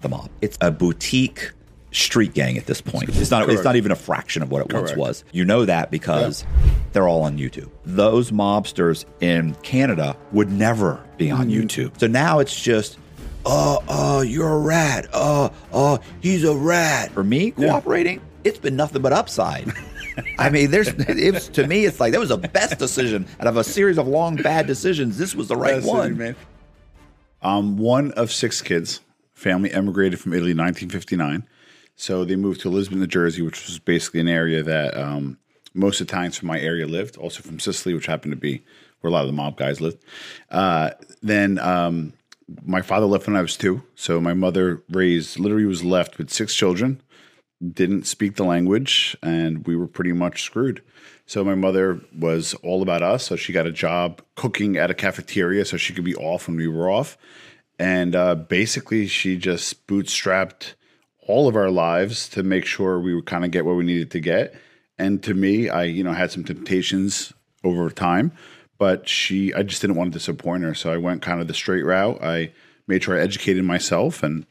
the mob. It's a boutique street gang at this point. It's not. It's not even a fraction of what it once was. You know that because they're all on YouTube. Those mobsters in Canada would never be on Mm-hmm. YouTube. So now it's just. Oh, oh, you're a rat. Oh, oh, he's a rat. For me, cooperating, it's been nothing but upside. I mean, there's it's to me, it's like that was the best decision out of a series of long bad decisions. This was the right That's it, one. man. Um, one of six kids. Family emigrated from Italy in 1959. So they moved to Lisbon, New Jersey, which was basically an area that um, most Italians from my area lived. Also from Sicily, which happened to be where a lot of the mob guys lived. Uh, then um, my father left when I was two. So my mother raised, literally was left with six children didn't speak the language and we were pretty much screwed. So my mother was all about us. So she got a job cooking at a cafeteria so she could be off when we were off. And uh, basically, she just bootstrapped all of our lives to make sure we would kind of get what we needed to get. And to me, I you know had some temptations over time, but she I just didn't want to disappoint her. So I went kind of the straight route. I made sure I educated myself, and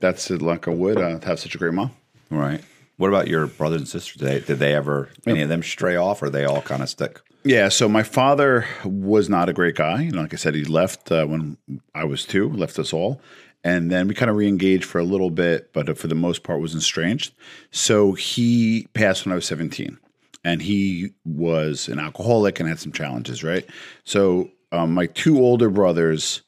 that's the luck of wood uh, to have such a great mom. Right. What about your brothers and sisters? Did they, did they ever any of them stray off, or they all kind of stick? Yeah, so my father was not a great guy. You know, like I said, he left uh, when I was two, left us all. And then we kind of re-engaged for a little bit, but for the most part was estranged. So he passed when I was 17. And he was an alcoholic and had some challenges, right? So um, my two older brothers,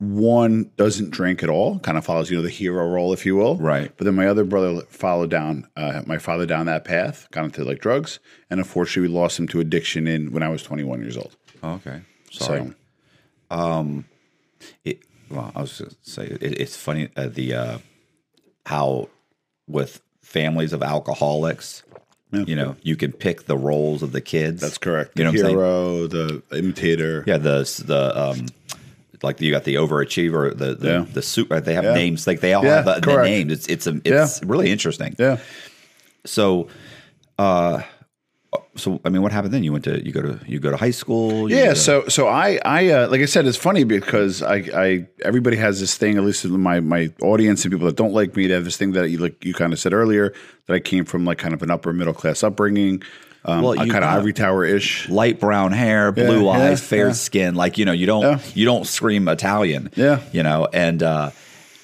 one doesn't drink at all, kind of follows, you know, the hero role, if you will. Right. But then my other brother followed down, uh, my father down that path, got into like drugs, and unfortunately, we lost him to addiction in when I was 21 years old. okay. Sorry. So, It, well, I was going to say it, it's funny uh, the uh, how with families of alcoholics, you know, you can pick the roles of the kids. that's correct. You know the I'm saying? hero, the imitator. Yeah, the the um, like you got the overachiever, the the, Yeah. the super. They have Yeah. names like they all Yeah, have the, the names. It's it's a, it's really interesting. Yeah. So, uh, so I mean, what happened then? You went to you go to you go to high school. Yeah, to- so so I I uh, like I said, it's funny because I I everybody has this thing. At least in my my audience and people that don't like me, they have this thing that you like you kind of said earlier that I came from like kind of an upper middle class upbringing, um, Well, kind of ivory tower ish. light brown hair, blue yeah, eyes, fair yeah. skin. Like you know, you don't Yeah. you don't scream Italian. Yeah. you know, and uh,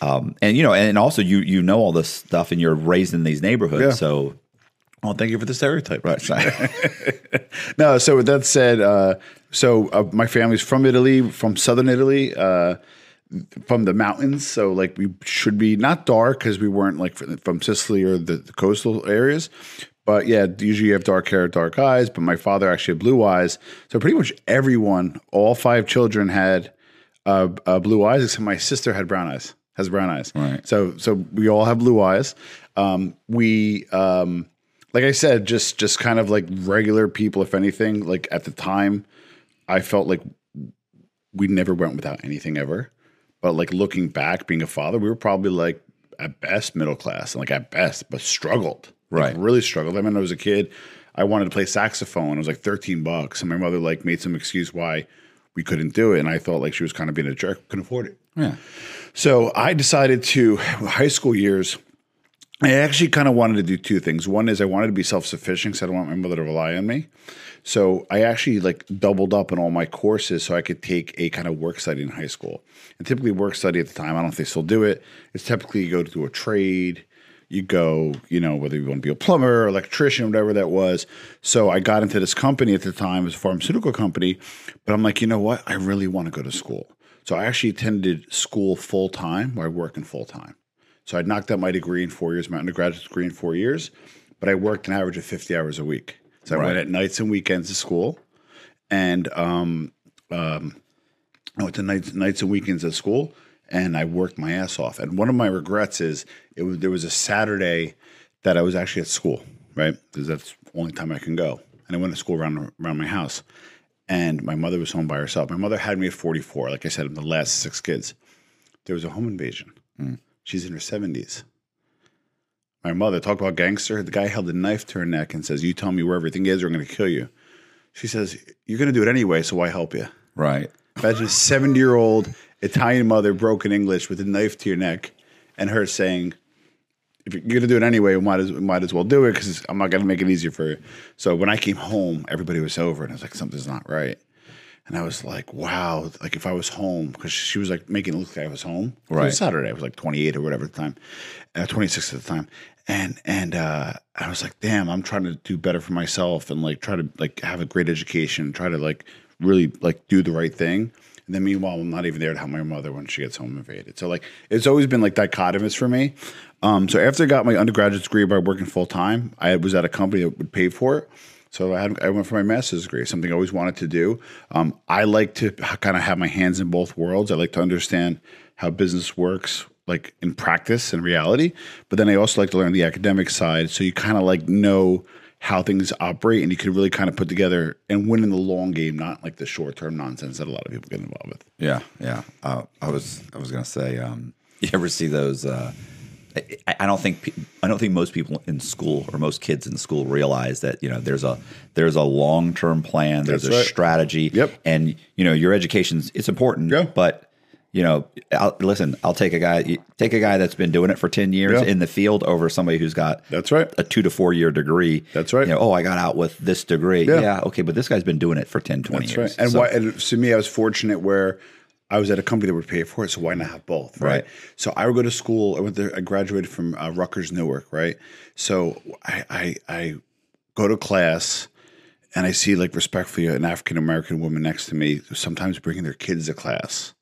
um, and you know, and also you you know all this stuff, and you're raised in these neighborhoods, Yeah. so. Well, thank you for the stereotype. Right. No, so with that said, uh, so uh, my family's from Italy, from southern Italy, uh, from the mountains. So like we should be not dark because we weren't like from, from Sicily or the, the coastal areas. But yeah, usually you have dark hair, dark eyes. But my father actually had blue eyes. So pretty much everyone, all five children had uh, uh, blue eyes, except my sister had brown eyes. Has brown eyes. Right. So so we all have blue eyes. Um, we um, like I said, just just kind of like regular people. If anything, like at the time, I felt like we never went without anything ever. But like looking back, being a father, we were probably like at best middle class, and like at best, but struggled. Like, Right. really struggled. I remember I was a kid, I wanted to play saxophone. It was like 13 bucks. And my mother like made some excuse why we couldn't do it. And I thought like she was kind of being a jerk, couldn't afford it. yeah. So I decided to high school years. I actually kind of wanted to do two things. One is I wanted to be self sufficient because I don't want my mother to rely on me. So I actually like doubled up on all my courses so I could take a kind of work study in high school. And typically work study at the time, I don't know if they still do it. It's typically you go to do a trade, you go, you know, whether you want to be a plumber, electrician, whatever that was. So I got into this company at the time, it was a pharmaceutical company, but I'm like, you know what? I really want to go to school. So I actually attended school full time where I work in full time. So I knocked out my degree in four years, my undergraduate degree in four years, but I worked an average of 50 hours a week. So I went at nights and weekends to school. And um, um, I went to nights, nights and weekends at school and I worked my ass off. And one of my regrets is it was there was a Saturday that I was actually at school, right? Because that's the only time I can go. And I went to school around around my house. And my mother was home by herself. My mother had me at 44. Like I said, I'm the last six kids. There was a home invasion. Hmm. She's in her 70s. My mother, talk about gangster. The guy held a knife to her neck and says, You tell me where everything is, or I'm going to kill you. She says, You're going to do it anyway, so why help you? Right. Imagine a 70 year old Italian mother, broken English, with a knife to your neck, and her saying, if you're gonna do it anyway, we might as we might as well do it because I'm not gonna make it easier for you. So when I came home, everybody was over, and I was like, something's not right. And I was like, wow, like if I was home, because she was like making it look like I was home. It Right. was Saturday. I was like 28 or whatever at the time, uh, 26 at the time. And and uh, I was like, damn, I'm trying to do better for myself and like try to like have a great education, try to like really like do the right thing. And then meanwhile, I'm not even there to help my mother when she gets home invaded. So like it's always been like dichotomous for me. Um, so after I got my undergraduate degree by working full time, I was at a company that would pay for it. So I, had, I went for my master's degree, something I always wanted to do. Um, I like to kind of have my hands in both worlds. I like to understand how business works, like in practice and reality. But then I also like to learn the academic side. So you kind of like know how things operate and you can really kind of put together and win in the long game, not like the short term nonsense that a lot of people get involved with. Yeah, yeah. Uh, I was I was gonna say, um, you ever see those? Uh, I, I don't think I don't think most people in school or most kids in school realize that you know there's a there's a long term plan, there's That's a right. strategy, Yep. and you know your education's it's important, Yeah. but. You know, I'll, listen. I'll take a guy. Take a guy that's been doing it for ten years Yeah. in the field over somebody who's got That's right. a two to four year degree. That's right. You know, oh, I got out with this degree. Yeah. Yeah, okay, but this guy's been doing it for 10, 20 That's years. right. And So- why? And to me, I was fortunate where I was at a company that would pay for it. So why not have both? Right. Right. So I would go to school. I went there. I graduated from uh, Rutgers Newark. Right. So I, I I go to class. And I see, like, respectfully, an African American woman next to me, sometimes bringing their kids to class.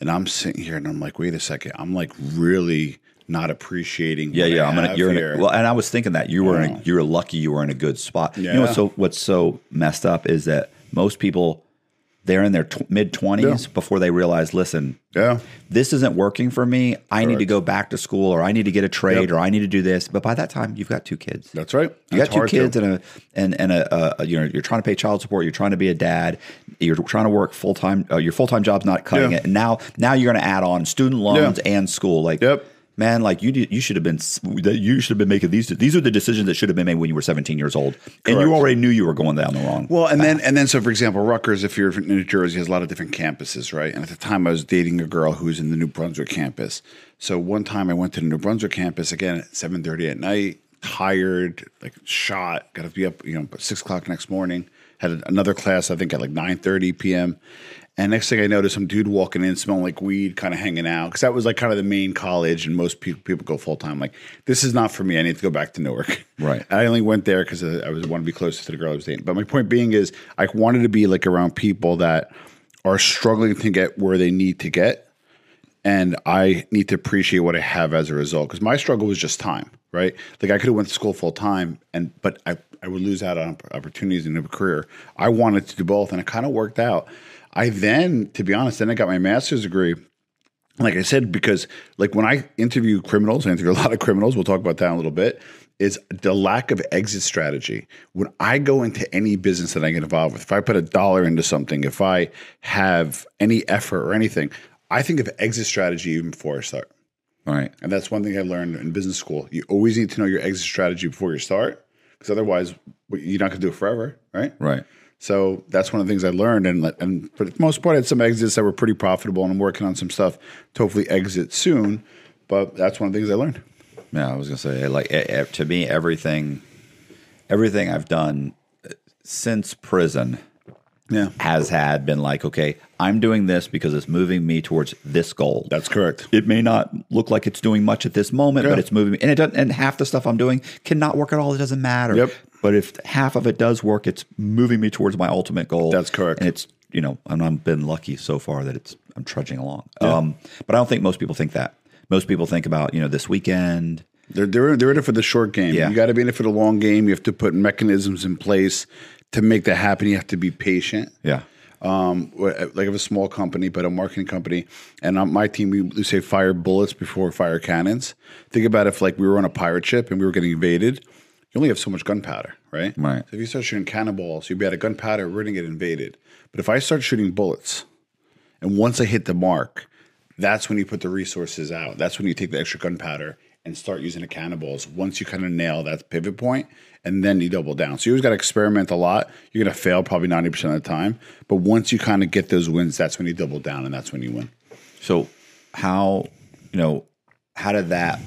And I'm sitting here and I'm like, wait a second. I'm like really not appreciating. Yeah, yeah. I I'm gonna. You're in a, well, and I was thinking that you were in a, you were lucky. You were in a good spot. Yeah. You know, what's so what's so messed up is that most people they're in their tw- mid twenties Yeah. before they realize, listen, yeah. this isn't working for me. I need to go back to school, or I need to get a trade, Yep. or I need to do this. But by that time, you've got two kids. That's right. You That's got two kids and a and and a, a you know you're trying to pay child support. You're trying to be a dad. You're trying to work full time. Uh, your full time job's not cutting Yeah. it. And now now you're going to add on student loans and school. Like Yep. Man, like you you should have been you should have been making these. These are the decisions that should have been made when you were 17 years old, and you already knew you were going down the wrong. Well, and then and then so for example, Rutgers, if you're in New Jersey, has a lot of different campuses, right? And at the time, I was dating a girl who was in the New Brunswick campus. So one time, I went to the New Brunswick campus again at seven thirty at night, tired, like shot, got to be up, you know, six o'clock next morning. Had another class, I think, at like nine thirty p.m. And next thing I noticed, some dude walking in, smelling like weed, kind of hanging out, because that was like kind of the main college, and most people people go full time. Like, this is not for me. I need to go back to Newark. Right. I only went there because uh, I was want to be closer to the girl I was dating. But my point being is, I wanted to be like around people that are struggling to get where they need to get, and I need to appreciate what I have as a result. Because my struggle was just time, right? Like I could have went to school full time, and but I I would lose out on opportunities in a career. I wanted to do both, and it kind of worked out. I then, to be honest, then I got my master's degree like I said, because like when I interview criminals, I interview a lot of criminals. We'll talk about that in a little bit. Is the lack of exit strategy. When I go into any business that I get involved with, if I put a dollar into something, if I have any effort or anything, I think of exit strategy even before I start. All right. And that's one thing I learned in business school. You always need to know your exit strategy before you start, because otherwise you're not going to do it forever, right? Right. So that's one of the things I learned, and and for the most part, I had some exits that were pretty profitable, and I'm working on some stuff to hopefully exit soon. But that's one of the things I learned. Yeah, I was gonna say like to me everything, everything I've done uh, since prison Yeah, has had been like okay, I'm doing this because it's moving me towards this goal. that's correct. it may not look like it's doing much at this moment, Yeah. but it's moving. And it doesn't. And half the stuff I'm doing cannot work at all. It doesn't matter. Yep. But if half of it does work, it's moving me towards my ultimate goal. That's correct. And it's you know, and I've been lucky so far that it's I'm trudging along. Um, but I don't think most people think that. Most people think about you know this weekend. They're they're they're in it for the short game. Yeah. You got to be in it for the long game. You have to put mechanisms in place to make that happen. You have to be patient. Yeah. um, like have a small company, but a marketing company, and on my team we we say fire bullets before fire cannons. Think about if like we were on a pirate ship and we were getting invaded. You only have so much gunpowder, right? Right. So if you start shooting cannonballs, you'd be out of gunpowder, we're gonna get invaded. But if I start shooting bullets, and once I hit the mark, that's when you put the resources out. That's when you take the extra gunpowder and start using the cannonballs. Once you kind of nail that pivot point, and then you double down. So you always got to experiment a lot. You're going to fail probably 90% of the time. But once you kind of get those wins, that's when you double down and that's when you win. So how you know how did that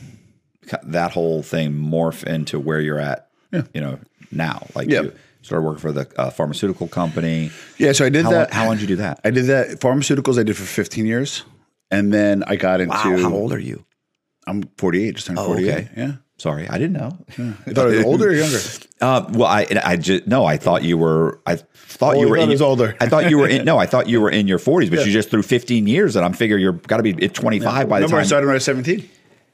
that whole thing morph into where you're at? You know, now, like Yeah. you started working for the uh, pharmaceutical company. Yeah, so I did How, that. how long did you do that? I did that pharmaceuticals. I did for 15 years, and then I got into. Wow, how old are you? I'm 48. Just turned Oh, 48. okay. Yeah. Sorry, I didn't know. I thought I was older or younger. Uh, well, I I just no, I thought you were. I thought Oh, you were in was older. I thought you were in. No, I thought you were in your forties, but you just threw fifteen years, and I'm figure you're got to be at 25 by the Remember, I started when I was 17.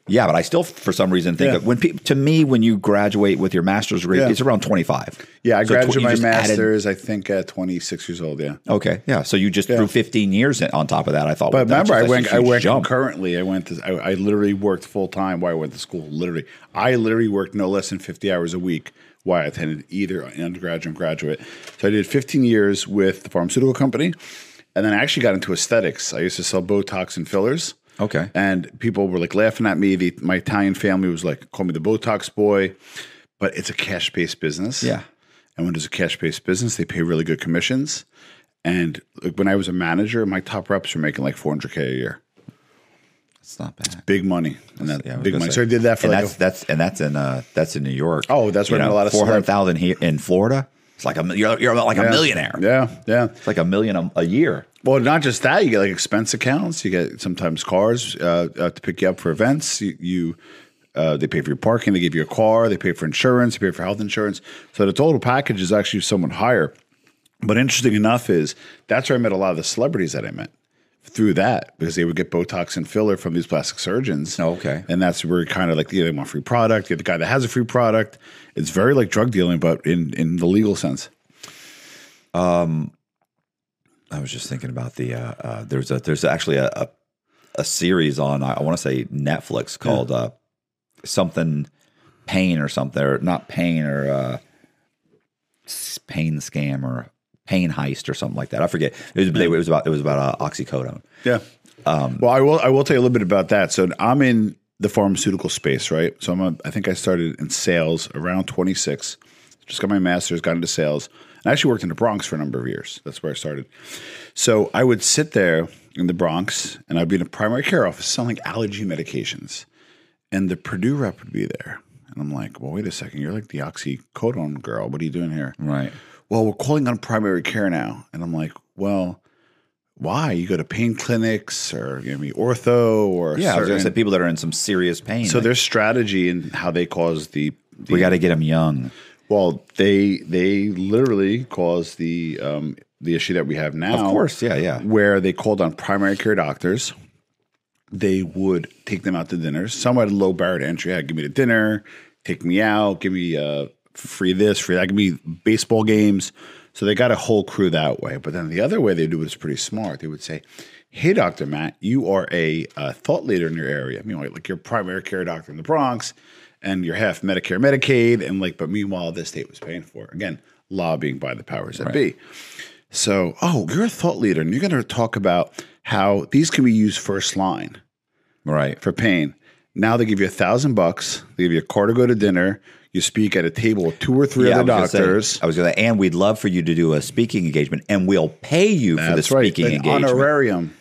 Yeah, but I still, for some reason, think Yeah. of when people to me when you graduate with your master's degree, Yeah. it's around 25. Yeah, I So graduated you my just added- master's. I think at 26 years old. Yeah. okay, yeah. So you just threw 15 years in, on top of that. I thought. But well, remember, I just a went. I went jump. concurrently. I went to. I, I literally worked full time while I went to school. Literally, I literally worked no less than fifty hours a week while I attended either an undergraduate or graduate. So I did fifteen years with the pharmaceutical company, and then I actually got into aesthetics. I used to sell Botox and fillers. Okay. and people were like laughing at me. The, my Italian family was like, "Call me the Botox boy," but it's a cash based business. Yeah. And when there's a cash based business, they pay really good commissions. And like when I was a manager, my top reps were making like 400k a year. It's not bad. Big money. And that Yeah, big money. say. So I did that for and like that's a, that's and that's in uh that's in New York. Oh, that's where a lot of four hundred thousand here in Florida. It's like a you're you're like a millionaire. Yeah, yeah. It's like a million a, a year. Well, not just that. You get like expense accounts. You get sometimes cars uh, uh, to pick you up for events. You, you uh, they pay for your parking. They give you a car. They pay for insurance. They pay for health insurance. So the total package is actually somewhat higher. But interesting enough is that's where I met a lot of the celebrities that I met through that because they would get Botox and filler from these plastic surgeons. Oh, okay. And that's where kind of like yeah, they want free product. You have the guy that has a free product. It's very like drug dealing, but in in the legal sense. I was just thinking about the uh, uh, there's a there's actually a a, a series on I, want to say Netflix called uh, something pain or something or not pain or uh, pain scam or pain heist or something like that. I forget. It was it was about it was about uh, oxycodone. Yeah. well, I will. I will tell you a little bit about that. So I'm in the pharmaceutical space, right? So I'm. A, I think I started in sales around 26. Just got my master's, got into sales. I actually worked in the Bronx for a number of years. That's where I started. So I would sit there in the Bronx, and I'd be in a primary care office selling allergy medications, and the Purdue rep would be there. And I'm like, well, wait a second. You're like the oxycodone girl. What are you doing here? Right. well, we're calling on primary care now. And I'm like, well, why? You go to pain clinics or you know, ortho or Yeah, I was going to say people that are in some serious pain. so like, their strategy and how they cause the, the we got to get them young. Well, they they literally caused the um, the issue that we have now. Of course, yeah, yeah. Where they called on primary care doctors. They would take them out to dinner. Some had a low barrier to entry. Yeah, give me the dinner, take me out, give me uh, free this, free that, give me baseball games. So they got a whole crew that way. But then the other way they do it is pretty smart. They would say, "Hey, Doctor Matt, you are a uh, thought leader in your area. Meanwhile, like you're primary care doctor in the Bronx, and you're half Medicare, Medicaid, and like, but meanwhile, this state was paying for it. again lobbying by the powers that be." So, oh, you're a thought leader, and you're going to talk about how these can be used first line Right. for pain. Now they give you a thousand bucks. They give you a car to go to dinner. You speak at a table with two or three Yeah, other was gonna say- doctors. I was going to, and we'd love for you to do a speaking engagement, and we'll pay you for the right. speaking engagement. honorarium.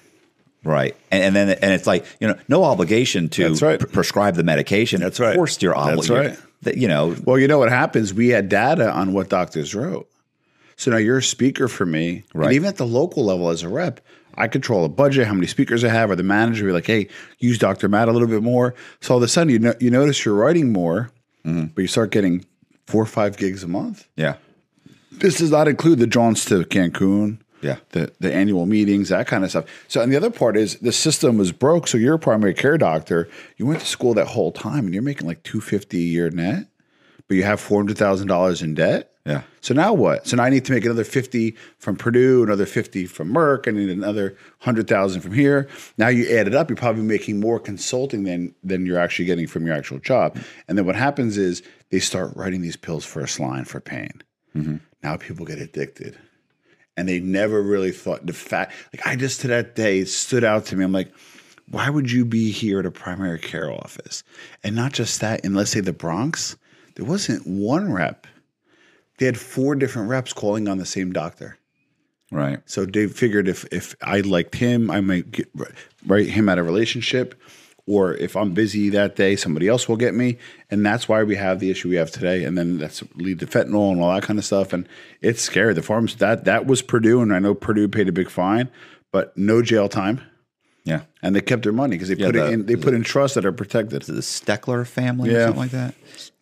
Right. And, and then and it's like, you know, no obligation to right. pr- prescribe the medication. That's right. Of course you're That's obligated. right. You know, Well, you know what happens? We had data on what doctors wrote. So now you're a speaker for me. Right. And even at the local level as a rep, I control a budget, how many speakers I have, or the manager be like, hey, use Dr. Matt a little bit more. So all of a sudden you know, you notice you're writing more, Mm-hmm. but you start getting four or five gigs a month. yeah. This does not include the jaunts to Cancun, Yeah. the the annual meetings, that kind of stuff. So, and the other part is the system was broke. So you're a primary care doctor. You went to school that whole time, and you're making like two fifty a year net, but you have four hundred thousand dollars in debt. Yeah. So now what? So now I need to make another fifty from Purdue, another fifty from Merck, I need another hundred thousand from here. Now you add it up, you're probably making more consulting than than you're actually getting from your actual job. And then what happens is they start writing these pills first line for pain. Mm-hmm. Now people get addicted. And they never really thought the fact like I just to that day stood out to me. I'm like, why would you be here at a primary care office? And not just that, in let's say the Bronx, there wasn't one rep. They had four different reps calling on the same doctor. Right. So they figured if if I liked him, I might get, write him out of relationship, or if I'm busy that day, somebody else will get me, and that's why we have the issue we have today. And then that's lead to fentanyl and all that kind of stuff, and it's scary. The farms that that was Purdue, and I know Purdue paid a big fine, but no jail time, Yeah. and they kept their money because they Yeah, put the- it in. They put in trusts that are protected. the Steckler family or Yeah. something like that.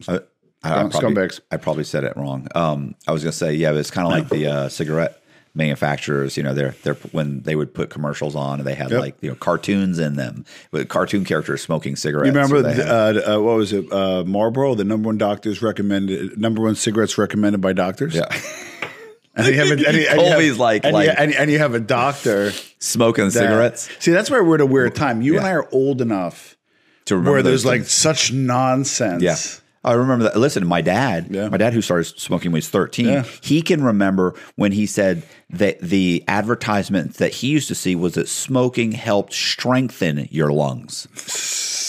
I, I, Scum- probably, scumbags. I probably said it wrong. Um, I was gonna say, yeah, it's kind of like the uh, cigarette manufacturers. You know, they're they're when they would put commercials on and they had Yep. like you know cartoons in them with cartoon characters smoking cigarettes. You remember the, had- uh, uh, what was it? Uh, Marlboro, the number one doctors recommended, number one cigarettes recommended by doctors. yeah, and you have a, and you, and you have- like- and, you, like- and, and you have a doctor smoking that- cigarettes See, that's where we're at a weird time. You and I are old enough to remember where there's those like such nonsense. Yeah. I remember that. Listen, my dad, Yeah. my dad who started smoking when he was 13, Yeah. he can remember when he said that the advertisement that he used to see was that smoking helped strengthen your lungs.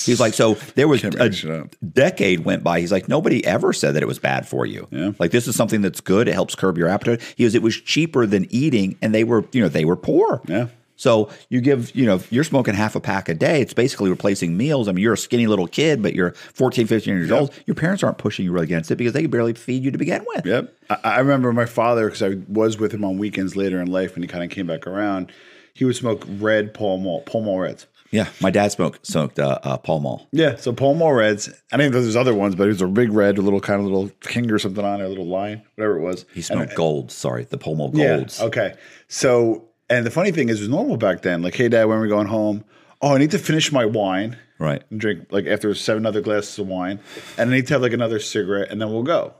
He's like, so there was Can't a make this shit up. decade went by. He's like, nobody ever said that it was bad for you. Yeah. Like this is something that's good. It helps curb your appetite. He goes, it was cheaper than eating, and they were, you know, they were poor. Yeah. So you give, you know, if you're smoking half a pack a day, it's basically replacing meals. I mean, you're a skinny little kid, but you're 14, 15 years old. Your parents aren't pushing you really against it because they can barely feed you to begin with. Yep. I, I remember my father because I was with him on weekends later in life when he kind of came back around. He would smoke red Pall Mall, Pall Mall Reds. Yeah. My dad smoked smoked uh, uh, Pall Mall. Yeah, so Pall Mall Reds. I didn't know there's other ones, but it was a big red, a little kind of little king or something on it, a little line, whatever it was. He smoked gold. Sorry, the Pall Mall Yeah. golds. Okay. So, and the funny thing is, it was normal back then. Like, hey, dad, when we're going home, oh, I need to finish my wine Right. and drink like after seven other glasses of wine, and I need to have like another cigarette, and then we'll go.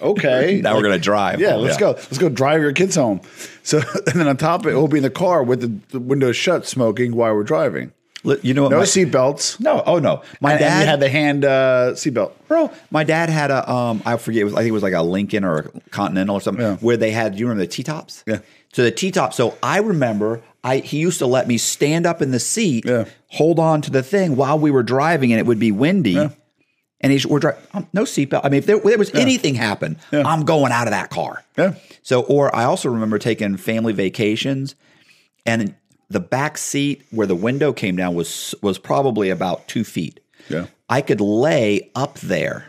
Okay. Now we're gonna drive. Yeah, let's go. Let's go drive your kids home. So, and then on top of it, we'll be in the car with the, the windows shut, smoking while we're driving. You know what? No seatbelts. no. Oh no. My And, dad had the hand uh, seatbelt. Bro, my dad had a um I forget it was I think it was like a Lincoln or a Continental or something Yeah. where they had you remember the T tops? Yeah. So the T top. So I remember I he used to let me stand up in the seat, Yeah. hold on to the thing while we were driving, and it would be windy. And he's we're driving um, no seatbelt. I mean, if there, there was anything happen, I'm going out of that car. Yeah. So, or I also remember taking family vacations, and the back seat where the window came down was was probably about two feet. Yeah. I could lay up there,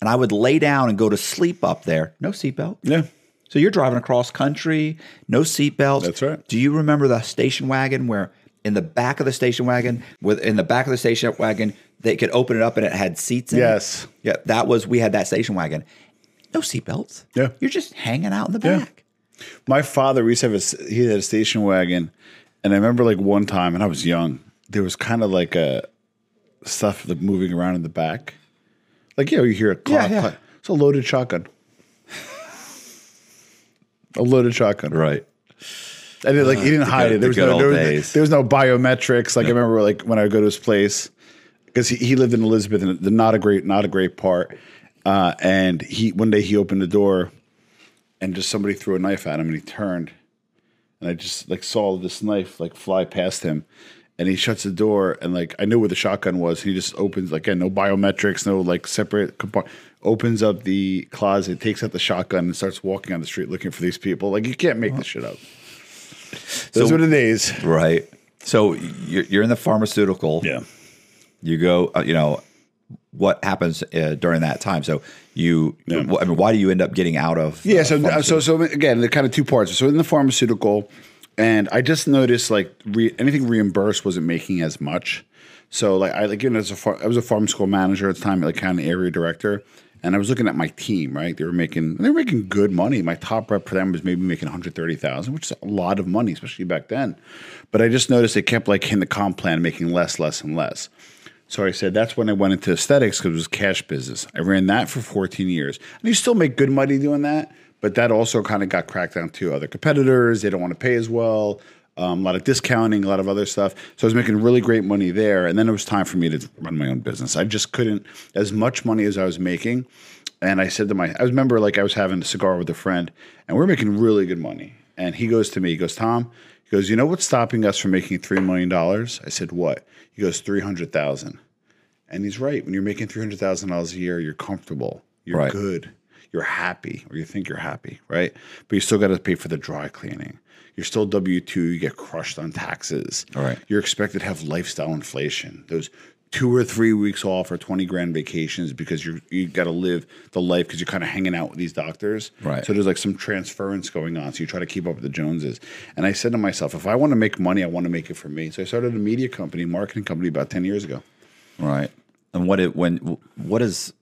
and I would lay down and go to sleep up there. No seatbelt. Yeah. So you're driving across country, no seatbelt. That's right. Do you remember the station wagon where in the back of the station wagon, with in the back of the station wagon, they could open it up and it had seats in Yes. it? Yeah, that was we had that station wagon. No seatbelts. Yeah. You're just hanging out in the Yeah. back. My father, we used to have a, he had a station wagon. And I remember like one time, and I was young, there was kind of like a stuff like moving around in the back. Like, you know, you hear a clock. yeah. clack. It's a loaded shotgun. a loaded shotgun. Right. And then, like he didn't hide good- it. There the was no there was, there was no biometrics. Like I remember, like when I would go to his place because he, he lived in Elizabeth, and the not a great not a great part. Uh, and he one day he opened the door, and just somebody threw a knife at him, and he turned, and I just like saw this knife like fly past him, and he shuts the door, and like I knew where the shotgun was. He just opens like again, no biometrics, no like separate compartment. Opens up the closet, takes out the shotgun, and starts walking on the street looking for these people. Like you can't make this shit up. Those So- were the days. Right. So you're, you're in the pharmaceutical. Yeah. You go. Uh, you know what happens uh, during that time. So you. wh- I mean, why do you end up getting out of? Yeah. uh, So, so, so again, the kind of two parts. So in the pharmaceutical, and I just noticed like re, anything reimbursed wasn't making as much. So like I like you know as a phar- I was a pharmaceutical manager at the time, like kind of area director, and I was looking at my team. Right, they were making they were making good money. My top rep for them was maybe making one hundred thirty thousand, which is a lot of money, especially back then. But I just noticed they kept like hitting the comp plan, making less, less, and less. So I said that's when I went into aesthetics because it was cash business. I ran that for 14 years, and you still make good money doing that. But that also kind of got cracked down to other competitors. They don't want to pay as well. Um, a lot of discounting, a lot of other stuff. So I was making really great money there, and then it was time for me to run my own business. I just couldn't as much money as I was making. And I said to my, I remember like I was having a cigar with a friend, and we are making really good money. And he goes to me, he goes, Tom, he goes, you know what's stopping us from making three million dollars? I said, what? He goes, three hundred thousand. And he's right. When you're making three hundred thousand dollars a year, you're comfortable, you're Right. good, you're happy, or you think you're happy, right? But you still got to pay for the dry cleaning. You're still W two. You get crushed on taxes. All right. You're expected to have lifestyle inflation. Those two or three weeks off or 20 grand vacations because you're you got to live the life because you're kind of hanging out with these doctors Right. so there's like some transference going on so you try to keep up with the joneses and i said to myself if i want to make money i want to make it for me so i started a media company marketing company about 10 years ago Right. And what it when what is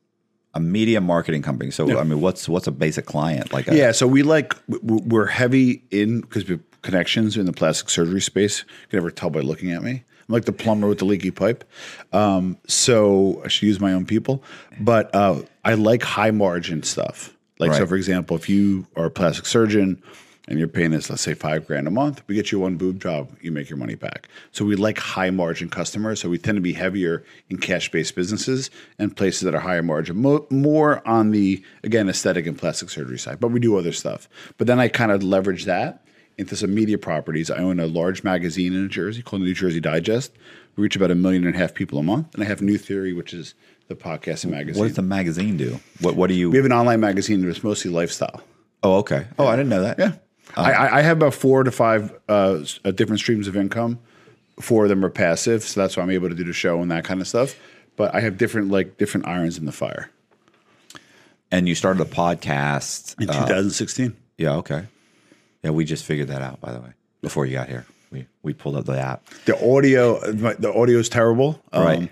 a media marketing company? So I mean, what's what's a basic client like? A, Yeah, so we like we're heavy in because we have connections in the plastic surgery space. You can never tell by looking at me. I'm like the plumber with the leaky pipe. Um, so I should use my own people, but uh, I like high margin stuff. Like so, for example, if you are a plastic surgeon and you're paying us, let's say five grand a month, we get you one boob job, you make your money back. So we like high margin customers. So we tend to be heavier in cash based businesses and places that are higher margin, Mo- more on the again aesthetic and plastic surgery side. But we do other stuff. But then I kind of leverage that into some media properties. I own a large magazine in New Jersey called New Jersey Digest. We reach about a million and a half people a month, and I have New Theory, which is the podcast and magazine. What does the magazine do? What what do you? we have an online magazine that's mostly lifestyle. oh, okay. Oh, I didn't know that. Yeah. I, I- I have about four to five uh, uh, different streams of income. Four of them are passive, so that's why I'm able to do the show and that kind of stuff. But I have different like different irons in the fire. And you started a podcast. In uh, 2016, yeah. Okay. Yeah, we just figured that out by the way before you got here. We we pulled up the app. the audio my- the audio is terrible. um, Right.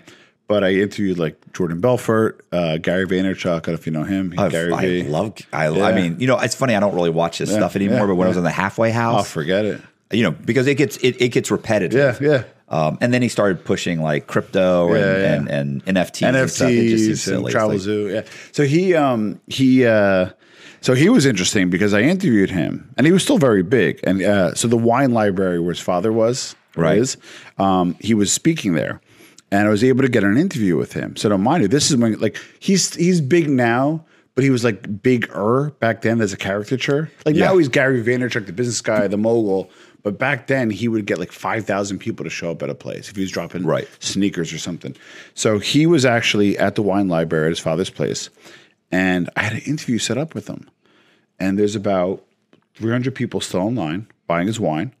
But I interviewed like Jordan Belfort, uh, Gary Vaynerchuk. I don't know if you know him. I, Gary I V. love. I, I mean, you know, it's funny. I don't really watch this stuff anymore. yeah, but when I was yeah. in the halfway Oh, house, forget it. you know, because it gets it, it gets repetitive. Yeah, yeah. Um, and then he started pushing like crypto and, Yeah, yeah. and, and NFTs, and just NFTs and silly. Travel like- Zoo. Yeah. So he um he uh so he was interesting because I interviewed him and he was still very big. And uh, so the wine library where his father was, Right. is, um, he was speaking there. And I was able to get an interview with him. So don't mind you, this is when like he's he's big now, but he was like bigger back then as a caricature. Like Yeah. now he's Gary Vaynerchuk, the business guy, the mogul. But back then he would get like five thousand people to show up at a place if he was dropping Right. sneakers or something. So he was actually at the wine library at his father's place, and I had an interview set up with him. And there's about 300 people still online buying his wine.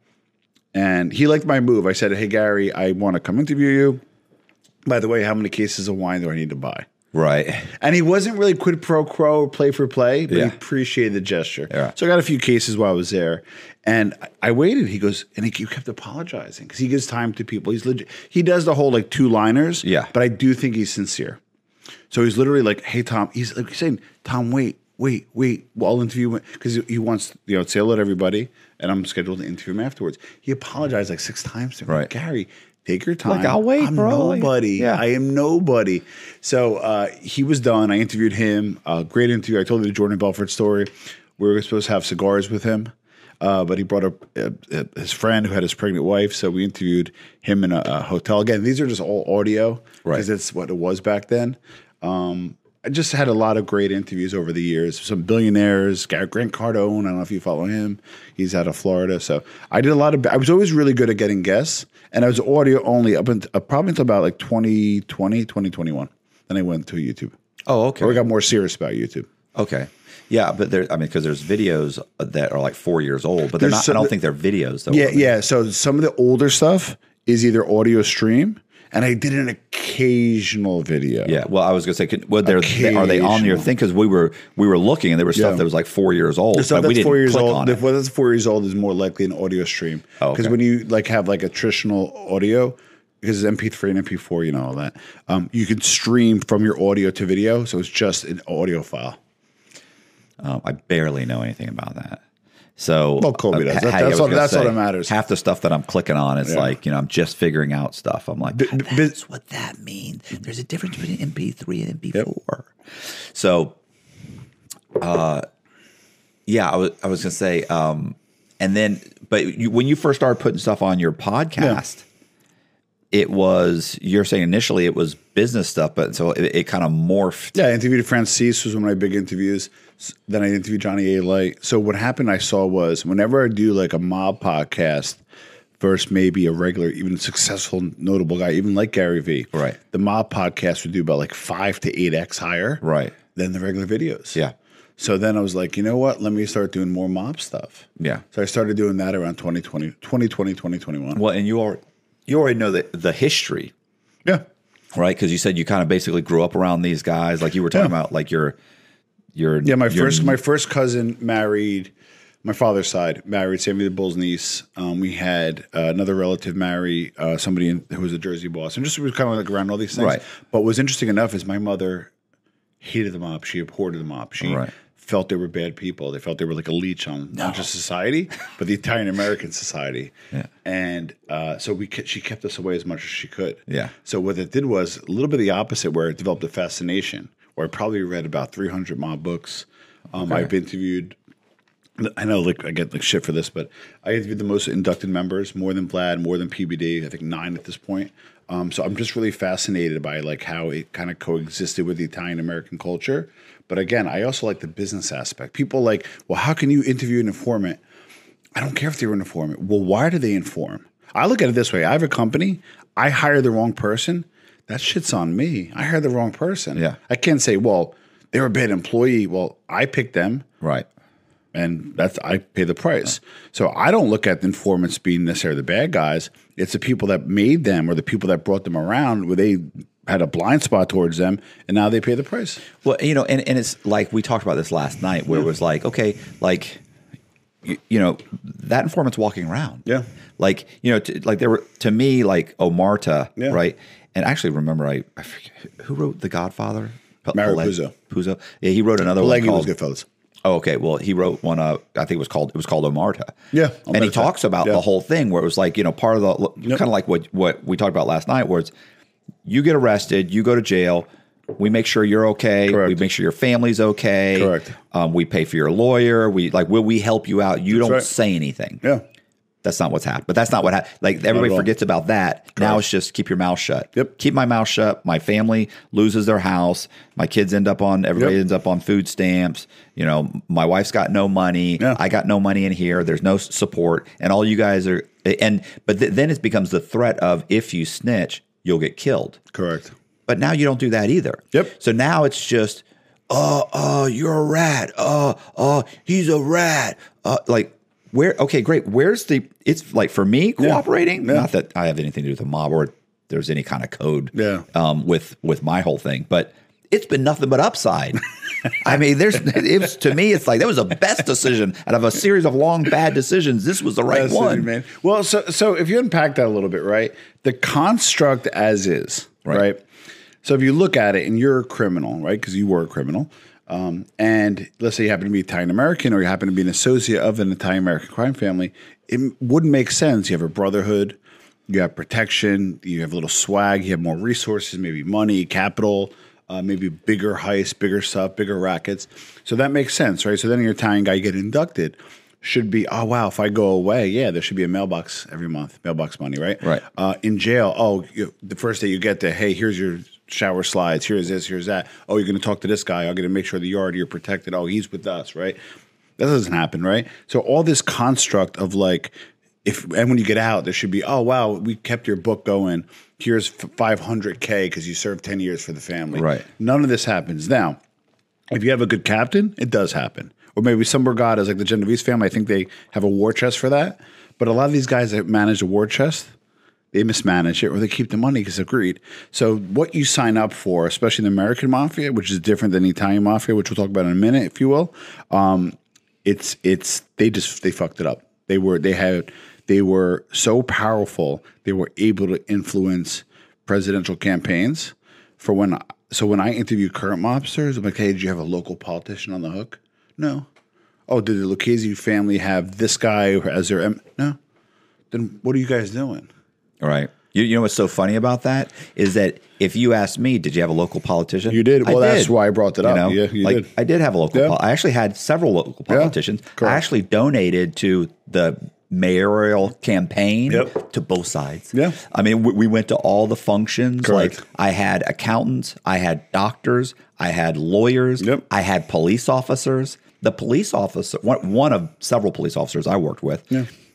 And he liked my move. I said, Hey, Gary, I want to come interview you. By the way, how many cases of wine do I need to buy? Right. And he wasn't really quid pro quo or play for play, but Yeah. he appreciated the gesture. Yeah. So I got a few cases while I was there, and I- I waited. He goes, and he kept apologizing because he gives time to people. He's legit. He does the whole like two liners. Yeah. but I do think he's sincere. So he's literally like, "Hey Tom," he's like saying, "Tom, wait, wait, wait. Well, I'll interview him because he wants you know say hello to everybody, and I'm scheduled to interview him afterwards." He apologized like six times to me. Right. Gary. Take your time. Like, I'll wait, I'm bro. Nobody. Yeah. I am nobody. So uh, he was done. I interviewed him. Uh, great interview. I told you the Jordan Belfort story. We were supposed to have cigars with him, uh, but he brought up uh, uh, his friend who had his pregnant wife. So we interviewed him in a, a hotel. Again, these are just all audio Right. because that's what it was back then. Um, I just had a lot of great interviews over the years. Some billionaires, Grant Cardone. I don't know if you follow him. He's out of Florida. So I did a lot of. I was always really good at getting guests, and I was audio only up until probably until about like 2020, 2021. Then I went to YouTube. Oh, okay. Or I got more serious about YouTube. Okay. Yeah, but there. I mean, because there's videos that are like four years old, but they're There's not. I don't think they're videos though. Yeah, yeah. So some of the older stuff is either audio stream, and I did an occasional video. Yeah. Well, I was gonna say, could, well, they, are they on your thing? Because we were we were looking, and there was stuff Yeah. that was like four years old. The stuff that's four years old. it. that's four years old is more likely an audio stream. Oh, Because okay. when you like have like a traditional audio, because it's MP3 and MP4, you know all that. Um, you can stream from your audio to video, so it's just an audio file. Um, I barely know anything about that. So, Well, Colby does. That- that's gonna that's that matters. Half the stuff that I'm clicking on is Yeah. like, you know, I'm just figuring out stuff. I'm like, B- "Oh, b- that's what that means. There's a difference between MP3 and MP4. So, uh, yeah, I was, I was gonna say, um, and then, but you, when you first started putting stuff on your podcast, it was you're saying initially it was business stuff, but so it, it kind of morphed. Yeah, I interviewed Franzese was one of my big interviews. Then I interviewed Johnny Alite. So what happened I saw was whenever I do like a mob podcast versus maybe a regular, even successful, notable guy, even like Gary Vee, Right. The mob podcast would do about like five to eight X higher Right. than the regular videos. Yeah. So then I was like, you know what? Let me start doing more mob stuff. Yeah. So I started doing that around 2020, 2020, 2021. Well, and you already you already know the the history Yeah. right? Because you said you kind of basically grew up around these guys, like you were talking Yeah. about, like your your Yeah, my your- first my first cousin married my father's side married Sammy the Bull's niece. Um, we had uh, another relative marry uh, somebody in, who was a Jersey boss, and just was kind of like around all these things. Right. But what's interesting enough is my mother hated the mob. She abhorred the mob. She Right. Felt they were bad people. They felt they were like a leech on not just society, but the Italian American society. Yeah. And uh, so we she kept us away as much as she could. Yeah. So what it did was a little bit of the opposite, where it developed a fascination. Where I probably read about 300 mob books. Um, I've interviewed. I know, like I get like shit for this, but I interviewed the most inducted members, more than Vlad, more than PBD. I think nine at this point. Um, so I'm just really fascinated by like how it kind of coexisted with the Italian American culture. But again, I also like the business aspect. People like, well, how can you interview an informant? I don't care if they're an informant. Well, why do they inform? I look at it this way: I have a company. I hire the wrong person. That shit's on me. I hired the wrong person. Yeah. I can't say, well, they're a bad employee. Well, I picked them right. and that's I pay the price. So I don't look at the informants being necessarily the bad guys. It's the people that made them or the people that brought them around where they had a blind spot towards them and now they pay the price. Well, you know, and, and it's like we talked about this last night, where it was like, okay, like, you, you know, that informant's walking around. Yeah. Like, you know, to, like there were to me like Omertà, Yeah. right? And actually, remember, I, I forget who wrote The Godfather. P- Mario Pileg- Puzo. Puzo. Yeah, he wrote another one Leggy was called. Goodfellas. Oh, okay. Well, he wrote one. Uh, I think it was called. It was called Omertà. Yeah, and he talks about Yeah. the whole thing where it was like you know part of the kind of like what what we talked about last night, where it's you get arrested, you go to jail. We make sure you're okay. Correct. We make sure your family's okay. Correct. Um, we pay for your lawyer. We like, will we help you out? You don't right. say anything. Yeah. That's not what's happened. But that's not what happened. Like everybody forgets about that. Now it's just keep your mouth shut. Yep. Keep my mouth shut. My family loses their house. My kids end up on. Everybody Yep. ends up on food stamps. You know, my wife's got no money. Yeah. I got no money in here. There's no support, and all you guys are. And but th- then it becomes the threat of if you snitch, you'll get killed. Correct. But now you don't do that either. Yep. So now it's just, oh, oh, you're a rat. Oh, oh, he's a rat. Uh, like, where? Okay, great. Where's the? It's like for me cooperating. Yeah. Not that I have anything to do with the mob or there's any kind of code. Yeah. Um, with with my whole thing, but it's been nothing but upside. I mean, there's it's to me, it's like that was the best decision out of a series of long bad decisions. This was the right That's it, one. man. Well, so so if you unpack that a little bit, right? The construct as is, Right. right? So if you look at it and you're a criminal, right? Because you were a criminal. Um, and let's say you happen to be Italian American or you happen to be an associate of an Italian American crime family, it wouldn't make sense. You have a brotherhood, you have protection, you have a little swag, you have more resources, maybe money, capital, uh, maybe bigger heists, bigger stuff, bigger rackets. So that makes sense, right? So then your Italian guy you get inducted should be, oh wow, if I go away, yeah, there should be a mailbox every month, mailbox money, right? Right. Uh, in jail, oh, you, the first day you get there, hey, here's your shower slides, here's this, here's that. Oh, you're going to talk to this guy. I'm to make sure the yard you're protected. Oh, he's with us, right? That doesn't happen, right? So all this construct of like, if and when you get out, there should be, oh wow, we kept your book going. Here's 500k because you served 10 years for the family. Right. None of this happens now. If you have a good captain, it does happen. Or maybe some regattas, like the Genovese family, I think they have a war chest for that. But a lot of these guys that manage a war chest, they mismanage it or they keep the money because of greed. So what you sign up for, especially the American mafia, which is different than the Italian mafia, which we'll talk about in a minute, if you will, um, it's it's they just they fucked it up. They were they had they were so powerful they were able to influence presidential campaigns for when so when I interview current mobsters, I'm like, hey, did you have a local politician on the hook? No. Oh, did the Lucchese family have this guy as their M? No. Then what are you guys doing? All right. You, you know what's so funny about that is that if you asked me, did you have a local politician? You did. I Well, that's why I brought it up. know? Yeah, you like did. I did have a local. Yeah. pol- I actually had several local politicians. I correct. actually donated to the mayoral campaign Yep. to both sides. Yeah. I mean, we, we went to all the functions. Correct. Like I had accountants, I had doctors, I had lawyers, Yep. I had police officers. The police officer, one, one of several police officers I worked with,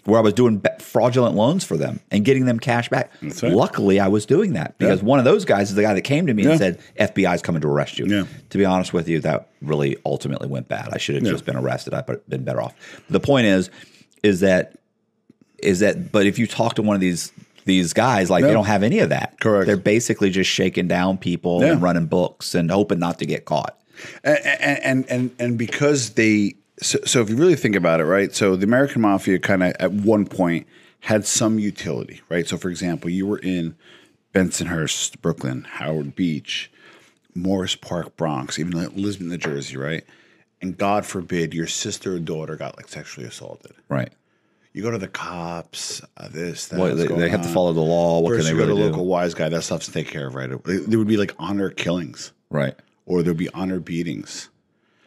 where I was doing fraudulent loans for them and getting them cash back. right. Luckily, I was doing that because one of those guys is the guy that came to me Yeah. and said, "FBI's coming to arrest you." Yeah. To be honest with you, that really ultimately went bad. I should have just been arrested. I'd been better off. The point is, is that is that but if you talk to one of these these guys like they don't have any of that. Correct. They're basically just shaking down people Yeah. and running books and hoping not to get caught. And and and and because they so, so if you really think about it right so the american mafia kind of at one point had some utility right? So for example you were in bensonhurst brooklyn howard beach morris park bronx even lisbon new jersey right? And god forbid your sister or daughter got like sexually assaulted. Right. you go to the cops uh, this that Well, they, they have to follow the law. What First can you they go to really a local wise guy that stuff's to take care of right? There would be like honor killings. Right. Or there'll be honor beatings.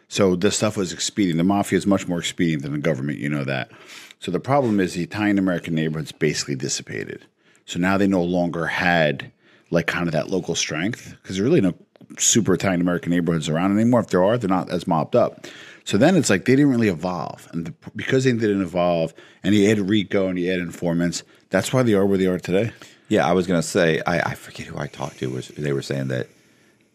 So this stuff was expedient. The mafia is much more expedient than the government. You know that. So the problem is the Italian American neighborhoods basically dissipated. So now they no longer had like kind of that local strength because there are really no super Italian American neighborhoods around anymore. If there are, they're not as mopped up. So then it's like they didn't really evolve, and the, because they didn't evolve, and he had RICO and he had informants. That's why they are where they are today. Yeah, I was to say, I, I forget who I talked to. Was they were saying that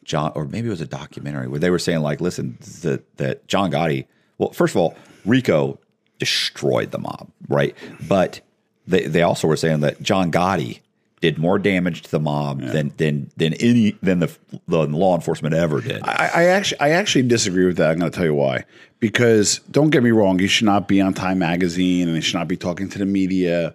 John, or maybe it was a documentary where they were saying like, listen, that that John Gotti. Well, first of all, RICO destroyed the mob, right? But they they also were saying that John Gotti did more damage to the mob than than than any than the the law enforcement ever did. I, I actually I actually disagree with that. I'm going to tell you why. Because don't get me wrong, you should not be on Time Magazine and you should not be talking to the media.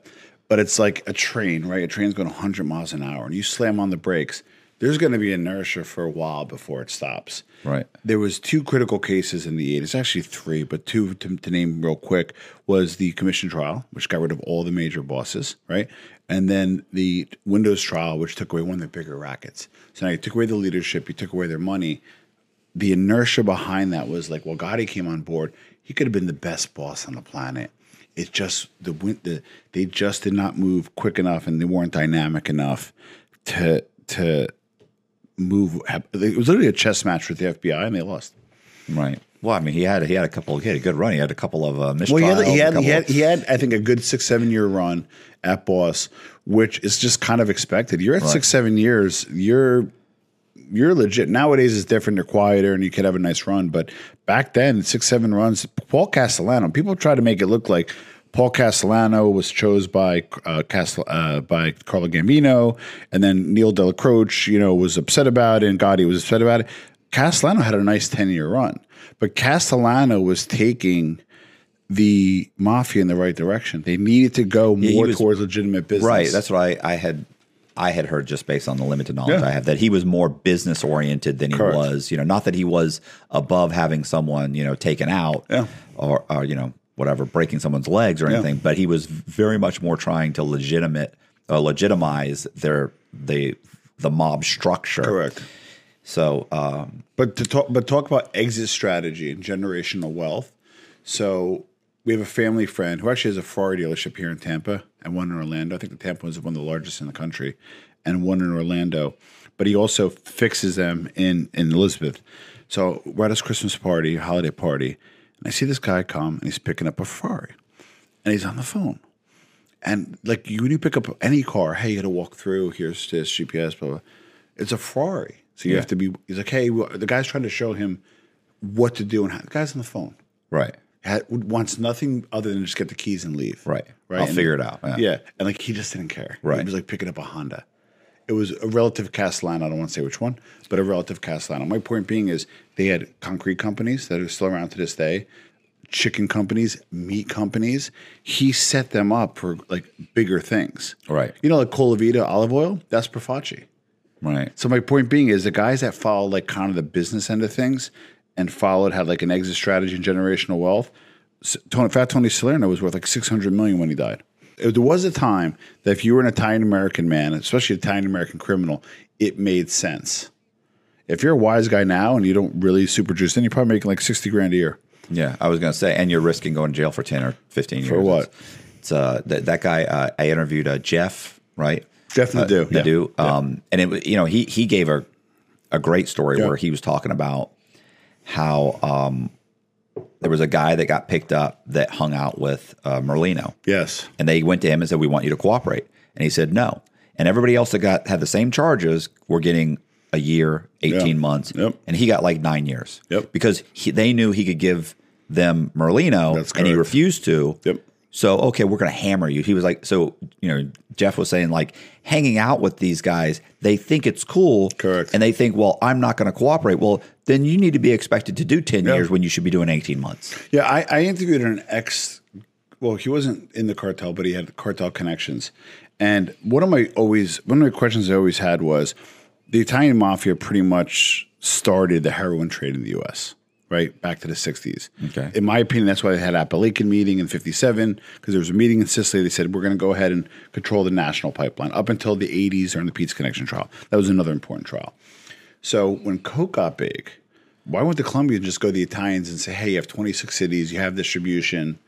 But it's like a train, right? A train's going 100 miles an hour, and you slam on the brakes. There's going to be inertia for a while before it stops. Right. There was two critical cases in the 80s, actually three, but two to, to name real quick was the commission trial, which got rid of all the major bosses, right? And then the Windows trial, which took away one of the bigger rackets. So now you took away the leadership, you took away their money. The inertia behind that was like, well, Gotti came on board. He could have been the best boss on the planet. It just the, the they just did not move quick enough, and they weren't dynamic enough to to move. It was literally a chess match with the FBI, and they lost. Right. Well, I mean, he had he had a couple. He had a good run. He had a couple of uh, mistrials. Well, he had, he had, he had, he had, I think, a good six, seven year run at Boss, which is just kind of expected. You're at Right. six, seven years, you're you're legit. Nowadays, it's different. They're quieter, and you could have a nice run. But back then, six, seven runs. Paul Castellano. People try to make it look like Paul Castellano was chose by uh, Castel, uh, by Carlo Gambino, and then Neil Dellacroce, you know, was upset about it, and Gotti was upset about it. Castellano had a nice ten year run, but Castellano was taking the mafia in the right direction. They needed to go he more was- towards legitimate business. Right. That's what I, I had. I had heard just based on the limited knowledge Yeah. I have that he was more business oriented than he Correct. was. You know, not that he was above having someone you know taken out Yeah. or, or you know whatever breaking someone's legs or Yeah. anything, but he was very much more trying to legitimate uh, legitimize their the the mob structure. correct. So um, But to talk, but talk about exit strategy and generational wealth. So we have a family friend who actually has a Ferrari dealership here in Tampa and one in Orlando. I think the Tampa one is one of the largest in the country, and one in Orlando. But he also fixes them in in Elizabeth. So we're at his Christmas party, holiday party, and I see this guy come and he's picking up a Ferrari, and he's on the phone. And like you, when you pick up any car, hey, you got to walk through. Here's this GPS, blah blah. It's a Ferrari, so you Yeah. have to be. He's like, hey, well, the guy's trying to show him what to do, and how, the guy's on the phone right, had, wants nothing other than just get the keys and leave. right, right. I'll And- figure it out. Yeah. Yeah, and like he just didn't care. Right. he was like picking up a Honda. It was a relative Castellano. I don't want to say which one, but a relative cast Castellano. My point being is they had concrete companies that are still around to this day, chicken companies, meat companies. He set them up for like bigger things. Right. You know, like Colavita olive oil. That's Profaci. Right. So my point being is the guys that follow like kind of the business end of things and followed had like an exit strategy and generational wealth. Tony, Fat Tony Salerno was worth like six hundred million when he died. There was a time that if you were an Italian American man, especially an Italian American criminal, it made sense. If you're a wise guy now and you don't really super juice, then you're probably making like sixty grand a year. Yeah, I was going to say, and you're risking going to jail for ten or fifteen years. For what? It's, uh, that, that guy uh, I interviewed, uh, Jeff, right? Jeff uh, Nadeau, yeah. Nadeau. Um, and it, was- you know, he he gave a a great story Yeah. where he was talking about how um, there was a guy that got picked up that hung out with uh, Merlino, Yes. and they went to him and said, "We want you to cooperate," and he said no. And everybody else that got had the same charges were getting a year, eighteen Yeah. months, Yep. and he got like nine years. Yep. because he, they knew he could give them Merlino, and he refused to. Yep. So okay, we're going to hammer you. He was like, so you know, Jeff was saying like hanging out with these guys, they think it's cool, Correct. and they think, well, I'm not going to cooperate. Well, then you need to be expected to do ten years when you should be doing eighteen months. Yeah, I, I interviewed an ex. Well, he wasn't in the cartel, but he had cartel connections. And one of my always one of my questions I always had was the Italian mafia pretty much started the heroin trade in the U.S. Right back to the '60s. Okay. In my opinion, that's why they had Apalachin meeting in '57 because there was a meeting in Sicily. They said we're going to go ahead and control the national pipeline up until the '80s during the Pizza Connection trial. That was another important trial. So when Coke got big, why wouldn't the Colombians just go to the Italians and say, "Hey, you have 26 cities, you have distribution.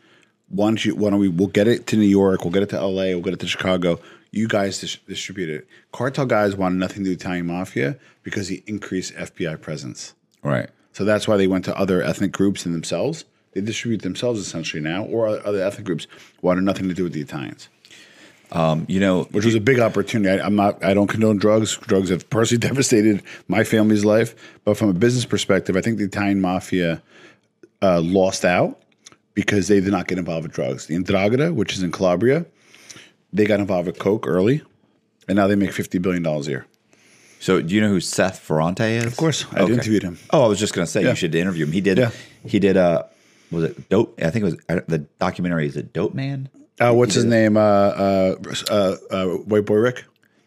Why don't you? Why don't we? We'll get it to New York. We'll get it to L.A. We'll get it to Chicago. You guys dis- distribute it." Cartel guys wanted nothing to do with Italian mafia because he increased FBI presence. Right. So that's why they went to other ethnic groups and themselves. They distribute themselves essentially now, or other ethnic groups wanted nothing to do with the Italians, You know, which was a big opportunity. I, I'm not. I don't condone drugs. Drugs have personally devastated my family's life. But from a business perspective, I think the Italian mafia uh, lost out because they did not get involved with drugs. The Ndrangheta, which is in Calabria, they got involved with coke early, and now they make fifty billion dollars a year. so do you know who Seth Ferranti is? Of course. I interviewed him. Oh, I was just going to say Yeah. you should interview him. He did. Yeah. He did. Uh, was it dope? I think it was uh, the documentary. Is it Dope Man? Uh, what's his name? Uh, uh, uh, uh, White Boy Rick.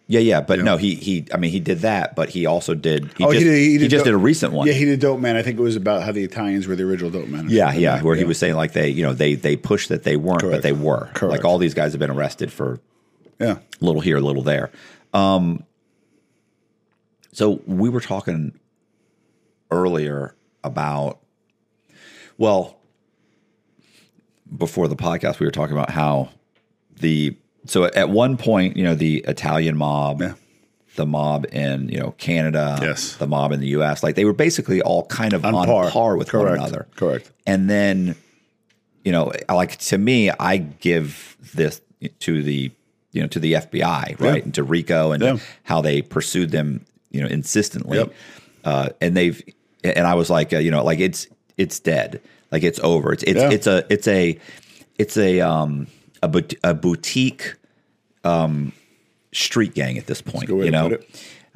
Yeah, yeah, but no, he he. I mean, he did that, but he also did. He Oh, just, he just Dope- did a recent one. Yeah, he did Dope Man. I think it was about how the Italians were the original Dope Man. Yeah, yeah, that. where he was saying like they, you know, they they pushed that they weren't, but they were. Correct. Like all these guys have been arrested for Yeah, a little here, a little there. Um, so we were talking earlier about, well, before the podcast, we were talking about how the so at one point, you know, the Italian mob, Yeah. the mob in you know Canada, Yes. the mob in the U.S., like they were basically all kind of on, par. with Correct. one another, Correct. and then you know like to me i give this to the you know to the fbi right Yeah. and to RICO and Yeah. how they pursued them you know insistently Yep. uh, and they've and i was like uh, you know like it's it's dead like it's over it's it's Yeah. it's a it's a it's a um a, a boutique um street gang at this point you know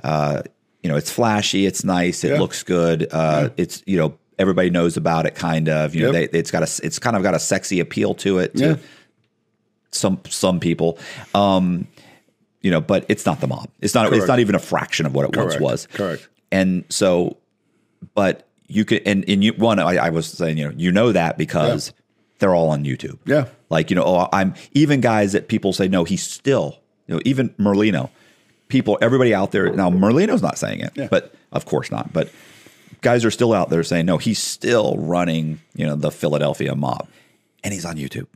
uh, you know, it's flashy, it's nice, it Yeah. looks good. Uh, It's you know, everybody knows about it, kind of. You know, they, it's got a, it's kind of got a sexy appeal to it to Yeah. some some people. Um, you know, but it's not the mob. It's not. It's not even a fraction of what it once was. Correct. And so, but you could, and and you one, I, I was saying, you know, you know that because they're all on YouTube. Yeah. Like, you know, oh, I'm even guys that people say, no, he's still, you know, even Merlino, people, everybody out there. Now, Merlino's not saying it, Yeah. but of course not. But guys are still out there saying, no, he's still running, you know, the Philadelphia mob and he's on YouTube.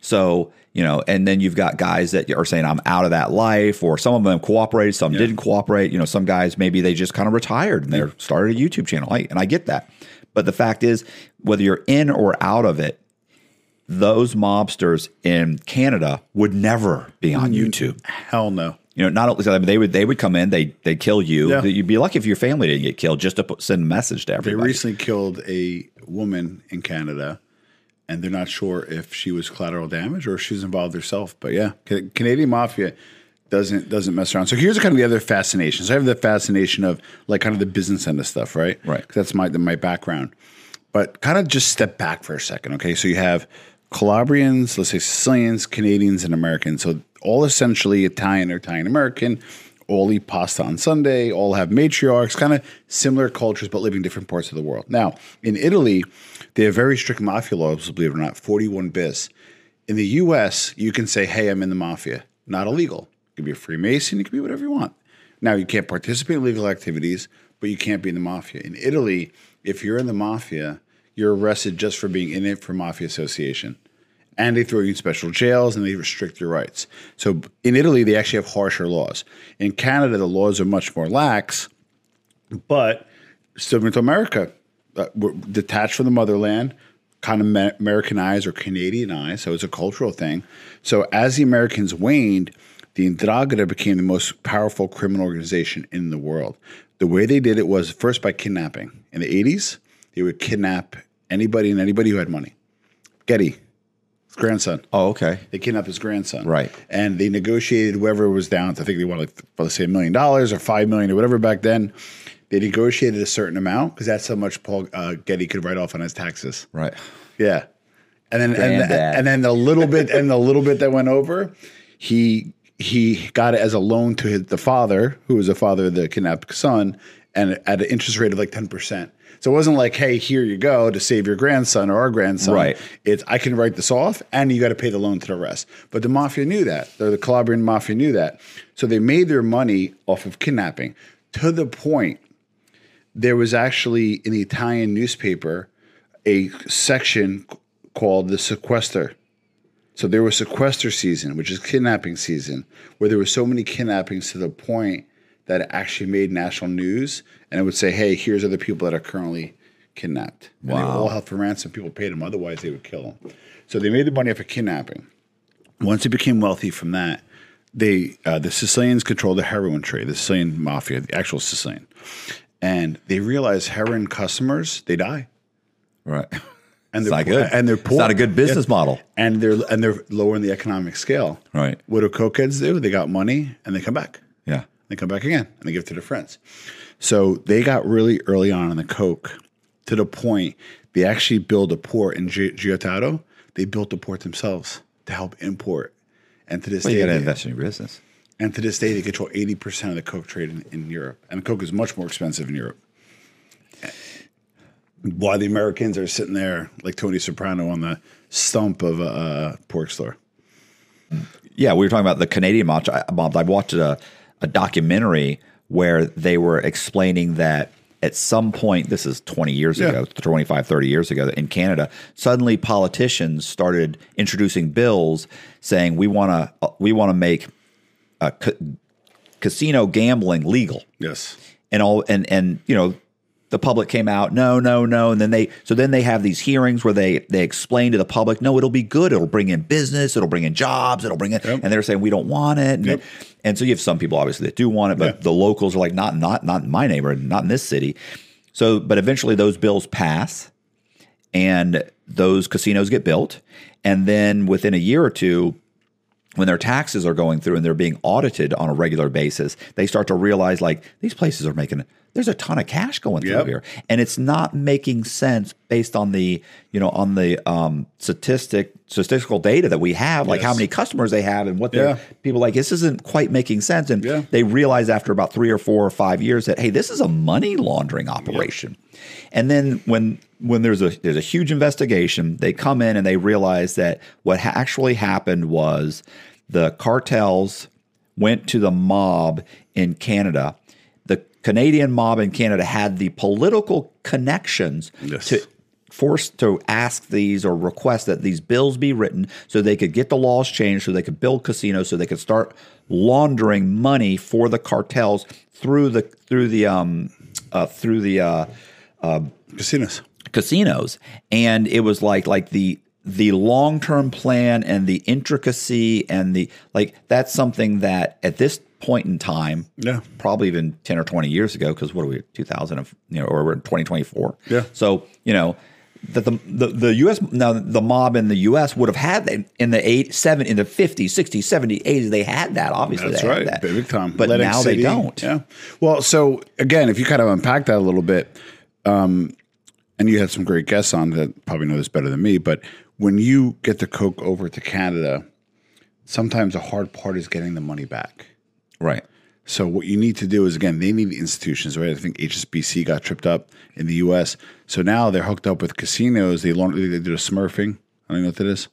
So, you know, and then you've got guys that are saying, I'm out of that life, or some of them cooperated, some didn't cooperate. You know, some guys maybe they just kind of retired and they started a YouTube channel. I, and I get that. But the fact is, whether you're in or out of it, those mobsters in Canada would never be on mm. YouTube. Hell no. You know, not only I mean, they would they would come in, they they kill you. Yeah. You'd be lucky if your family didn't get killed just to put, send a message to everybody. They recently killed a woman in Canada, and they're not sure if she was collateral damage or if she was involved herself. But yeah, Canadian mafia doesn't doesn't mess around. So here's kind of the other fascinations. I have the fascination of like kind of the business end of stuff, right? Right. that's my my background. But kind of just step back for a second, okay? So you have Calabrians, let's say Sicilians, Canadians, and Americans. So all essentially Italian or Italian American, all eat pasta on Sunday, all have matriarchs, kind of similar cultures, but living different parts of the world. Now, in Italy, they have very strict mafia laws, believe it or not, 41 bis. In the US, you can say, hey, I'm in the mafia. Not illegal. You can be a Freemason, you can be whatever you want. Now, you can't participate in legal activities, but you can't be in the mafia. In Italy, if you're in the mafia, you're arrested just for being in it for mafia association. And they throw you in special jails and they restrict your rights. So in Italy, they actually have harsher laws. In Canada, the laws are much more lax, but similar to America, uh, we're detached from the motherland, kind of Americanized or Canadianized. So it's a cultural thing. So as the Americans waned, the Ndrangheta became the most powerful criminal organization in the world. The way they did it was first by kidnapping. In the 80s, they would kidnap anybody and anybody who had money. Getty, grandson. Oh, okay. They kidnapped his grandson. Right. And they negotiated whoever was down. To, I think they wanted, let's say, a million dollars or five million or whatever back then. They negotiated a certain amount because that's how much Paul uh, Getty could write off on his taxes. Right. Yeah. And then and, Granddad. and then the little bit and the little bit that went over, he he got it as a loan to his, the father, who was the father of the kidnapped son, and at an interest rate of like ten percent. So it wasn't like, hey, here you go to save your grandson or our grandson. Right. It's I can write this off, and you got to pay the loan to the rest. But the mafia knew that. Or the Calabrian mafia knew that. So they made their money off of kidnapping to the point there was actually in the Italian newspaper a section called the sequester. So there was sequester season, which is kidnapping season, where there were so many kidnappings to the point that it actually made national news, and it would say, "Hey, here's other people that are currently kidnapped." And they were Wow. all held for ransom. People paid them, otherwise they would kill them. So they made the money off of kidnapping. Once they became wealthy from that, they uh, the Sicilians controlled the heroin trade, the Sicilian mafia, the actual Sicilian, and they realize heroin customers they die, Right. and It's they're not poor- good. and they're It's not a good business model. and they're and they're lowering the economic scale. Right. What do cokeheads do? They got money and they come back. Yeah. They come back again and they give it to their friends. So they got really early on in the coke to the point they actually built a port in Gi- Gioia Tauro. They built the port themselves to help import. And to this Well, you day, got to invest in your business. And to this day, they control eighty percent of the coke trade in, in Europe, and coke is much more expensive in Europe. Why the Americans are sitting there like Tony Soprano on the stump of a, a pork store? Yeah, we were talking about the Canadian mob. I watched a, a documentary where they were explaining that at some point, this is 20 years Yeah. ago, 25, 30 years ago, in Canada, suddenly politicians started introducing bills saying we want to we want to make uh, ca- casino gambling legal Yes. and all and and you know the public came out no no no and then they so then they have these hearings where they they explain to the public no it'll be good it'll bring in business it'll bring in jobs it'll bring in Yep. and they're saying we don't want it and, Yep. and so you have some people obviously that do want it but Yeah. the locals are like not not not in my neighborhood not in this city so but eventually those bills pass and those casinos get built and then within a year or two when their taxes are going through and they're being audited on a regular basis, they start to realize like these places are making there's a ton of cash going through Yep. here, and it's not making sense based on the you know on the um, statistic statistical data that we have, like how many customers they have and what they're people like this isn't quite making sense, and Yeah. they realize after about three or four or five years that hey, this is a money laundering operation, and then when when there's a there's a huge investigation, they come in and they realize that what ha- actually happened was the cartels went to the mob in Canada. The Canadian mob in Canada had the political connections Yes. to forced to ask these or request that these bills be written so they could get the laws changed so they could build casinos so they could start laundering money for the cartels through the through the um uh, through the uh, Casinos. Casinos and it was like like the the long-term plan and the intricacy and the like that's something that at this point in time Yeah. probably even 10 or 20 years ago because what are we 2000 of you know or we're 2024 Yeah. so you know that the, the the US now the mob in the US would have had that in the 8 7 in the 50s 60s 70s 80s they had that obviously That's right. that. Big time. but Atlantic now City. they don't Yeah. Well, so again, if you kind of unpack that a little bit, um, and you had some great guests on that probably know this better than me, but when you get the Coke over to Canada, sometimes the hard part is getting the money back. right So what you need to do is again, they need institutions, right? I think HSBC got tripped up in the U.S. So now they're hooked up with casinos. They they do a smurfing. I don't know what that is.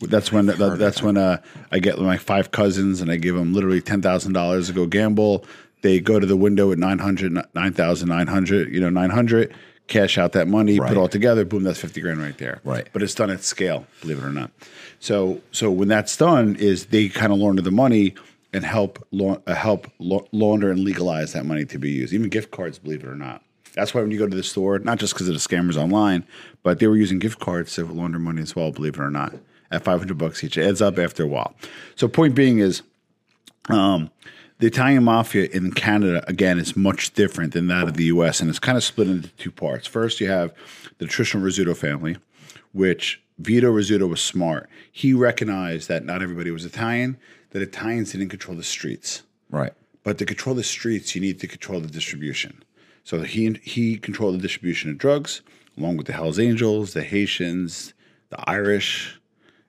That's when that, that's when uh, I get my five cousins and I give them literally ten thousand dollars to go gamble. They go to the window at 900, 9,900, you know, 900, cash out that money, put it all together, boom, that's 50 grand right there. Right. But it's done at scale, believe it or not. So, so when that's done is they kind of launder the money and help lau- uh, help lau- launder and legalize that money to be used. Even gift cards, believe it or not. That's why when you go to the store, not just because of the scammers online, but they were using gift cards to launder money as well, believe it or not. At 500 bucks each, it adds up after a while. So point being is um, the Italian mafia in Canada, again, is much different than that of the US, and it's kind of split into two parts. First, you have the traditional Rizzuto family, which Vito Rizzuto was smart. He recognized that not everybody was Italian, that Italians didn't control the streets. Right. But to control the streets, you need to control the distribution. So he he controlled the distribution of drugs, along with the Hells Angels, the Haitians, the Irish,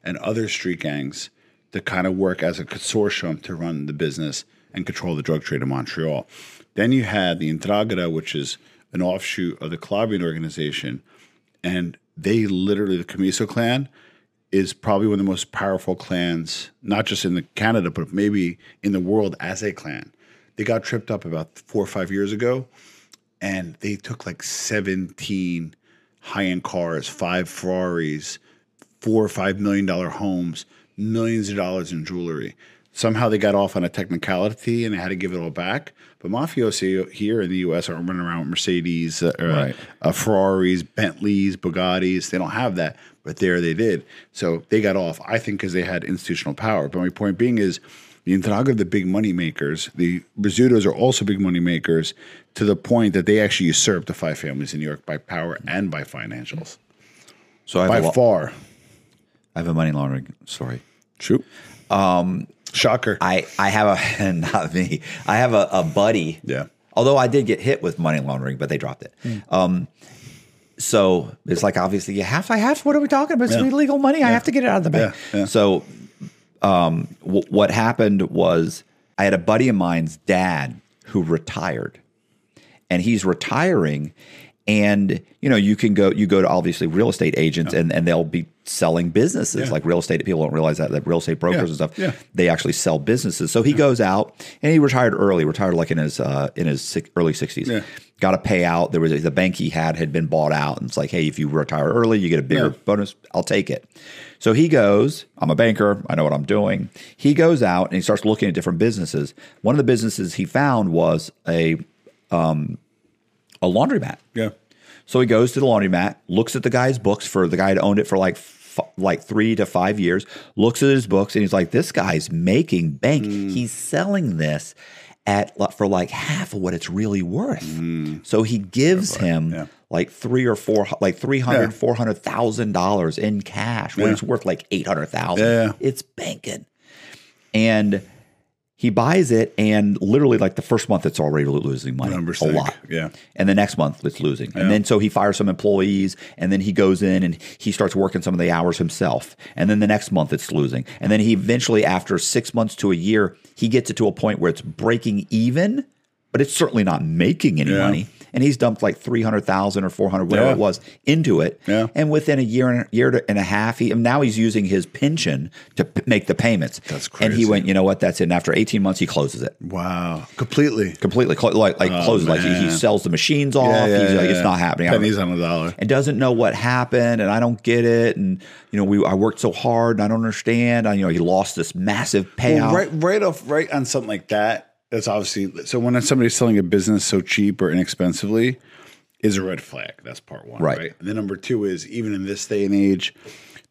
and other street gangs to kind of work as a consortium to run the business and control the drug trade in Montreal. Then you had the Ndrangheta, which is an offshoot of the Calabrian organization, and they literally the Commisso clan is probably one of the most powerful clans, not just in the Canada, but maybe in the world as a clan. They got tripped up about four or five years ago, and they took like seventeen high-end cars, five Ferraris, four or five million dollar homes, millions of dollars in jewelry. Somehow they got off on a technicality and they had to give it all back. But mafiosi here in the U.S. are running around with Mercedes, uh, Right. uh, Ferraris, Bentleys, Bugattis. They don't have that, but there they did. So they got off. I think because they had institutional power. But my point being is, the Ndrangheta are the big money makers. The Rizzutos are also big money makers to the point that they actually usurped the five families in New York by power and by financials. So I By lo- far. I have a money laundering story. True. Um, Shocker. I, I have a not me. I have a, a buddy. Yeah. Although I did get hit with money laundering, but they dropped it. Um, so it's like obviously you have. I have. What are we talking about? It's Yeah. illegal money. I have to get it out of the bank. Yeah, yeah. So, um, w- what happened was I had a buddy of mine's dad who retired, and he's retiring. And you know, you can go. You go to obviously real estate agents, and, and they'll be selling businesses Yeah. like real estate. People don't realize that that real estate brokers Yeah, and stuff yeah. they actually sell businesses. So he goes out and he retired early, retired like in his uh, in his early sixties. Yeah. Got a payout. There was a, the bank he had had been bought out, and it's like, hey, if you retire early, you get a bigger Yeah. bonus. I'll take it. So he goes. I'm a banker. I know what I'm doing. He goes out and he starts looking at different businesses. One of the businesses he found was a um, a laundromat. yeah. So he goes to the laundromat, looks at the guy's books for the guy that owned it for like f- like three to five years, looks at his books, and he's like, "This guy's making bank. Mm. He's selling this at for like half of what it's really worth." Mm. So he gives him Yeah. like three or four, like three hundred, Yeah. four hundred thousand dollars in cash when Yeah. it's worth like eight hundred thousand. Yeah. It's banking, and. He buys it, and literally, like the first month, it's already losing money. Numbers a think. lot Yeah. and the next month it's losing. And then so he fires some employees and then he goes in and he starts working some of the hours himself. And then the next month it's losing. And then he eventually after 6 months to a year, he gets it to a point where it's breaking even, but it's certainly not making any Yeah. money. And he's dumped like 300,000 or 400 whatever Yeah. it was into it. Yeah. And within a year and year and a half, he now he's using his pension to p- make the payments. That's crazy. And he went, "You know what? That's it." And after 18 months he closes it Wow. Completely. completely clo- like like oh, closes like he, he Oh, sells the machines off Yeah, yeah, he's like it's not happening Pennies on a dollar. and doesn't know what happened and I don't get it and you know we I worked so hard and I don't understand I, you know he lost this massive payout Well, right, right off, right on something like that. That's obviously so. When somebody's selling a business so cheap or inexpensively, is a red flag. That's part one, Right. right? And then number two is even in this day and age,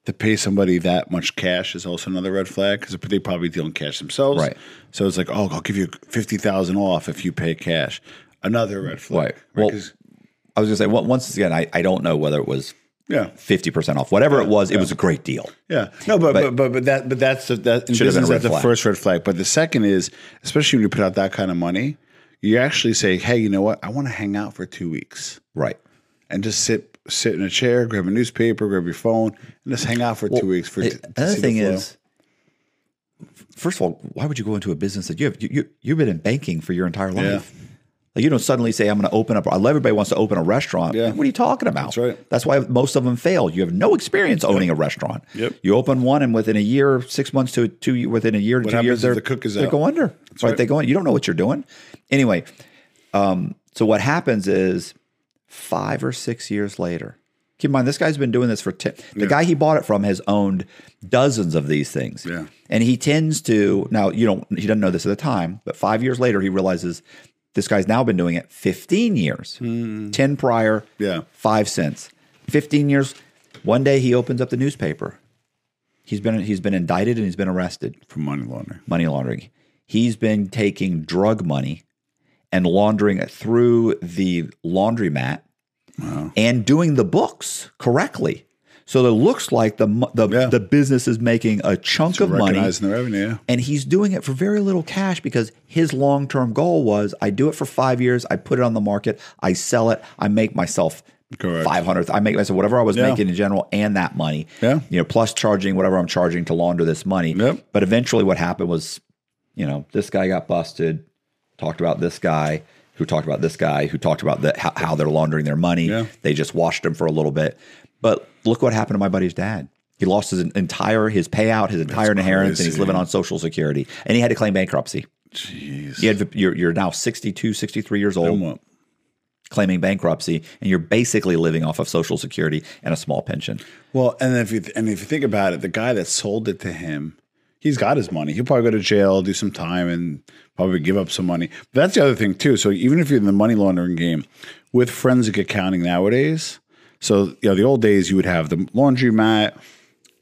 to pay somebody that much cash is also another red flag because they probably deal in cash themselves. Right. So it's like, oh, I'll give you fifty thousand off if you pay cash. Another red flag. Right. Well, 'Cause- I was gonna say well, once again I, I don't know whether it was yeah. 50% off whatever it was it was a great deal Yeah, no, but But- but but, that but that's the, that Should have been a red that's the first red flag. But the second is, especially when you put out that kind of money, you actually say, "Hey, you know what? I want to hang out for two weeks right and just sit sit in a chair, grab a newspaper, grab your phone, and just hang out for two weeks." For It- another the thing is first of all why would you go into a business that you have you, you you've been in banking for your entire life Like you don't suddenly say, "I'm going to open up." I love everybody wants to open a restaurant. Yeah. What are you talking about? That's right. That's why most of them fail. You have no experience owning a restaurant. Yep. You open one, and within a year, six months to two, within a year to What two years, they're the cook is they out? go under. right. right. They go in. You don't know what you're doing. Anyway, um, so what happens is five or six years later. Keep in mind, this guy's been doing this for ten. The guy he bought it from has owned dozens of these things. Yeah. And he tends to now you don't he doesn't know this at the time, but five years later he realizes this guy's now been doing it 15 years. Hmm. 10 prior. Yeah. five cents. 15 years. One day he opens up the newspaper. He's been he's been indicted and he's been arrested. for money laundering. Money laundering. He's been taking drug money and laundering it through the laundromat and doing the books correctly. So it looks like the the, Yeah. the business is making a chunk of money, the revenue. And he's doing it for very little cash because his long term goal was I do it for five years, I put it on the market, I sell it, I make myself five hundred, I make myself whatever I was Yeah. making in general, and that money, Yeah. you know, plus charging whatever I'm charging to launder this money. Yep. But eventually, what happened was, you know, this guy got busted. Talked about this guy who talked about this guy who talked about the, how, how they're laundering their money. Yeah. They just washed him for a little bit. But look what happened to my buddy's dad. He lost his entire his payout, his entire inheritance, and he's living on Social Security. And he had to claim bankruptcy. Jeez. You had, you're, you're now 62, 63 years old, claiming bankruptcy, and you're basically living off of Social Security and a small pension. Well, and if you and if you think about it, the guy that sold it to him, he's got his money. He'll probably go to jail, do some time, and probably give up some money. But that's the other thing too. So even if you're in the money laundering game, with forensic accounting nowadays, so you know the old days you would have the laundromat.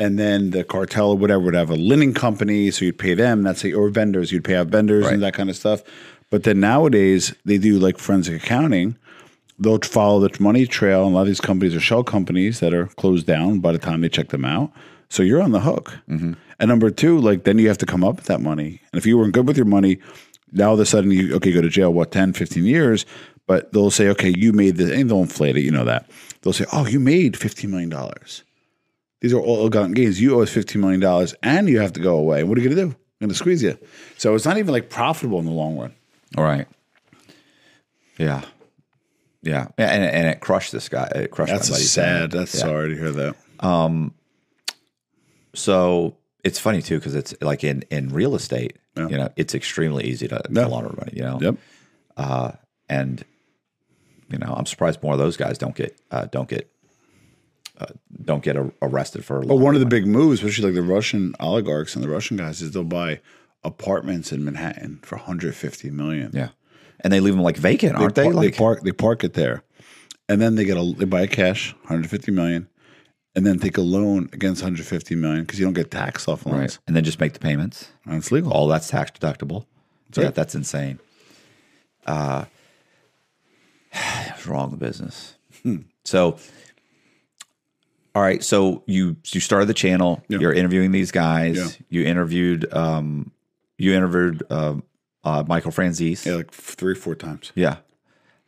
And then the cartel or whatever would have a linen company, so you'd pay them. That's a, or vendors, you'd pay out vendors Right. and that kind of stuff. But then nowadays they do like forensic accounting, they'll follow the money trail. And a lot of these companies are shell companies that are closed down by the time they check them out. So you're on the hook. Mm-hmm. And number two, like then you have to come up with that money. And if you weren't good with your money, now all of a sudden you okay go to jail what 10, 15 years. But they'll say, okay, you made this, and they'll inflate it. You know that they'll say, oh, you made fifteen million dollars. These are all ill-gotten gains. You owe us fifteen million dollars, and you have to go away. What are you going to do? I'm going to squeeze you. So it's not even like profitable in the long run. All right. Yeah. Yeah. And, and it crushed this guy. It crushed That's my sad. That's Yeah. sorry to hear that. Um. So it's funny too because it's like in in real estate, you know, it's extremely easy to, Yeah. to launder money. You know, Yep. and you know, I'm surprised more of those guys don't get uh, don't get uh, don't get a, arrested for. But one of the big moves, especially like the Russian oligarchs and the Russian guys, is they'll buy apartments in Manhattan for 150 million. yeah, and they leave them like vacant, aren't they? par- like park they park it there, and then they get a they buy cash 150 million, and then take a loan against 150 million because you don't get taxed off loans. right, and then just make the payments. And it's legal. All that's tax deductible. yeah, right. that's insane. Uh, wrong business? Hmm. So, all right. So you you started the channel. Yeah. You're interviewing these guys. Yeah. You interviewed um, you interviewed um, uh, Michael Franzese. yeah, like three or four times. Yeah.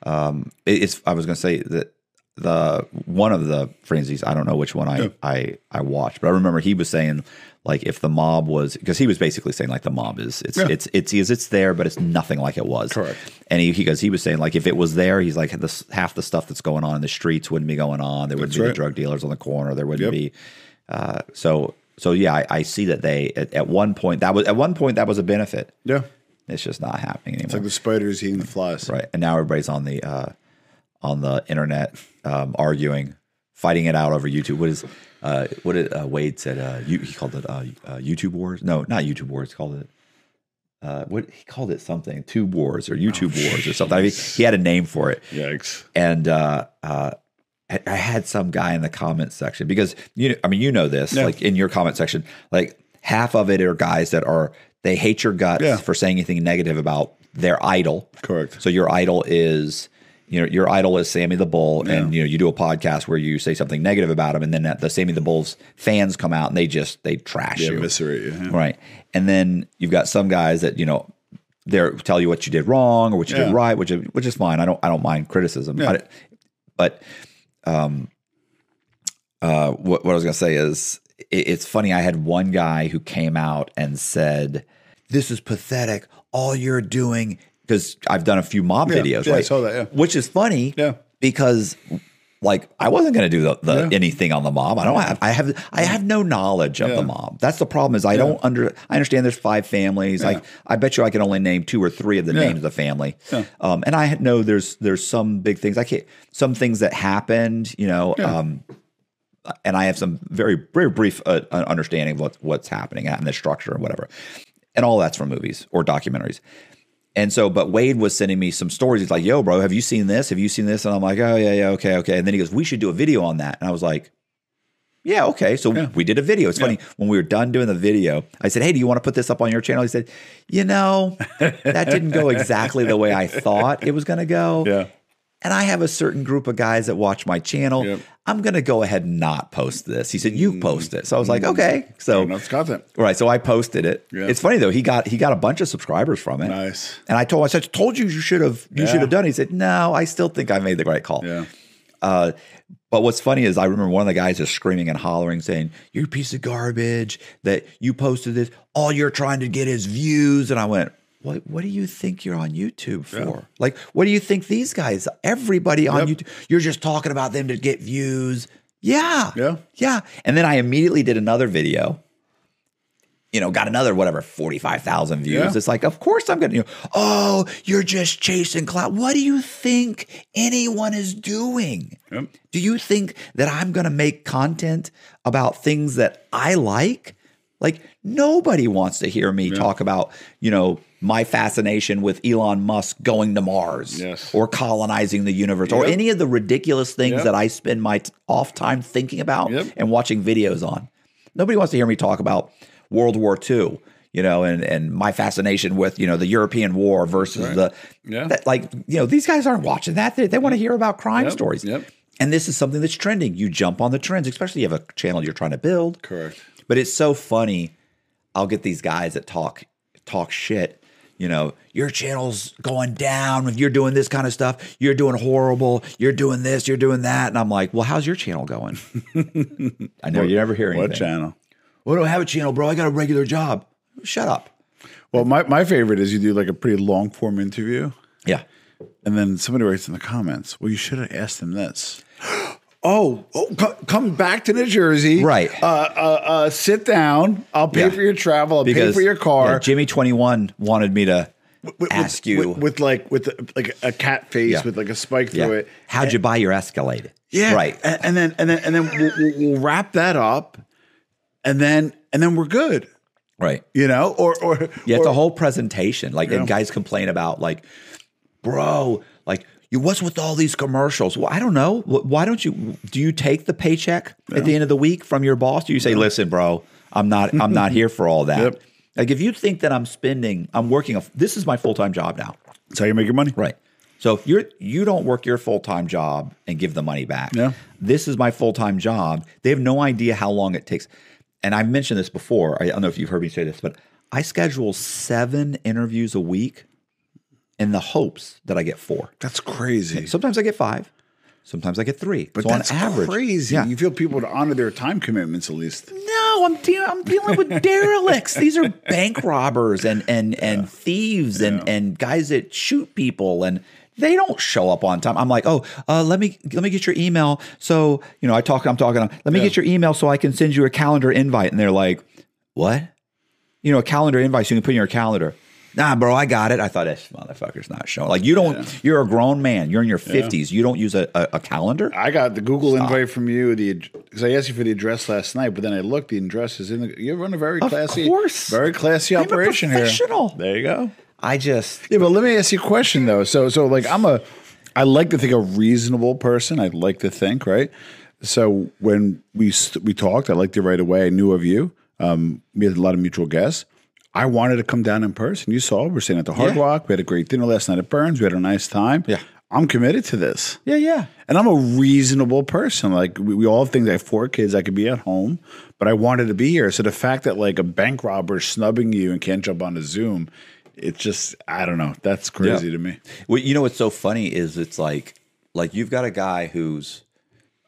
Um, it- it's. I was going to say that the one of the Franzese. I don't know which one I Yeah. I I watched, but I remember he was saying like if the mob was because he was basically saying like the mob is it's Yeah. it's it's it's it's there, but it's nothing like it was. Correct. And he he goes he was saying like if it was there, he's like this half the stuff that's going on in the streets wouldn't be going on. There wouldn't That's be the drug dealers on the corner. There wouldn't Yep. be. Uh, so so yeah, I, I see that they at, at one point that was at one point that was a benefit. Yeah, It's just not happening anymore. it's like the spiders eating the flies. Right. And now everybody's on the uh, on the internet um, arguing, fighting it out over YouTube. What is uh, what did uh, Wade said? Uh, you, he called it uh, uh, YouTube wars. No, not YouTube wars. He called it. Uh, what he called it something tube wars or YouTube wars or something. I mean, he had a name for it, Yikes! and uh, uh, I I had some guy in the comment section because you know, I mean, you know this, Yeah. like in your comment section, like half of it are guys that are they hate your guts Yeah. for saying anything negative about their idol. Correct. So your idol is, you know, your idol is Sammy the Bull, and you know you do a podcast where you say something negative about him, and then the Sammy the Bull's fans come out and they just they trash Yeah, you, eviscerate you. yeah. right? And then you've got some guys that you know they tell you what you did wrong or what you Yeah. did right, which is which is fine. I don't I don't mind criticism, Yeah. but but um uh what what I was gonna say is it, it's funny. I had one guy who came out and said, "This is pathetic. All you're doing." Because I've done a few mob Yeah. videos, Yeah, I right? saw that, yeah. Which is funny, Yeah. Because like I wasn't going to do the, the Yeah. anything on the mob. I don't have I have I have no knowledge of the mob. That's the problem. Is I don't under I understand there's five families. Like I bet you I can only name two or three of the names of the family. Um, and I know there's there's some big things. I can't some things that happened. You know. Um, and I have some very very brief uh, understanding of what, what's happening and the structure and whatever, and all that's from movies or documentaries. And so, but Wade was sending me some stories. He's like, "Yo, bro, have you seen this? Have you seen this?" And I'm like, "Oh yeah, yeah, okay, okay." And then he goes, "We should do a video on that." And I was like, "Yeah, okay." So we did a video. It's funny when we were done doing the video. I said, "Hey, do you want to put this up on your channel?" He said, "You know, that didn't go exactly the way I thought it was going to go." Yeah. And I have a certain group of guys that watch my channel. Yep. I'm going to go ahead and not post this. He said, "You post it." So I was like, "Okay." So Enough content. right, so I posted it. Yeah. It's funny though. He got he got a bunch of subscribers from it. Nice. And I told I said, "Told you you should have you Yeah. should have done." it. He said, "No, I still think I made the right call." Yeah. Uh, but what's funny is I remember one of the guys just screaming and hollering, saying, "You're a piece of garbage! That you posted this. All you're trying to get is views." And I went, "What? What do you think you're on YouTube for? Like, what do you think these guys? Everybody on Yep. YouTube? You're just talking about them to get views." Yeah, Yeah. yeah. And then I immediately did another video. You know, got another whatever forty five thousand views. Yeah. It's like, of course I'm gonna. You know, oh, you're just chasing clout. What do you think anyone is doing? Yep. Do you think that I'm going to make content about things that I like? Like nobody wants to hear me talk about, you know, my fascination with Elon Musk going to Mars Yes. or colonizing the universe or any of the ridiculous things Yep. that I spend my off time thinking about Yep. and watching videos on. Nobody wants to hear me talk about World War II, you know, and and my fascination with, you know, the European war versus the Yeah. that like, you know, these guys aren't watching that. They, they want to hear about crime Yep. stories. Yep. And this is something that's trending. You jump on the trends, especially if you have a channel you're trying to build. Correct. But it's so funny. I'll get these guys that talk talk shit. You know, your channel's going down if you're doing this kind of stuff. You're doing horrible. You're doing this. You're doing that. And I'm like, well, how's your channel going? I know you never hear anything. What channel? Well, I don't have a channel, bro. I got a regular job. Shut up. Well, my, my favorite is you do like a pretty long form interview, Yeah. and then somebody writes in the comments, "Well, you should have asked them this." Oh, oh co- come back to New Jersey, Right. Uh, uh, uh, sit down. I'll pay Yeah. for your travel. I'll pay for your car. yeah, Jimmy 21 wanted me to with, ask with, you. with, with like with like a cat face Yeah. with like a spike through it. how'd you buy your Escalade? Yeah, Right. And, and then and then and then we'll, we'll, wrap that up, and then and then we're good. Right. You know, or or Yeah, it's or, a whole presentation. Like, and guys complain about, like, bro, what's with all these commercials? Well, I don't know. Why don't you? Do you take the paycheck at the end of the week from your boss? Do you say, "Listen, bro, I'm not, I'm not here for all that." Yep. Like, if you think that I'm spending, I'm working. A, this is my full time job now, That's how you make your money. right? So if you're you don't work your full time job and give the money back, Yeah. this is my full time job. They have no idea how long it takes. And I've mentioned this before. I don't know if you've heard me say this, but I schedule seven interviews a week in the hopes that I get four. That's crazy. Sometimes I get five. Sometimes I get three. But so that's on average, crazy. Yeah. You feel people to honor their time commitments at least. No, I'm de- I'm dealing with derelicts. These are bank robbers and and and thieves and and guys that shoot people and they don't show up on time. I'm like, oh, uh, let me let me get your email. So you know, I talk. I'm talking. Let me Yeah. get your email so I can send you a calendar invite. And they're like, what? You know, a calendar invite so you can put in your calendar. Nah, bro, I got it. I thought this motherfucker's not showing. Like you don't. You're a grown man. You're in your fifties. You don't use a, a, a calendar. I got the Google invite from you. The because I asked you for the address last night, but then I looked. The address is in the. You run a very Of classy, course. very classy I'm operation here. professional. There you go. I just Yeah, but let me ask you a question though. So, so like I'm a, I like to think a reasonable person. I'd like to think right. So when we st- we talked, I liked you right away. I knew of you. Um, we had a lot of mutual guests. I wanted to come down in person. You saw we're sitting at the Hard Yeah. Rock. We had a great dinner last night at Bern's. We had a nice time. Yeah. I'm committed to this. yeah yeah. And I'm a reasonable person. Like we, we all have things. I have four kids. I could be at home, but I wanted to be here. So the fact that like a bank robber is snubbing you and can't jump on a Zoom, it's just I don't know. That's crazy Yeah. to me. Well, you know what's so funny is it's like like you've got a guy who's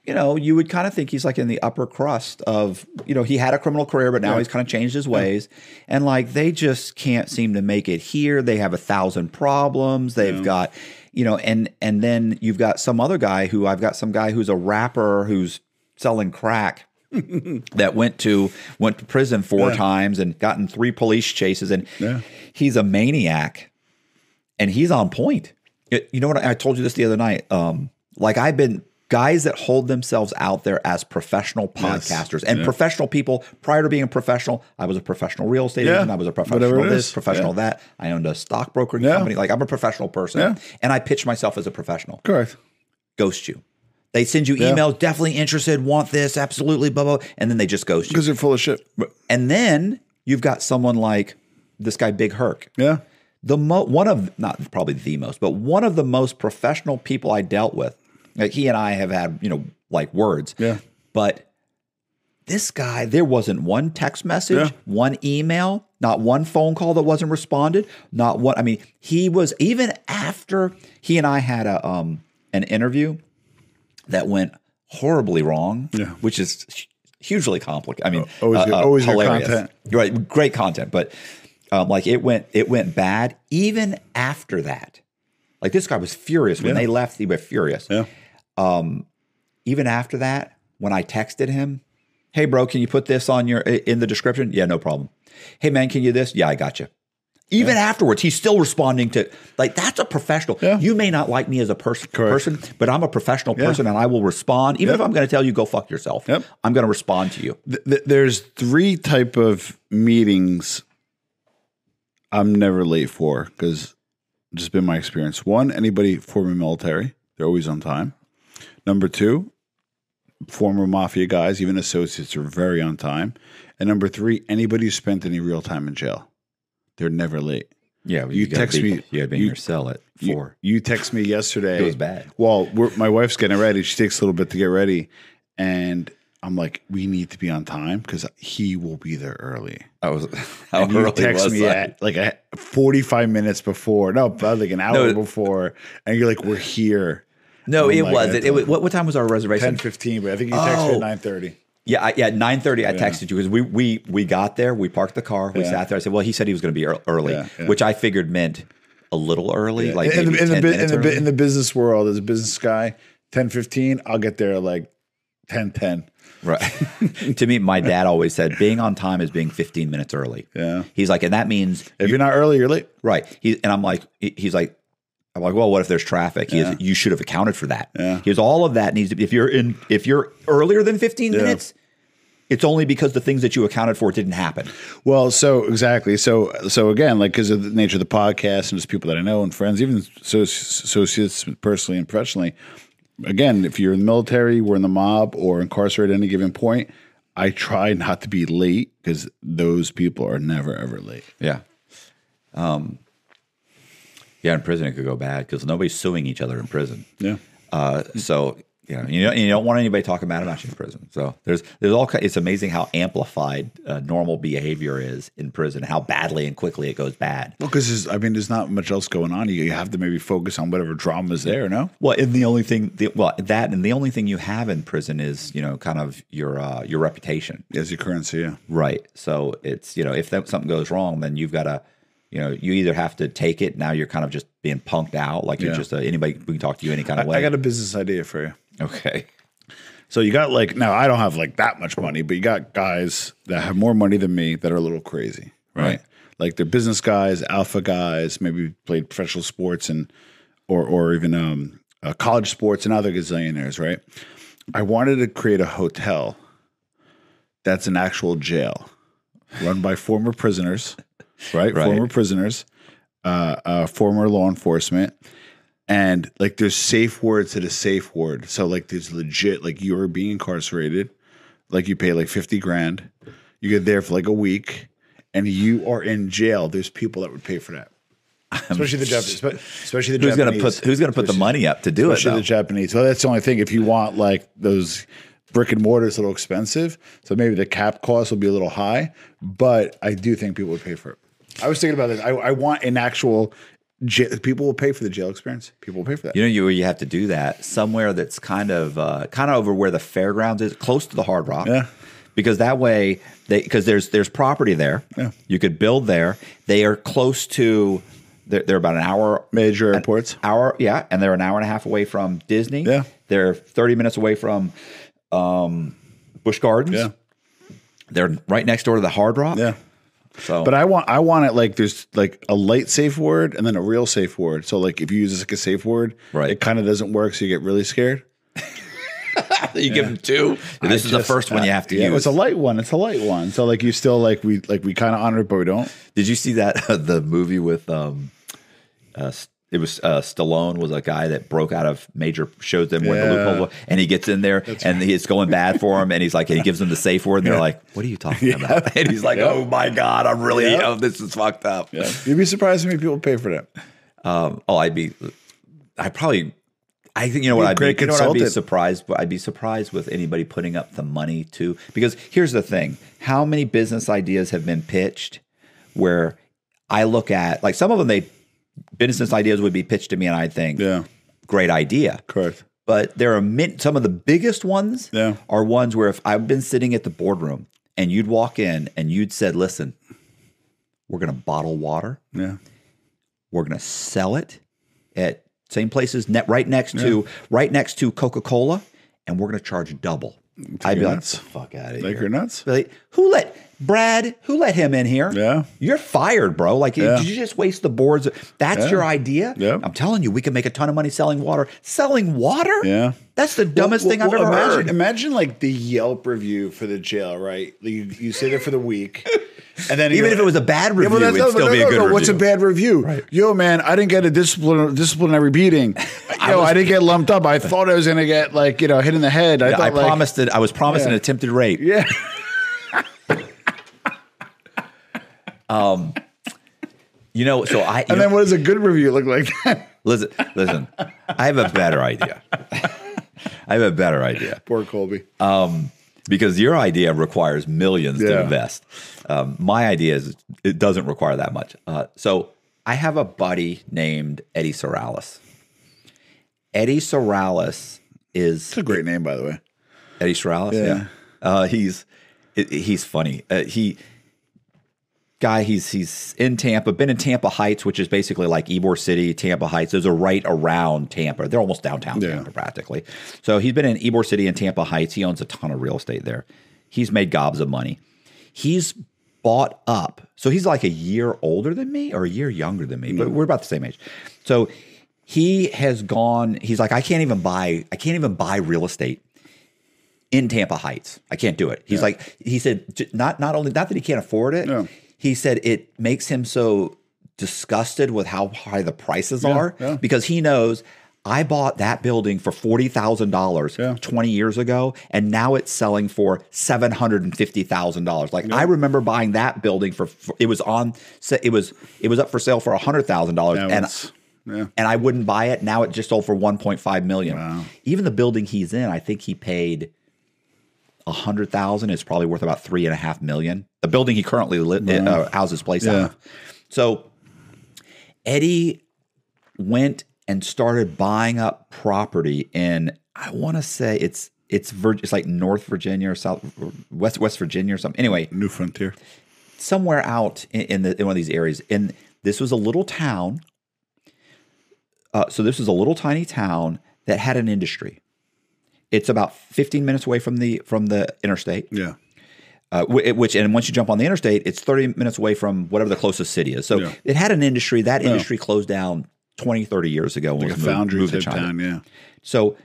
you know, you would kind of think he's like in the upper crust of, you know, he had a criminal career, but now he's kind of changed his ways. And like they just can't seem to make it here. They have a thousand problems. They've got, you know, and and then you've got some other guy who I've got some guy who's a rapper who's selling crack that went to went to prison four Yeah. times and gotten three police chases and Yeah. he's a maniac and he's on point. It- you know what? I told you this the other night. Um, like I've been guys that hold themselves out there as professional Yes. podcasters and Yeah. professional people. Prior to being a professional, I was a professional real estate Yeah. agent. I was a professional this, is. professional Yeah. that. I owned a stockbroker company. Like I'm a professional person, and I pitch myself as a professional. Correct. Ghost you. They send you emails, definitely interested, want this, absolutely, blah blah, and then they just ghost you. Because they're full of shit. And then you've got someone like this guy, Big Herc Yeah. the mo- one of not probably the most, but one of the most professional people I dealt with. Like he and I have had, you know, like words. Yeah. But this guy, there wasn't one text message, Yeah. one email, not one phone call that wasn't responded, not one. I mean, he was even after he and I had a um an interview that went horribly wrong, Yeah. which is hugely complicated. I mean, Always good- always good hilarious. content. right? Great content, but um, like it went it went bad even after that. Like this guy was furious when Yeah. they left. He was furious Yeah. Um, even after that, when I texted him, "Hey, bro, can you put this on your in the description?" Yeah, no problem. Hey, man, can you this? Yeah, I got you. Even afterwards, he's still responding to like that's a professional. Yeah. You may not like me as a person, person, but I'm a professional person, and I will respond. Even if I'm going to tell you go fuck yourself, Yep. I'm going to respond to you. Th- th- there's three type of meetings I'm never late for because just been my experience. One, anybody former military, they're always on time. Number two, former mafia guys, even associates, are very on time. And number three, anybody who spent any real time in jail, they're never late. Yeah, You gotta text be, me- You got to be you- in your cell at four. You, text me yesterday. It was bad. Well, we're, my wife's getting ready. She takes a little bit to get ready, and I'm like, we need to be on time because he will be there early. I was. How And you early text was me I? at like a 45 minutes before, no, like an hour No. before, and you're like, we're here. No, I'm it wasn't. It was, what, what time was our reservation? Ten fifteen, but I think you texted Oh. me at 9:30. Yeah, I, yeah, nine thirty. I texted you because we we we got there. We parked the car. We Yeah. sat there. I said, "Well, he said he was going to be early," Yeah, yeah. which I figured meant a little early, like in, the, in, the, in, the, in the business world, as a business guy, ten fifteen, I'll get there like ten ten. 10. right. to me, my dad always said, "Being on time is being fifteen minutes early." Yeah. He's like, and that means If you're not early, you're late. right. He and I'm like, he's like. I'm like, well, what if there's traffic? Is, you should have accounted for that. Yeah. Goes, all of that needs to be. If you're in, if you're earlier than 15 minutes, it's only because the things that you accounted for didn't happen. Well, so exactly. So so again, like because of the nature of the podcast and just people that I know and friends, even associ- associates personally and professionally. Again, if you're in the military, we're in the mob, or incarcerated at any given point, I try not to be late because those people are never ever late. Yeah. Um, yeah, in prison it could go bad because nobody's suing each other in prison. Yeah. Uh, so you know, you don't, you don't want anybody talking bad about you in prison. So there's there's all it's amazing how amplified uh, normal behavior is in prison, how badly and quickly it goes bad. Well, because I mean, there's not much else going on. You, you have to maybe focus on whatever drama is there. No. Well, and the only thing, the, well, that and the only thing you have in prison is you know kind of your uh, your reputation. As your currency, yeah. Right. So it's you know if that, something goes wrong, then you've got to you know you either have to take it. Now you're kind of just being punked out, like you're Yeah. just uh, anybody we can talk to you any kind of way. I got a business idea for you. okay. So you got like now I don't have like that much money, but you got guys that have more money than me that are a little crazy, right? Right. Like they're business guys, alpha guys, maybe played professional sports and or or even um, uh, college sports and other gazillionaires, right? I wanted to create a hotel that's an actual jail run by former prisoners, right? Right. Former prisoners, uh, uh, former law enforcement, and like there's safe word to the safe word. So like there's legit like you're being incarcerated, like you pay like fifty grand, you get there for like a week, and you are in jail. There's people that would pay for that, especially the Japanese. Especially the Who's gonna put Who's gonna put the money up to do it? especially Though? the Japanese. Well, that's the only thing. If you want like those brick and mortar, it's a little expensive. So maybe the cap cost will be a little high, but I do think people would pay for it. I was thinking about this. I, I want an actual. j- People will pay for the jail experience. People will pay for that. You know, you you have to do that somewhere that's kind of uh, kind of over where the fairgrounds is, close to the Hard Rock. Yeah. Because that way, they because there's there's property there. Yeah. You could build there. They are close to. They're, they're about an hour Major airports. hour yeah and they're an hour and a half away from disney Yeah. they're 30 minutes away from um Busch Gardens Yeah. they're right next door to the hard rock Yeah. So But I want I want it like there's like a light safe word and then a real safe word. So like if you use this like a safe word, Right. it kind of doesn't work, so you get really scared. you give them two this is the first one you have to yeah, use It's a light one. It's a light one. So like you still like we like we kind of honor it, but we don't. did you see that the movie with um uh, it was uh, Stallone was a guy that broke out of major shows them where the Yeah. loophole, and he gets in there and it's going bad for him, and he's like, and he gives them the safe word, and they're like, "What are you talking about?" And he's like, "Oh my god, I'm really, Yeah. oh, this is fucked up." Yeah. You'd be surprised how many people pay for that. Um, oh, I'd be, I probably, I think you know what Be I'd be, you know what I'd be surprised, but I'd be surprised with anybody putting up the money to because here's the thing: how many business ideas have been pitched where I look at like some of them they business ideas would be pitched to me and I'd think, Yeah. great idea, Correct. but there are min- some of the biggest ones Yeah. are ones where if I've been sitting at the boardroom and you'd walk in and you'd said, "Listen, we're going to bottle water." Yeah. We're going to sell it at same places net right next to right next to Coca Cola, and we're going to charge double. I'd be you're like, nuts. "Fuck out of Like here!" you're nuts. Like, who let Brad? Who let him in here? Yeah. you're fired, bro. Like, Yeah. did you just waste the boards? That's Yeah. your idea. Yeah. I'm telling you, we can make a ton of money selling water. Selling water? Yeah. that's the dumbest thing I've Well, ever imagine, heard. Imagine like the Yelp review for the jail, right? You, you sit there for the week, and then Even if it was a bad Yeah, review, well, it'd no, still no, be a good no, review. What's a bad review? Yo, man, I didn't get a discipline, disciplinary beating. Yo, I, was- didn't get lumped up. I thought I was going to get like you know hit in the head. I Yeah, I like, promised it. I was promised an attempted rape. Yeah, You know, so I. and know- then what does a good review look like? Listen, listen. I have a better idea. I have a better idea Poor Colby. Um, because your idea requires millions to invest. Um, my idea is it doesn't require that much. Uh, so I have a buddy named Eddie Sorales. Eddie Sorales is It's a great name, by the way. Eddie Sorales. Yeah, Yeah. Uh, he's he's funny. Uh, he guy. He's he's in Tampa. Been in Tampa Heights, which is basically like Ybor City, Tampa Heights. Those are right around Tampa. They're almost downtown Yeah. Tampa practically. So he's been in Ybor City and Tampa Heights. He owns a ton of real estate there. He's made gobs of money. He's bought up. So he's like a year older than me or a year younger than me, but mm. we're about the same age. So he has gone, he's like, I can't even buy, I can't even buy real estate in Tampa Heights. I can't do it. He's like, he said, not not only not that he can't afford it. Yeah. He said it makes him so disgusted with how high the prices are yeah. because he knows I bought that building for forty thousand dollars Yeah. twenty years ago, and now it's selling for seven hundred and fifty thousand dollars. Like I remember buying that building for, for it was on it was it was up for sale for hundred thousand dollars, and yeah. and I wouldn't buy it. Now it just sold for 1.5 million. Wow. Even the building he's in, I think he paid a hundred thousand. It's probably worth about three and a half million. The building he currently li- uh, houses his place out of. So Eddie went and started buying up property in. I want to say it's it's Vir- it's like North Virginia or South West West Virginia or something. Anyway, New Frontier. somewhere out in, in, the, in one of these areas. And this was a little town. Uh, so this was a little tiny town that had an industry. It's about 15 minutes away from the from the interstate, Yeah. uh, which and once you jump on the interstate, it's 30 minutes away from whatever the closest city is. So Yeah. it had an industry. That industry closed down 20, 30 years ago. Like a moved- foundry moved to type China. town. Yeah. So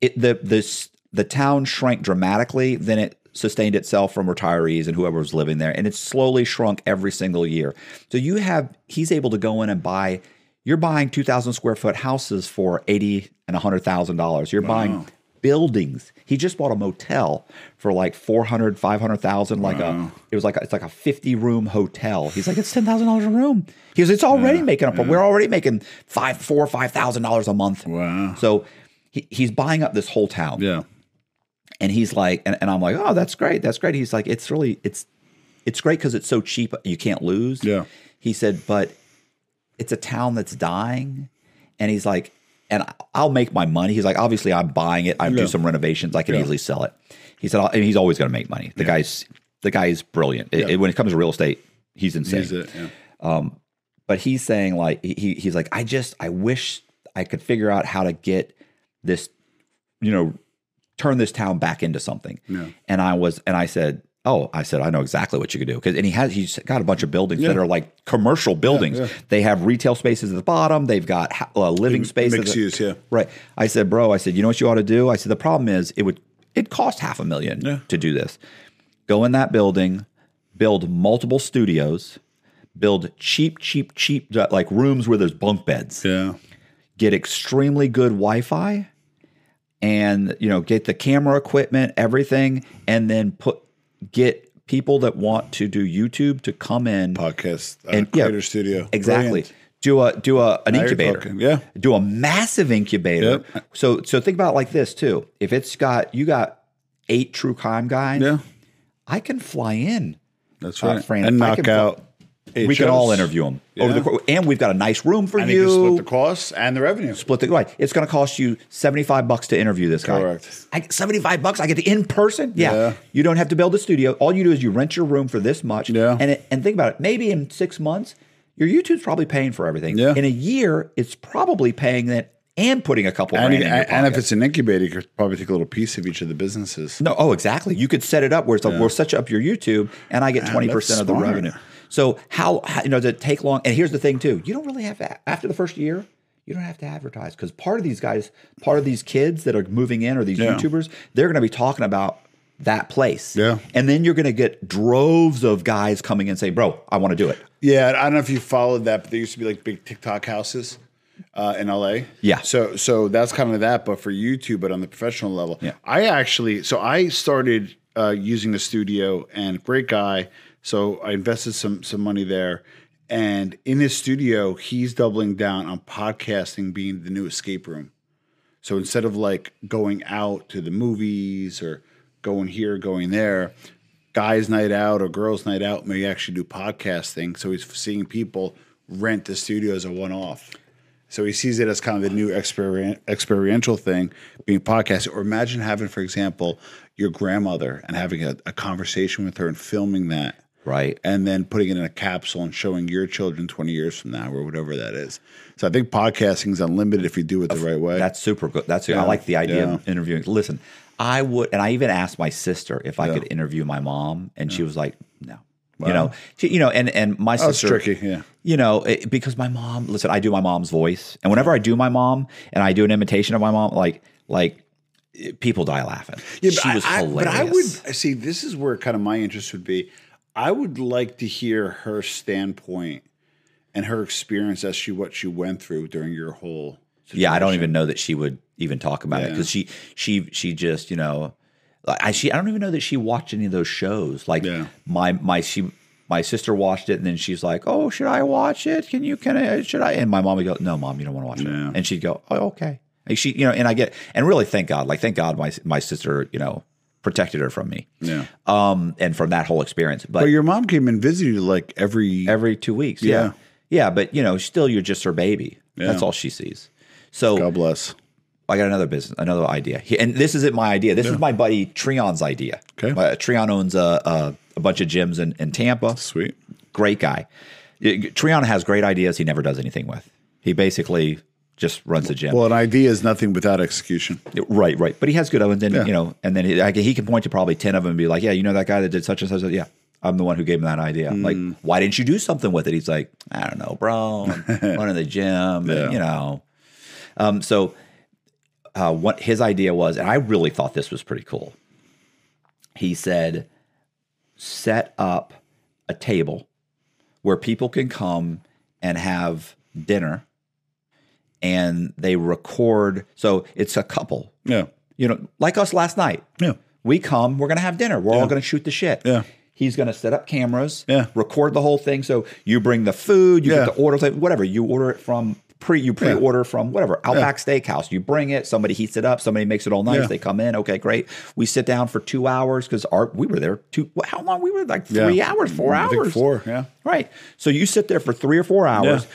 it the this the town shrank dramatically, then it sustained itself from retirees and whoever was living there, and it slowly shrunk every single year. So you have he's able to go in and buy. You're buying two thousand square foot houses for eighty and hundred thousand dollars. You're buying buildings. He just bought a motel for like 400, 500,000 like a it was like a, it's like a 50 room hotel. He's like it's $10,000 a room. He goes it's already making up we're already making 5 4 or 5,000 dollars a month. Wow. So he, he's buying up this whole town. Yeah. And he's like, and, and I'm like, oh, that's great. That's great. He's like, it's really, it's, it's great because it's so cheap. You can't lose. Yeah. He said, but it's a town that's dying. And he's like, and I'll make my money. He's like, obviously I'm buying it. I Yeah. do some renovations. I can easily sell it. He said, I'll- and he's always going to make money. The guy's, the guy is brilliant. It- Yeah. it- when it comes to real estate, he's insane He's it. Yeah. Um, but he's saying like he he's like I just I wish I could figure out how to get this you know turn this town back into something. Yeah. And I was and I said, "Oh, I said I know exactly what you could do." Cuz and he has he's got a bunch of buildings that are like commercial buildings. yeah. They have retail spaces at the bottom, they've got uh, living spaces. Mixed use. Yeah. Right. I said, "Bro, I said, you know what you ought to do?" I said, "The problem is it would it cost half a million Yeah. to do this. Go in that building, build multiple studios, build cheap, cheap, cheap uh, like rooms where there's bunk beds. Yeah. Get extremely good Wi-Fi, and you know get the camera equipment, everything, and then put get people that want to do YouTube to come in Podcast uh, And, yeah, creator studio. Exactly. Brilliant. Do a do a an Now incubator. yeah. Do a massive incubator. Yep. So so think about it like this too. If it's got you got eight true crime guys, Yeah. I can fly in. That's Uh, right. Fran, and knock out. We can all interview them over the Yeah. cour- and we've got a nice room for And you. you split the costs and the revenue. Split the right. It's going to cost you seventy five bucks to interview this guy. Correct. I seventy five bucks. I get the in person. Yeah. Yeah. You don't have to build a studio. All you do is you rent your room for this much. Yeah. And it, and think about it. Maybe in six months, your YouTube's probably paying for everything. Yeah. In a year, it's probably paying that and putting a couple And, and if it's an incubator, you could probably take a little piece of each of the businesses. No, oh, exactly. You could set it up where it's like, we'll set you up your YouTube, and I get twenty percent of the revenue. So how, how you know does it take long? And here's the thing too: you don't really have to after the first year. You don't have to advertise because part of these guys, part of these kids that are moving in or these Yeah. YouTubers, they're going to be talking about that place. Yeah. and then you're going to get droves of guys coming in and say, "Bro, I want to do it." Yeah, I don't know if you followed that, but there used to be like big TikTok houses uh, in LA. Yeah. So so that's kind of that, but for YouTube, but on the professional level. Yeah. I actually so I started uh, using the studio and great guy. So I invested some some money there. And in his studio, he's doubling down on podcasting being the new escape room. So instead of like going out to the movies or going here, going there, guys' night out or girls' night out may actually do podcasting. So he's seeing people rent the studio as a one off. So he sees it as kind of the new experien- experiential thing being podcasted. Or imagine having, for example, your grandmother and having a, a conversation with her and filming that Right. and then putting it in a capsule and showing your children 20 years from now or whatever that is. So I think podcasting is unlimited if you do it the right way. That's super good. That's Yeah. I like the idea Yeah. of interviewing. Listen, I would, and I even asked my sister if I could interview my mom, and she was like, "No." You know, she, you know, and and my Oh, sister, tricky, yeah. You know, it, because my mom. Listen, I do my mom's voice, and whenever I do my mom, and I do an imitation of my mom, like like eh, people die laughing. Yeah, she was I, I- hilarious. But I would see. This is where kind of my interest would be. I would like to hear her standpoint and her experience as she what she went through during your whole. Yeah, I don't even know that she would even talk about it because she she she just you know, like, I she I don't even know that she watched any of those shows. Like Yeah. my my she my sister watched it and then she's like, oh, should I watch it? Can you can I should I? And my mom would go, no, mom, you don't want to watch Yeah. it. And she'd go, oh, okay. And she you know, and I get and really thank God, like thank God my my sister you know protected her from me, Yeah. um, and from that whole experience. But But your mom came and visited you like every. every two weeks, yeah. Yeah. yeah, But you know, still, you're just her baby. That's all she sees. So God bless. I got another business, another idea, He- and this isn't my idea. This is my buddy Treon's idea. Okay. uh, Treon owns a, a, a bunch of gyms in, in Tampa. Sweet. Great guy. Treon has great ideas. He never does anything with. He basically just runs the gym. Well, an idea is nothing without execution. right, right. But he has good ones, and Yeah. you know, and then he, he can point to probably ten of them and be like, "Yeah, you know that guy that did such and such." Yeah, I'm the one who gave him that idea. Hmm. Like, why didn't you do something with it? He's like, I don't know, bro. I'm running the gym, and, you know. Um, so uh, what his idea was, and I really thought this was pretty cool. He said, set up a table where people can come and have dinner and they record. So it's a couple, Yeah. you know, like us last night. Yeah. We come, we're going to have dinner. We're all going to shoot the shit. Yeah. He's going to set up cameras, Yeah. record the whole thing. So you bring the food, you Yeah. get the order, whatever. You order it from pre, you pre-order from whatever Outback Steakhouse. You bring it, somebody heats it up, somebody makes it all nice. Yeah. They come in, okay, great. We sit down for two hours because our we were there two. How long we were like three Yeah. hours, four I hours, four, yeah. right. So you sit there for three or four hours.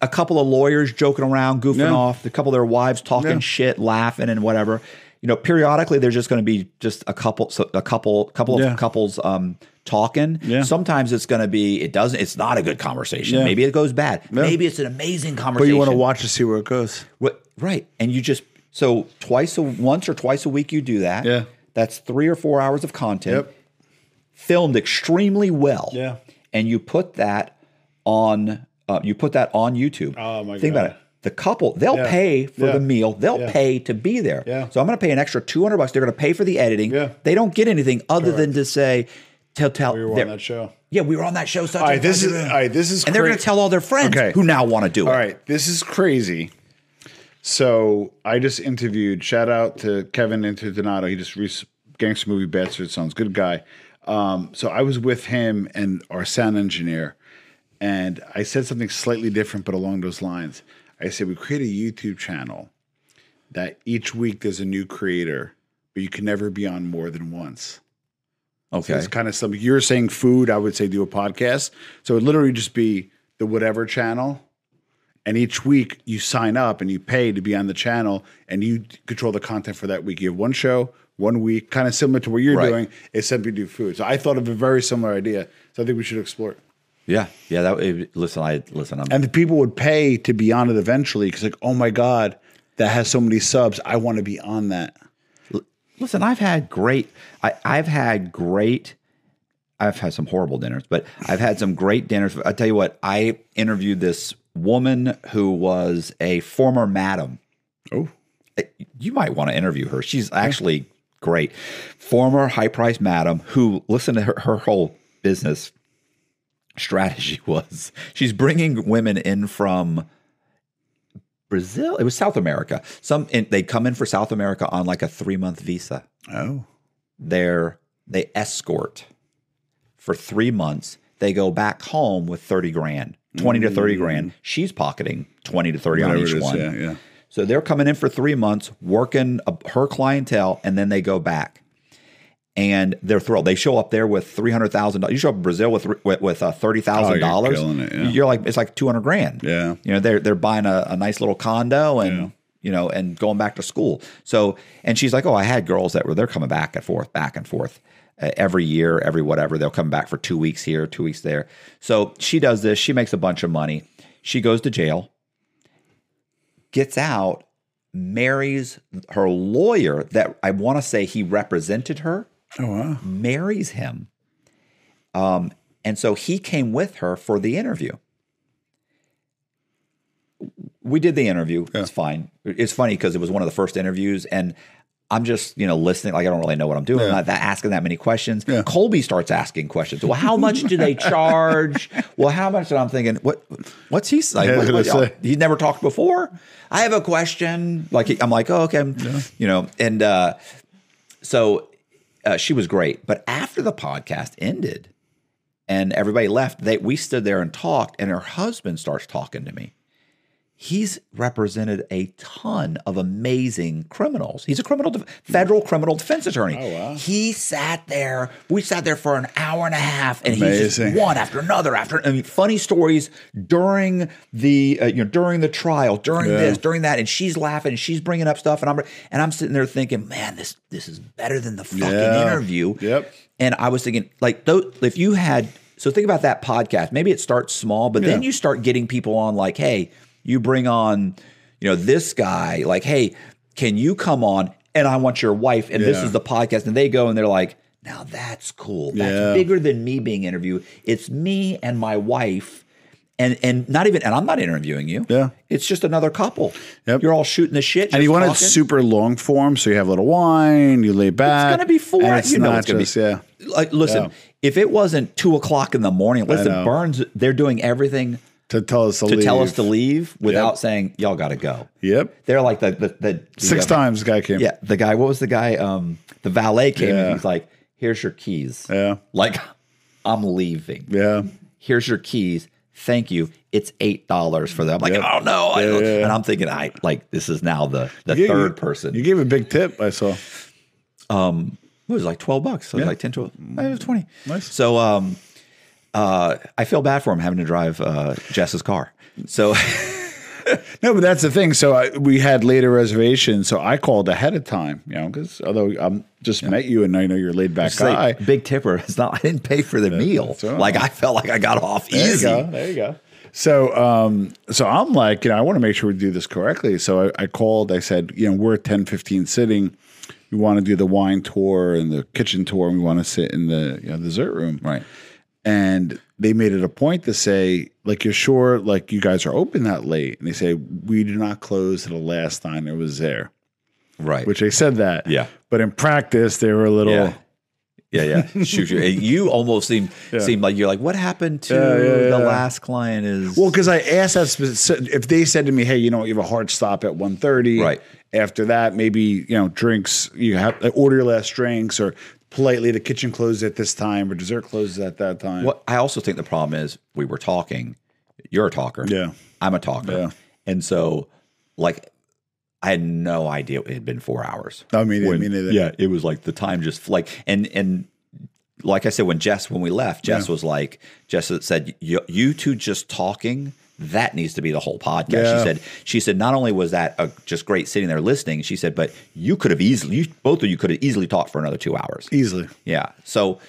Yeah. A couple of lawyers joking around, goofing Yeah. off. A couple of their wives talking Yeah. shit, laughing, and whatever. You know, periodically there's just going to be just a couple, so a couple, couple of Yeah. couples um, talking. Yeah. Sometimes it's going to be it doesn't. It's not a good conversation. Yeah. Maybe it goes bad. Maybe it's an amazing conversation. But you want to watch to see where it goes. What- right. And you just so twice a once or twice a week you do that. Yeah. That's three or four hours of content Yep. filmed extremely well. Yeah. And you put that on uh, you put that on YouTube. Oh, my Think God. about it. The couple, they'll Yeah. pay for Yeah. the meal. They'll Yeah. pay to be there. Yeah. So I'm going to pay an extra 200 bucks. They're going to pay for the editing. Yeah. They don't get anything other than to say, tell tell. We were on that show. Yeah, we were on that show. Such All and this is all right. This is and they're going to tell all their friends Okay. who now want to do it. All right, this is crazy. So I just interviewed. Shout out to Kevin Interdonato. He just re- gangster movie Bastard Sons. Good guy. Um, so I was with him and our sound engineer, and I said something slightly different, but along those lines. I said we create a YouTube channel that each week there's a new creator, but you can never be on more than once. Okay. It's kind of something you're saying food. I would say do a podcast. So it would literally just be the whatever channel, and each week you sign up and you pay to be on the channel, and you control the content for that week. You have one show, one week, kind of similar to what you're Right. doing, except you do food. So I thought of a very similar idea. So I think we should explore it. Yeah, yeah. That it- listen, I listen. I'm And the people would pay to be on it eventually because like, oh my god, that has so many subs. I want to be on that. listen. I've had great. I, I've had great. I've had some horrible dinners, but I've had some great dinners. I tell you what, I interviewed this woman who was a former madam. Oh, eh, You might want to interview her. She's actually great. Former high price madam who, listen to her, her whole business strategy was she's bringing women in from Brazil. It was South America. Some they come in for South America on like a three month visa. oh, They're they escort for three months. They go back home with thirty grand, twenty to thirty grand. Mm. She's pocketing twenty to thirty on each is, one. yeah, yeah. So they're coming in for three months, working her clientele, and then they go back, and they're thrilled. They show up there with three hundred thousand dollars. You show up in Brazil with with, with uh, thirty thousand dollars. Oh, it, yeah. You're like it's like two hundred grand. Yeah. you know they're they're buying a, a nice little condo and. Yeah. You know, and going back to school. So, and she's like, "Oh, I had girls that were they're coming back and forth, back and forth uh, every year, every whatever. They'll come back for two weeks here, two weeks there. So she does this. She makes a bunch of money. She goes to jail gets out, marries her lawyer that I want to say he represented her, Oh wow. marries him. Um, and so he came with her for the interview. We did the interview. It's fine. It's funny because it was one of the first interviews, and I'm just you know listening. Like I don't really know what I'm doing. I'm not that, asking that many questions. Yeah. Colby starts asking questions. Well, how much do they charge? well, how much? And I'm thinking, what? What's he saying? Yeah, What- what- he's never talked before. I have a question. Like he- I'm like, oh, okay, you know, and uh, so uh, she was great. But after the podcast ended and everybody left, they we stood there and talked, and her husband starts talking to me. He's represented a ton of amazing criminals. He's a criminal, def- federal criminal defense attorney. Oh, wow. He sat there. We sat there for an hour and a half, and he's Amazing. just one after another after. I mean, funny stories during the uh, you know during the trial, during Yeah. this, during that, and she's laughing, and she's bringing up stuff, and I'm and I'm sitting there thinking, man, this this is better than the fucking Yeah. interview. Yep. And I was thinking, like, if you had, so think about that podcast. Maybe it starts small, but then you start getting people on, like, hey, you bring on, you know, this guy, like, hey, can you come on? And I want your wife, and this is the podcast. And they go and they're like, now that's cool. That's Yeah. bigger than me being interviewed. It's me and my wife. And, and not even and I'm not interviewing you. Yeah. It's just another couple. Yep. You're all shooting the shit. And you want it super long form, so you have a little wine, you lay back. It's gonna be four- It's you know not it's gonna be- just, yeah. like listen Yeah. if it wasn't two o'clock in the morning listen Bern's they're doing everything To tell us to, to leave. tell us to leave without Yep. saying y'all gotta go Yep. they're like the the, the Six the, times the guy came. yeah the guy what was the guy um the valet came Yeah. and he's like here's your keys Yeah. like i'm leaving Yeah. here's your keys thank you it's eight dollars for them I'm like Yep. oh no I Yeah, don't- yeah, yeah. and i'm thinking i like this is now the the You- third you- person You gave a big tip, I saw. Um, it was like 12 bucks. So it was Yeah. like 10, 12, it was 20. Nice. So, um, uh, I feel bad for him having to drive, uh, Jess's car. So, No, but that's the thing. So I, we had later reservations, so I called ahead of time, you know, because although I'm just met you and I know you're laid back it's like, guy. big tipper. It's not, I didn't pay for the meal. Like I felt like I got off There you easy. go. There you go. So, um, so I'm like, you know, I want to make sure we do this correctly. So I, I called. I said, you know, we're at 10, 15 sitting. We want to do the wine tour and the kitchen tour. And we want to sit in the you know, dessert room. Right. And they made it a point to say, like, you're sure, like, you guys are open that late? And they say, we do not close to the last diner was there. Right. Which they said that. Yeah. But in practice, they were a little. Yeah. Yeah, yeah. Shoot you. You almost seem seem like you're like, what happened to the last client? Is Well, because I asked that speci- if they said to me, "Hey, you know, you have a hard stop at 1.30. Right. After that, maybe you know, drinks. You have order your last drinks, or politely, the kitchen closes at this time, or dessert closes at that time. What I also think the problem is we were talking. You're a talker. Yeah. I'm a talker. Yeah. And so, like, I had no idea it had been four hours. Oh, I mean, When- me neither. Yeah, it was like the time just like and and like I said when Jess when we left, Jess was like Jess said you, you two just talking that needs to be the whole podcast. Yeah. She said she said not only was that a, just great sitting there listening, she said, but you could have easily you, both of you could have easily talked for another two hours. Easily. Yeah. So,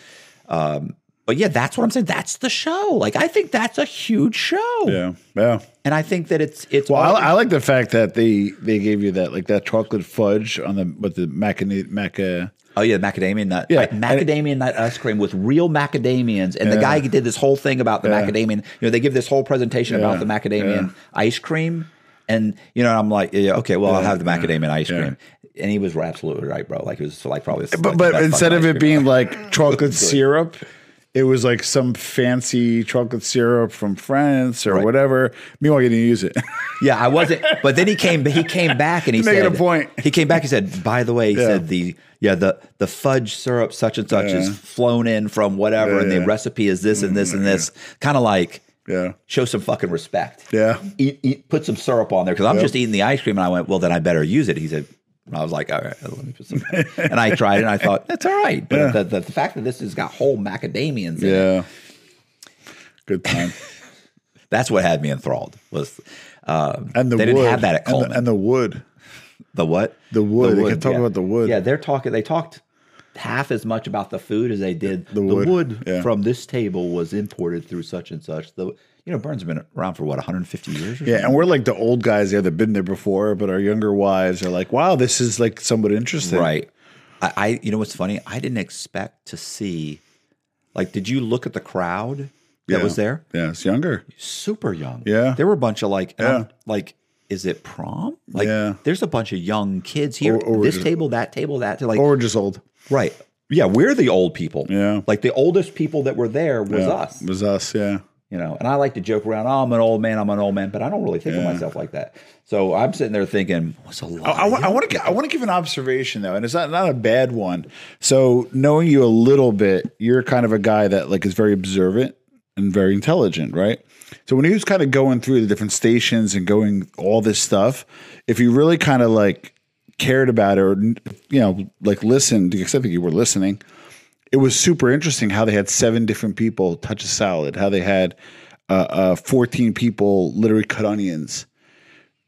um, but yeah, that's what I'm saying. That's the show. Like, I think that's a huge show. Yeah. Yeah. And I think that it's it's Well, I, I like the fact that they they gave you that like that chocolate fudge on the with the macadamia maca. Oh yeah, macadamia nut. Yeah, Yeah, macadamia nut ice cream with real macadamians. And the guy did this whole thing about the Yeah. macadamian. You know, they give this whole presentation Yeah, about the macadamian yeah. ice cream. And you know, I'm like, yeah, okay, well, I'll have the macadamia ice yeah. cream. And he was absolutely right, bro. Like it was like probably. But like, but instead of it being like chocolate syrup, it was like some fancy chocolate syrup from France or Right. whatever. Meanwhile, you didn't use it. Yeah, I wasn't. But then he came. He came back and he Making said, a point. He came back. He said, "By the way, he Yeah. said the yeah the the fudge syrup such and such is flown in from whatever, Yeah, and the. Mm, recipe is this and this and this. Kind of like yeah. show some fucking respect. Yeah. eat, eat put some syrup on there because I'm just eating the ice cream, and I went, well, then I better use it. He said. I was like, all right, let me put some. and I tried it, and I thought that's all right. But Yeah. the, the, the fact that this has got whole macadamians in it, Yeah. Good time. that's what had me enthralled. Was um, And the they wood. didn't have that at and Coleman. the, and the wood. The what? The wood. They kept talking about the wood. Yeah, they're talking. They talked half as much about the food as they did the, wood, wood. yeah. from this table was imported through such and such. The you know Bern's has been around for what 150 years. Or Yeah, and we're like the old guys there that have been there before, but our younger wives are like, "Wow, this is like somewhat interesting." right. I, I you know what's funny? I didn't expect to see. Like, did you look at the crowd that Yeah. was there? Yeah, it's younger. Super young. Yeah. there were a bunch of like, Yeah. like. Is it prom? Like, Yeah. there's a bunch of young kids here. Or- or this just- table, that table, that. To like, Or just old. Right. Yeah, we're the old people. Yeah. Like the oldest people that were there was Yeah, us. Was us. Yeah. You know, and I like to joke around, oh, I'm an old man, I'm an old man, but I don't really think of myself like that. So I'm sitting there thinking, what's a lot? I, young want to. I want to give an observation though, and it's not not a bad one. So knowing you a little bit, you're kind of a guy that like is very observant and very intelligent, right? So when he was kind of going through the different stations and going all this stuff, if you really kind of like cared about it or you know like listened, because I think you were listening, it was super interesting how they had seven different people touch a salad, how they had uh, uh, 14 people literally cut onions.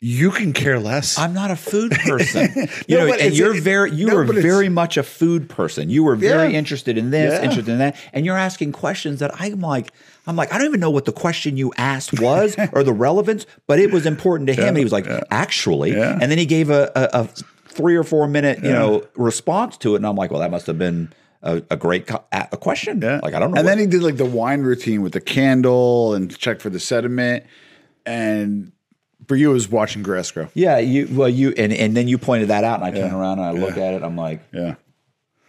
You can care less. I'm not a food person. you No, know, but and you're it- very you no, were very much a food person. You were very Yeah. interested in this, Yeah. interested in that, and you're asking questions that I'm like, I'm like, I don't even know what the question you asked was or the relevance, but it was important to him. And he was like, actually, and then he gave a, a, a three or four minute, you know, response to it, and I'm like, well, that must have been a, a great co- a question. Yeah. Like I don't know. And what- then he did like the wine routine with the candle and check for the sediment. And for you, it was watching grass grow. yeah, you well, you and and then you pointed that out, and I turn around and I look at it, I'm like. Yeah.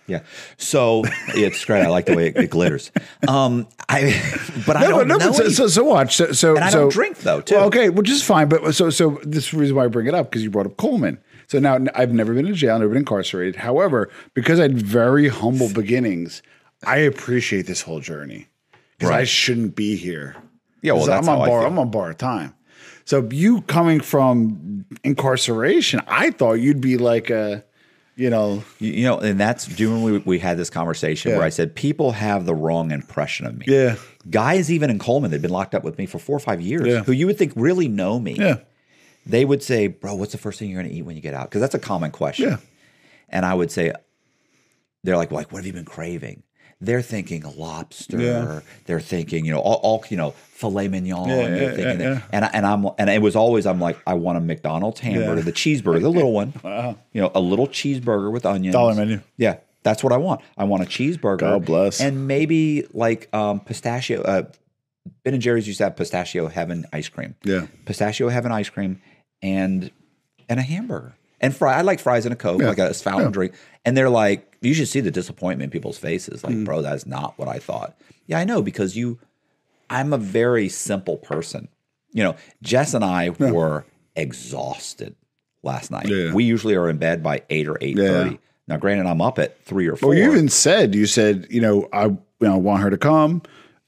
Yeah. So it's great. I like the way it, it glitters. Um, I, but I No, don't no, know. so, so, so watch. So, so, And I so, don't drink, though, too. Well, okay, which is fine. But so, so this is the reason why I bring it up because you brought up Coleman. So now I've never been in jail, never been incarcerated. However, because I had very humble beginnings, I appreciate this whole journey because I shouldn't be here. Yeah, well, I'm on bar. I'm on bar time. So you coming from incarceration, I thought you'd be like a, you know, you you know, and that's doing we, we had this conversation Yeah. where I said people have the wrong impression of me. Yeah. Guys, even in Coleman, they've been locked up with me for four or five years, Yeah. who you would think really know me. yeah, They would say, "Bro, what's the first thing you're going to eat when you get out?" Because that's a common question. Yeah. And I would say, they're like, like, what have you been craving? They're thinking lobster. Yeah. They're thinking, you know, all, all you know, filet mignon. Yeah, they're yeah, yeah, and I, and I'm and it was always I'm like, I want a McDonald's hamburger, Yeah. the cheeseburger, the little one. Wow. You know, a little cheeseburger with onions. Dollar menu. Yeah, that's what I want. I want a cheeseburger. God bless. And maybe like um, pistachio. Uh, ben and Jerry's used to have pistachio heaven ice cream. Yeah. pistachio heaven ice cream and and a hamburger and fry. I like fries and a coke, Yeah. like a fountain Yeah. drink. And they're like, you should see the disappointment in people's faces. Like, mm. bro, that's not what I thought. Yeah, I know because you. I'm a very simple person. You know, Jess and I were exhausted last night. Yeah. We usually are in bed by eight or eight thirty. Yeah. Now, granted, I'm up at three or four. Well, you even said you said you know I you know want her to come.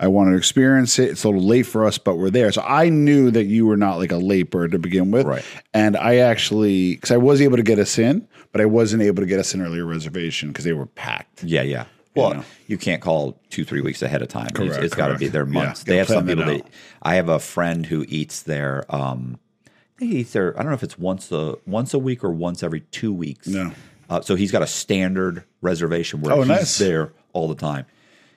I want to experience it. It's a little late for us, but we're there. So I knew that you were not like a late bird to begin with, Right. And I actually because I was able to get us in, but I wasn't able to get us an earlier reservation because they were packed. Yeah, yeah. Well, know. you can't call two, three weeks ahead of time. It's- Correct, it's got to be there Yeah, months. gotta they have some people that that I have a friend who eats there. Um, I think he eats there. I don't know if it's once a once a week or once every two weeks. No. Uh, so he's got a standard reservation where Oh, he's nice. there all the time.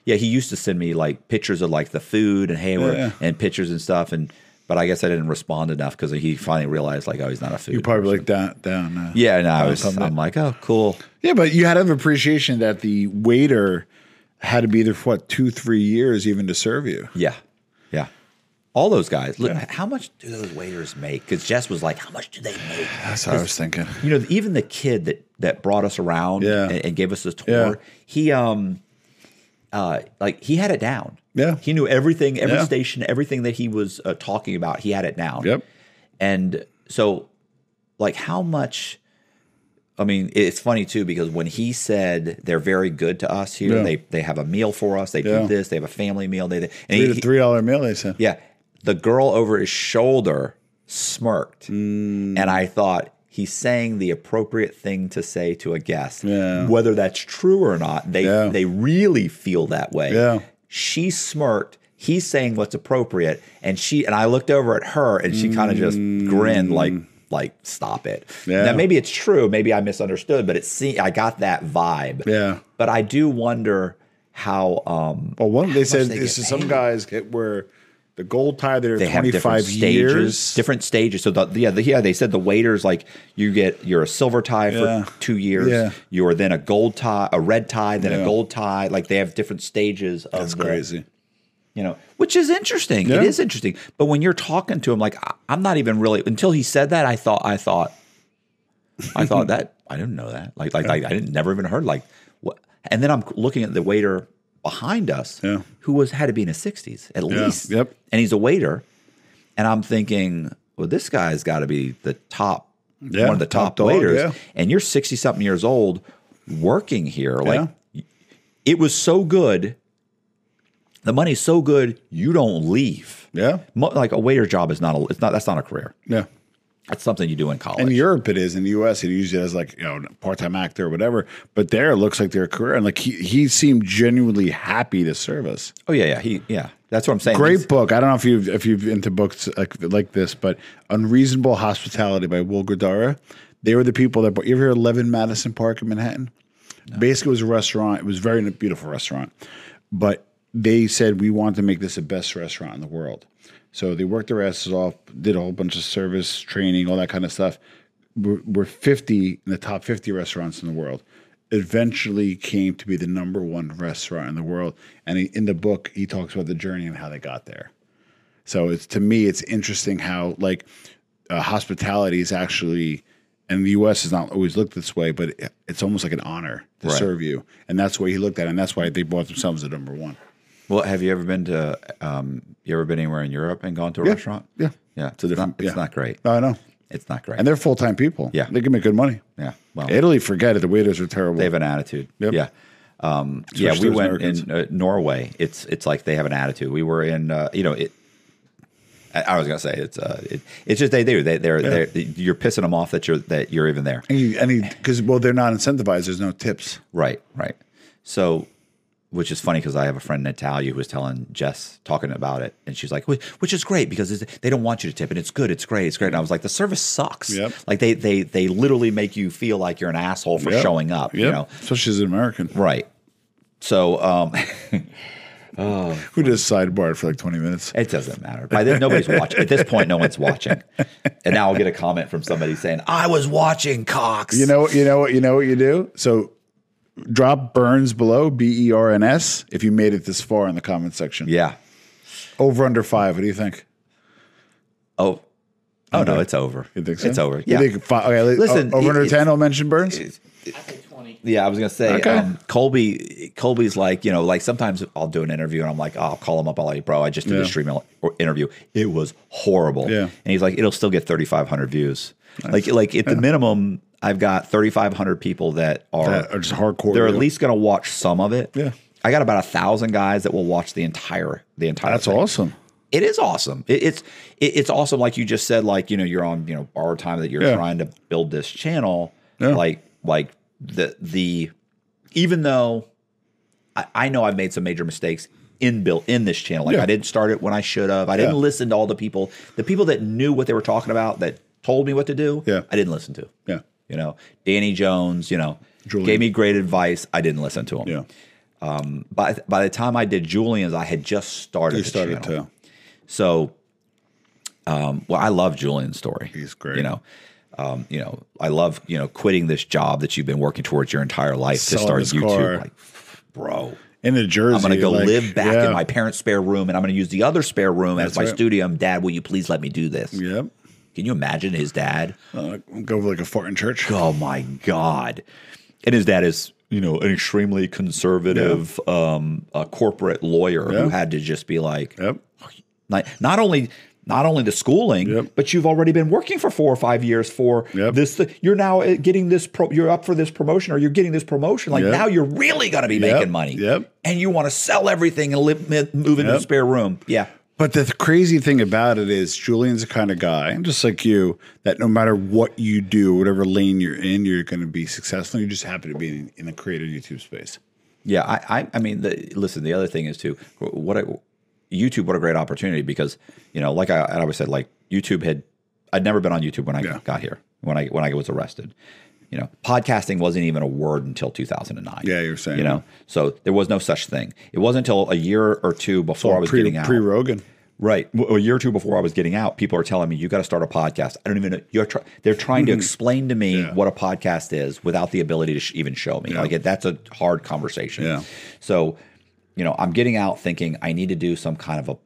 Yeah, he used to send me like pictures of like the food and hey, Yeah. and pictures and stuff. And but I guess I didn't respond enough because he finally realized like oh he's not a food. You probably like down down. Uh, yeah, no, I was. I'm like oh cool. Yeah, but you had to have appreciation that the waiter had to be there for what two, three years even to serve you. Yeah, yeah. All those guys. Look, how much do those waiters make? Because Jess was like, "How much do they make?" That's what I was thinking. You know, even the kid that that brought us around Yeah. and, and gave us a tour, Yeah. he um, uh, like he had it down. Yeah. he knew everything, every Yeah. station, everything that he was uh, talking about. He had it down. Yep. And so, like, how much? I mean, it's funny too because when he said they're very good to us here, Yeah. they they have a meal for us. They Yeah. do this. They have a family meal. They, they and Three he- three dollar meal. They said. yeah. The girl over his shoulder smirked. Mm. And I thought he's saying the appropriate thing to say to a guest. Yeah. Whether that's true or not, they Yeah. they really feel that way. Yeah. She smirked. He's saying what's appropriate. And she and I looked over at her and she kind of just grinned like like stop it. Mm. Yeah. Now maybe it's true, maybe I misunderstood, but it I got that vibe. Yeah. But I do wonder how um Well, one they said they this is some guys get where the gold tie they're they have different five stages, years. different stages. So the, yeah, the, yeah, they said the waiters like you get you're a silver tie for two years. Yeah. You're then a gold tie, a red tie, then a gold tie. Like they have different stages of That's the- crazy. You know, which is interesting. Yeah. It is interesting. But when you're talking to him, like I, I'm not even really until he said that. I thought I thought I thought that I didn't know that. Like like, like I didn't never even heard like what. And then I'm looking at the waiter behind us, Yeah. who was had to be in his 60s at least. Yep. And he's a waiter, and I'm thinking, well, this guy's got to be the top, Yeah, one of the top top, dog, waiters, yeah. and you're 60 something years old working here. Like it was so good. The money's so good, you don't leave. Yeah. Like a waiter job is not a, it's not, that's not a career. Yeah. That's something you do in college. In Europe, it is. In the U.S., it usually as like you know part time actor or whatever. But there, it looks like their career, and like he he seemed genuinely happy to serve us. oh yeah, yeah. He, yeah. That's what I'm saying. Great He's- book. I don't know if you've if you've into books like like this, but Unreasonable Hospitality by Will Guidara. They were the people that. You ever hear of Eleven Madison Park in Manhattan? Basically, it was a restaurant. It was a very beautiful restaurant, but they said we want to make this the best restaurant in the world. So they worked their asses off, did a whole bunch of service training, all that kind of stuff. We're, we're 50 in the top 50 restaurants in the world. Eventually came to be the number one restaurant in the world. And he, in the book, he talks about the journey and how they got there. So it's to me, it's interesting how like uh, hospitality is actually, and the U.S. is not always looked this way, but it, it's almost like an honor to Right. serve you, and that's why he looked at, it, and that's why they bought themselves the number one. Well, have you ever been to? Um, you ever been anywhere in Europe and gone to a Yeah, restaurant? yeah. yeah. It's a different. Not, it's yeah. not great. No, I know, It's not great. and they're full time people. Yeah. they can make good money. yeah. Well, Italy, forget it. The waiters are terrible. they have an attitude. Yep. Yeah. Um, yeah, we went Americans. in uh, Norway. It's it's like they have an attitude. We were in, uh, you know, it. I, I was gonna say it's uh, it, it's just they do. They they're, they're you're pissing them off that you're that you're even there. and because well, they're not incentivized. There's no tips. Right, right. So, which is funny because I have a friend Natalia who was telling Jess talking about it, and she's like, which is great because it's- they don't want you to tip, and it's good, it's great, it's great. And I was like, the service sucks. Yep. Like they they they literally make you feel like you're an asshole for Yep. showing up. You Yep. know, especially as an American. right. So um, Who just sidebarred for like 20 minutes? it doesn't matter. By then, nobody's watching. At this point, no one's watching. And now I'll get a comment from somebody saying, "I was watching Cox." You know, you know what, you know what you do. So, drop Bern's below B E R N S if you made it this far in the comment section. Yeah. Over under five. What do you think? Oh. Oh no, it's over. You think so? It's over. You Yeah. think five, okay, Listen, Listen, over it- under it's- ten. I'll mention Bern's. I say 20. Yeah, I was gonna say Okay. um, Colby. Colby's like you know, like sometimes I'll do an interview and I'm like, oh, I'll call him up. I'll like, bro, I just did Yeah. a stream interview. It was horrible. Yeah. and he's like, it'll still get 3,500 views. Like, like at the minimum, I've got 3,500 people that are That are just hardcore, They're at least gonna watch some of it. Yeah. I got about a thousand guys that will watch the entire the entire. That's thing. awesome. It is awesome. It, it's it, it's awesome. Like you just said, like you know, you're on you know borrowed time that you're Yeah. trying to build this channel. Yeah. Like like the the even though I, I know I've made some major mistakes in built in this channel. Like Yeah. I didn't start it when I should have. I didn't listen to all the people, the people that knew what they were talking about, that told me what to do. Yeah. I didn't listen to. Yeah. You know, Danny Jones. You know, Julian. gave me great advice. I didn't listen to him. Yeah. Um, By by the time I did Julian's, I had just started. You started channel. to. So, um, well, I love Julian's story. He's great. You know, um, you know, I love you know quitting this job that you've been working towards your entire life to start YouTube. car. Like, bro, In the Jersey. I'm going to go like, live back yeah. in my parents' spare room, and I'm going to use the other spare room as my right. studio. Dad, will you please let me do this? Yep. Can you imagine his dad? Uh, go like a fart in church. Oh my god! And his dad is you know an extremely conservative um, uh, corporate lawyer who had to just be like, Yep. not, not only not only the schooling, Yep. but you've already been working for four or five years for Yep. this. You're now uh, getting this. Pro, you're up for this promotion, or you're getting this promotion. Like Yep. now, you're really going to be making money. Yep. And you want to sell everything and live, move into a spare room. Yeah. But the crazy thing about it is Julian's the kind of guy, just like you, that no matter what you do, whatever lane you're in, you're going to be successful. You just happen to be in, in the creator YouTube space. Yeah, I, I, I mean, the, listen. The other thing is too, what a, YouTube, what a great opportunity because you know, like I, I always said, like YouTube had, I'd never been on YouTube when I Yeah. got here, when I when I was arrested. You know, podcasting wasn't even a word until 2009. Yeah, you're saying You know, so there was no such thing. It wasn't until a year or two before I was pre, getting out. Pre Rogan. Right. A year or two before I was getting out, people are telling me you got to start a podcast. I don't even know. You're try- they're trying to explain to me Mm-hmm. Yeah. what a podcast is without the ability to sh- even show me. Like that's a hard conversation. Yeah. So, you know, I'm getting out thinking I need to do some kind of a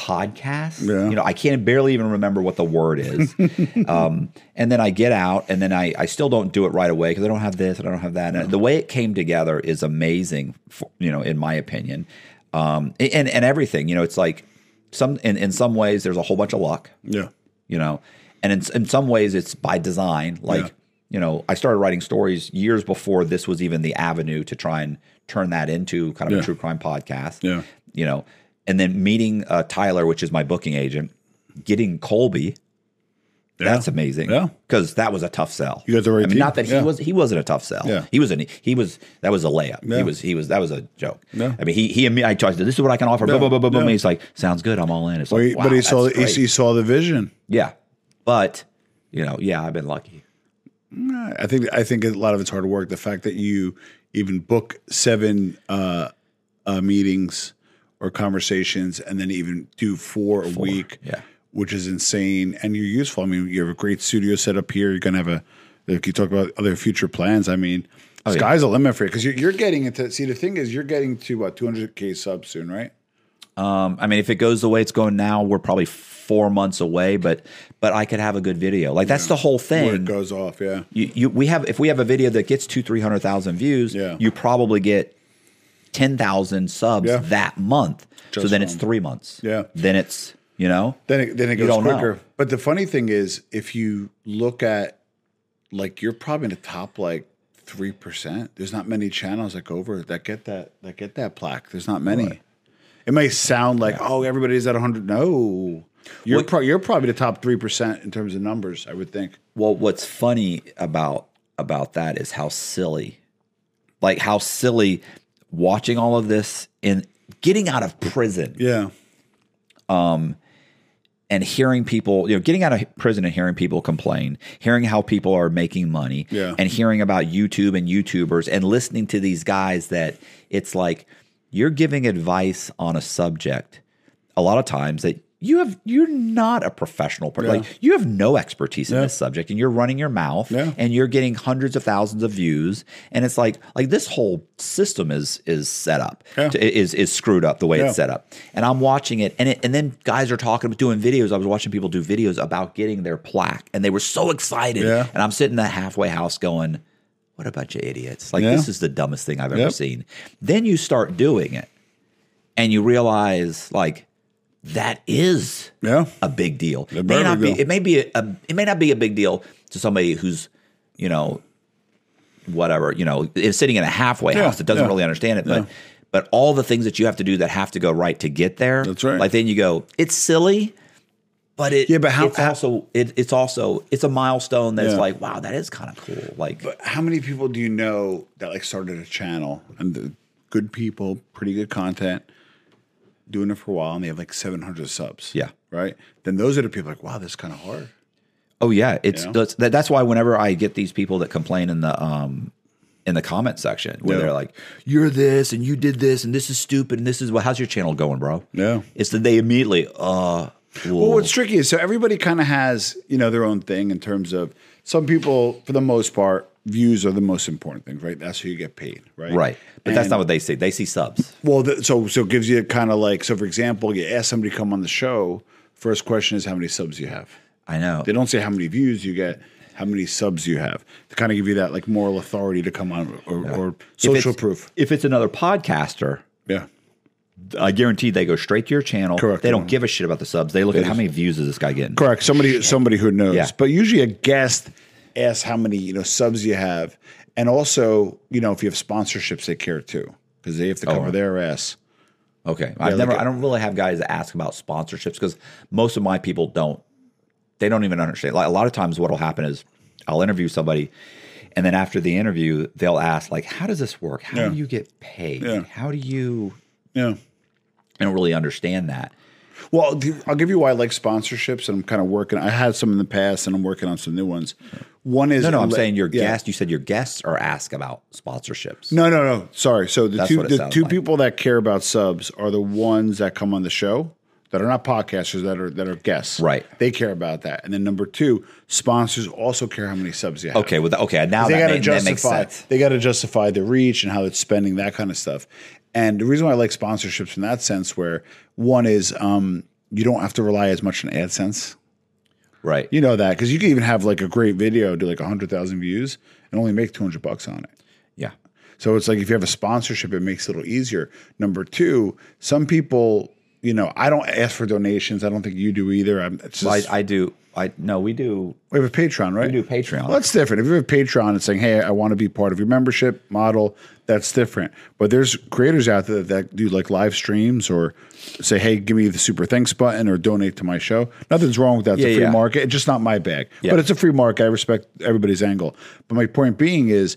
podcast. Yeah. You know, I can't barely even remember what the word is. um, and then I get out, and then I, I still don't do it right away because I don't have this and I don't have that. And the way it came together is amazing. For, you know, in my opinion, um, and and everything. You know, it's like some in, in some ways there's a whole bunch of luck. Yeah. You know, and in in some ways it's by design. Like Yeah. you know, I started writing stories years before this was even the avenue to try and turn that into kind of Yeah. a true crime podcast. Yeah. You know, and then meeting uh, Tyler, which is my booking agent, getting Colby. That's amazing. Yeah. because that was a tough sell. You got the right I mean, not that he Yeah. was. He wasn't a tough sell. Yeah. he was an. He was. That was a layup. Yeah. He was. He was. That was a joke. Yeah. I mean, he he. and me- I told him, this is what I can offer. Yeah. Boom, boom, boom, boom. Yeah. He's like, sounds good. I'm all in. It's Well, like, he- wow, but he saw that's he, he saw the vision. Yeah, but you know, yeah, I've been lucky. I think I think a lot of it's hard work. The fact that you even book seven uh, uh, meetings or conversations, and then even do four, a week, yeah. which is insane. And you're useful. I mean, you have a great studio set up here. You're gonna have a. If you talk about other future plans, I mean, Oh, yeah. sky's the limit for you because you're, you're getting into. See, the thing is, you're getting to what 200k subs soon, right? Um, I mean, if it goes the way it's going now, we're probably four months away. But but I could have a good video. Like that's the whole Where it thing. goes off, yeah. You, you we have if we have a video that gets two three hundred thousand views, Yeah. you probably get ten thousand subs Yeah. that month. so Just then it's three months. Yeah. Then it's you know. Then it, then it goes don't know. quicker. But the funny thing is, if you look at, like, you're probably in the top like three percent. There's not many channels that go over that get that that get that plaque. There's not many. It may sound like oh everybody's at 100. No, you're What- pro- you're probably the top three percent in terms of numbers. I would think. Well, what's funny about about that is how silly, like how silly, watching all of this in getting out of prison. Yeah, Um, and hearing people, you know, getting out of prison and hearing people complain, hearing how people are making money, Yeah. and hearing about YouTube and YouTubers and listening to these guys that it's like you're giving advice on a subject a lot of times that you have you're not a professional person. Like you have no expertise in this subject and you're running your mouth Yeah. and you're getting hundreds of thousands of views and it's like like this whole system is is set up Yeah. to- is is screwed up the way Yeah. it's set up and i'm watching it and it, and then guys are talking about doing videos i was watching people do videos about getting their plaque and they were so excited Yeah. and i'm sitting in that halfway house going what a bunch of idiots. Like Yeah. this is the dumbest thing I've ever seen. Then you start doing it and you realize like that is Yeah. a big deal. It may not be deal. it may be a, a it may not be a big deal to somebody who's, you know, whatever, you know, is sitting in a halfway Yeah, house that doesn't yeah. really understand it. But but all the things that you have to do that have to go right to get there. That's right. Like then you go, it's silly, but it Yeah, but how- it's also it, it's also it's a milestone that's Yeah. like, wow, that is kind of cool. Like But how many people do you know that like started a channel and the good people, pretty good content, doing it for a while, and they have like 700 subs? Yeah. Right? Then those are the people like, wow, this is kind of hard. Oh yeah, it's know? that's, that's why whenever I get these people that complain in the um in the comment section where Yeah. they're like, "You're this and you did this and this is stupid and this is what how's your channel going, bro?" Yeah. it's that they immediately uh Well, what's tricky is so everybody kind of has you know their own thing in terms of some people, for the most part, views are the most important thing, right? That's who you get paid, right? right, but that's not what they see. They see subs. Well, th- so so it gives you kind of like so. For example, you ask somebody to come on the show. First question is how many subs you have. I know. They don't say how many views you get, how many subs you have to kind of give you that like moral authority to come on or, or social it's- proof. If it's another podcaster, Yeah. I guarantee they go straight to your channel. Correct. They don't give a shit about the subs. They look at how many views is this guy getting. Correct. Somebody somebody who knows. Yeah. But usually a guest asks how many, you know, subs you have. And also, you know, if you have sponsorships, they care too. Because they have to oh, cover right. their ass. Okay, I've like never. a- I don't really have guys that ask about sponsorships because most of my people don't. They don't even understand. Like a lot of times, what'll happen is I'll interview somebody, and then after the interview, they'll ask like, "How does this work? How Yeah. do you get paid? Yeah. How do you?" Yeah. I don't really understand that. Well, I'll give you why I like sponsorships, and I'm kind of working. I had some in the past, and I'm working on some new ones. One is No, no, I'm le- saying your yeah. guest. You said your guests are asked about sponsorships. No, no, no. Sorry. So the That's two the two like. people that care about subs are the ones that come on the show that are not podcasters that are that are guests. Right. They care about that. And then number two, sponsors also care how many subs you have. Okay, well, okay, now they got to justify. They got to justify the reach and how it's spending that kind of stuff. And the reason why I like sponsorships in that sense, where one is um, you don't have to rely as much on AdSense. Right. You know that because you can even have like a great video do like hundred thousand views and only make two hundred bucks on it. yeah. So it's like if you have a sponsorship, it makes it a little easier. Number two, some people, you know, I don't ask for donations. I don't think you do either. I'm it's Well, I, I do. I no, we do. we have a Patreon, right? We do Patreon. Well, that's different. If you have a Patreon and saying, "Hey, I want to be part of your membership model," that's different. But there's creators out there that do like live streams or say, "Hey, give me the super thanks button or donate to my show." Nothing's wrong with that. It's Yeah, a free yeah. market. It's just not my bag. Yeah. But it's a free market. I respect everybody's angle. But my point being is.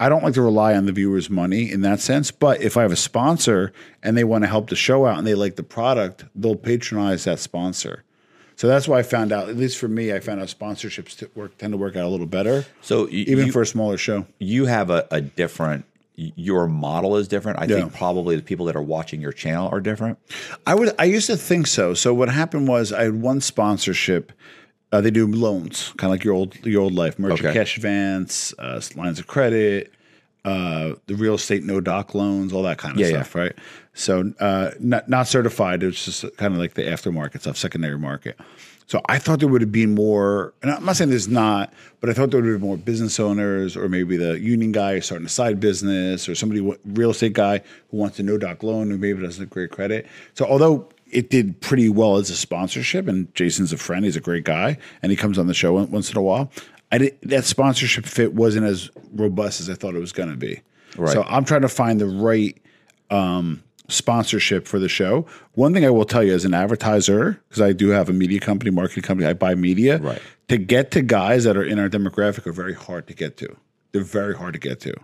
I don't like to rely on the viewer's money in that sense, but if I have a sponsor and they want to help the show out and they like the product, they'll patronize that sponsor. So that's why I found out, at least for me, I found out sponsorships t- work tend to work out a little better. So y- even you- for a smaller show. you have a, a different your model is different i Yeah. think probably the people that are watching your channel are different I would I used to think so. So what happened was I had one sponsorship. Uh, they do loans, kind of like your old your old life, merchant Okay. cash advance, uh, lines of credit, uh, the real estate no doc loans, all that kind of Yeah, yeah. stuff, right? So uh, not not certified. It's just kind of like the aftermarket stuff, secondary market. So I thought there would have been more, and I'm not saying there's not, but I thought there would have been more business owners, or maybe the union guy starting a side business, or somebody real estate guy who wants a no doc loan, who maybe doesn't have great credit. So although it did pretty well as a sponsorship, and Jason's a friend, he's a great guy, and he comes on the show once in a while. I did, that sponsorship fit wasn't as robust as I thought it was going to be. Right. So I'm trying to find the right um, sponsorship for the show. One thing I will tell you as an advertiser, because I do have a media company, marketing company, I buy media. Right. To get to guys that are in our demographic are very hard to get to. They're very hard to get to.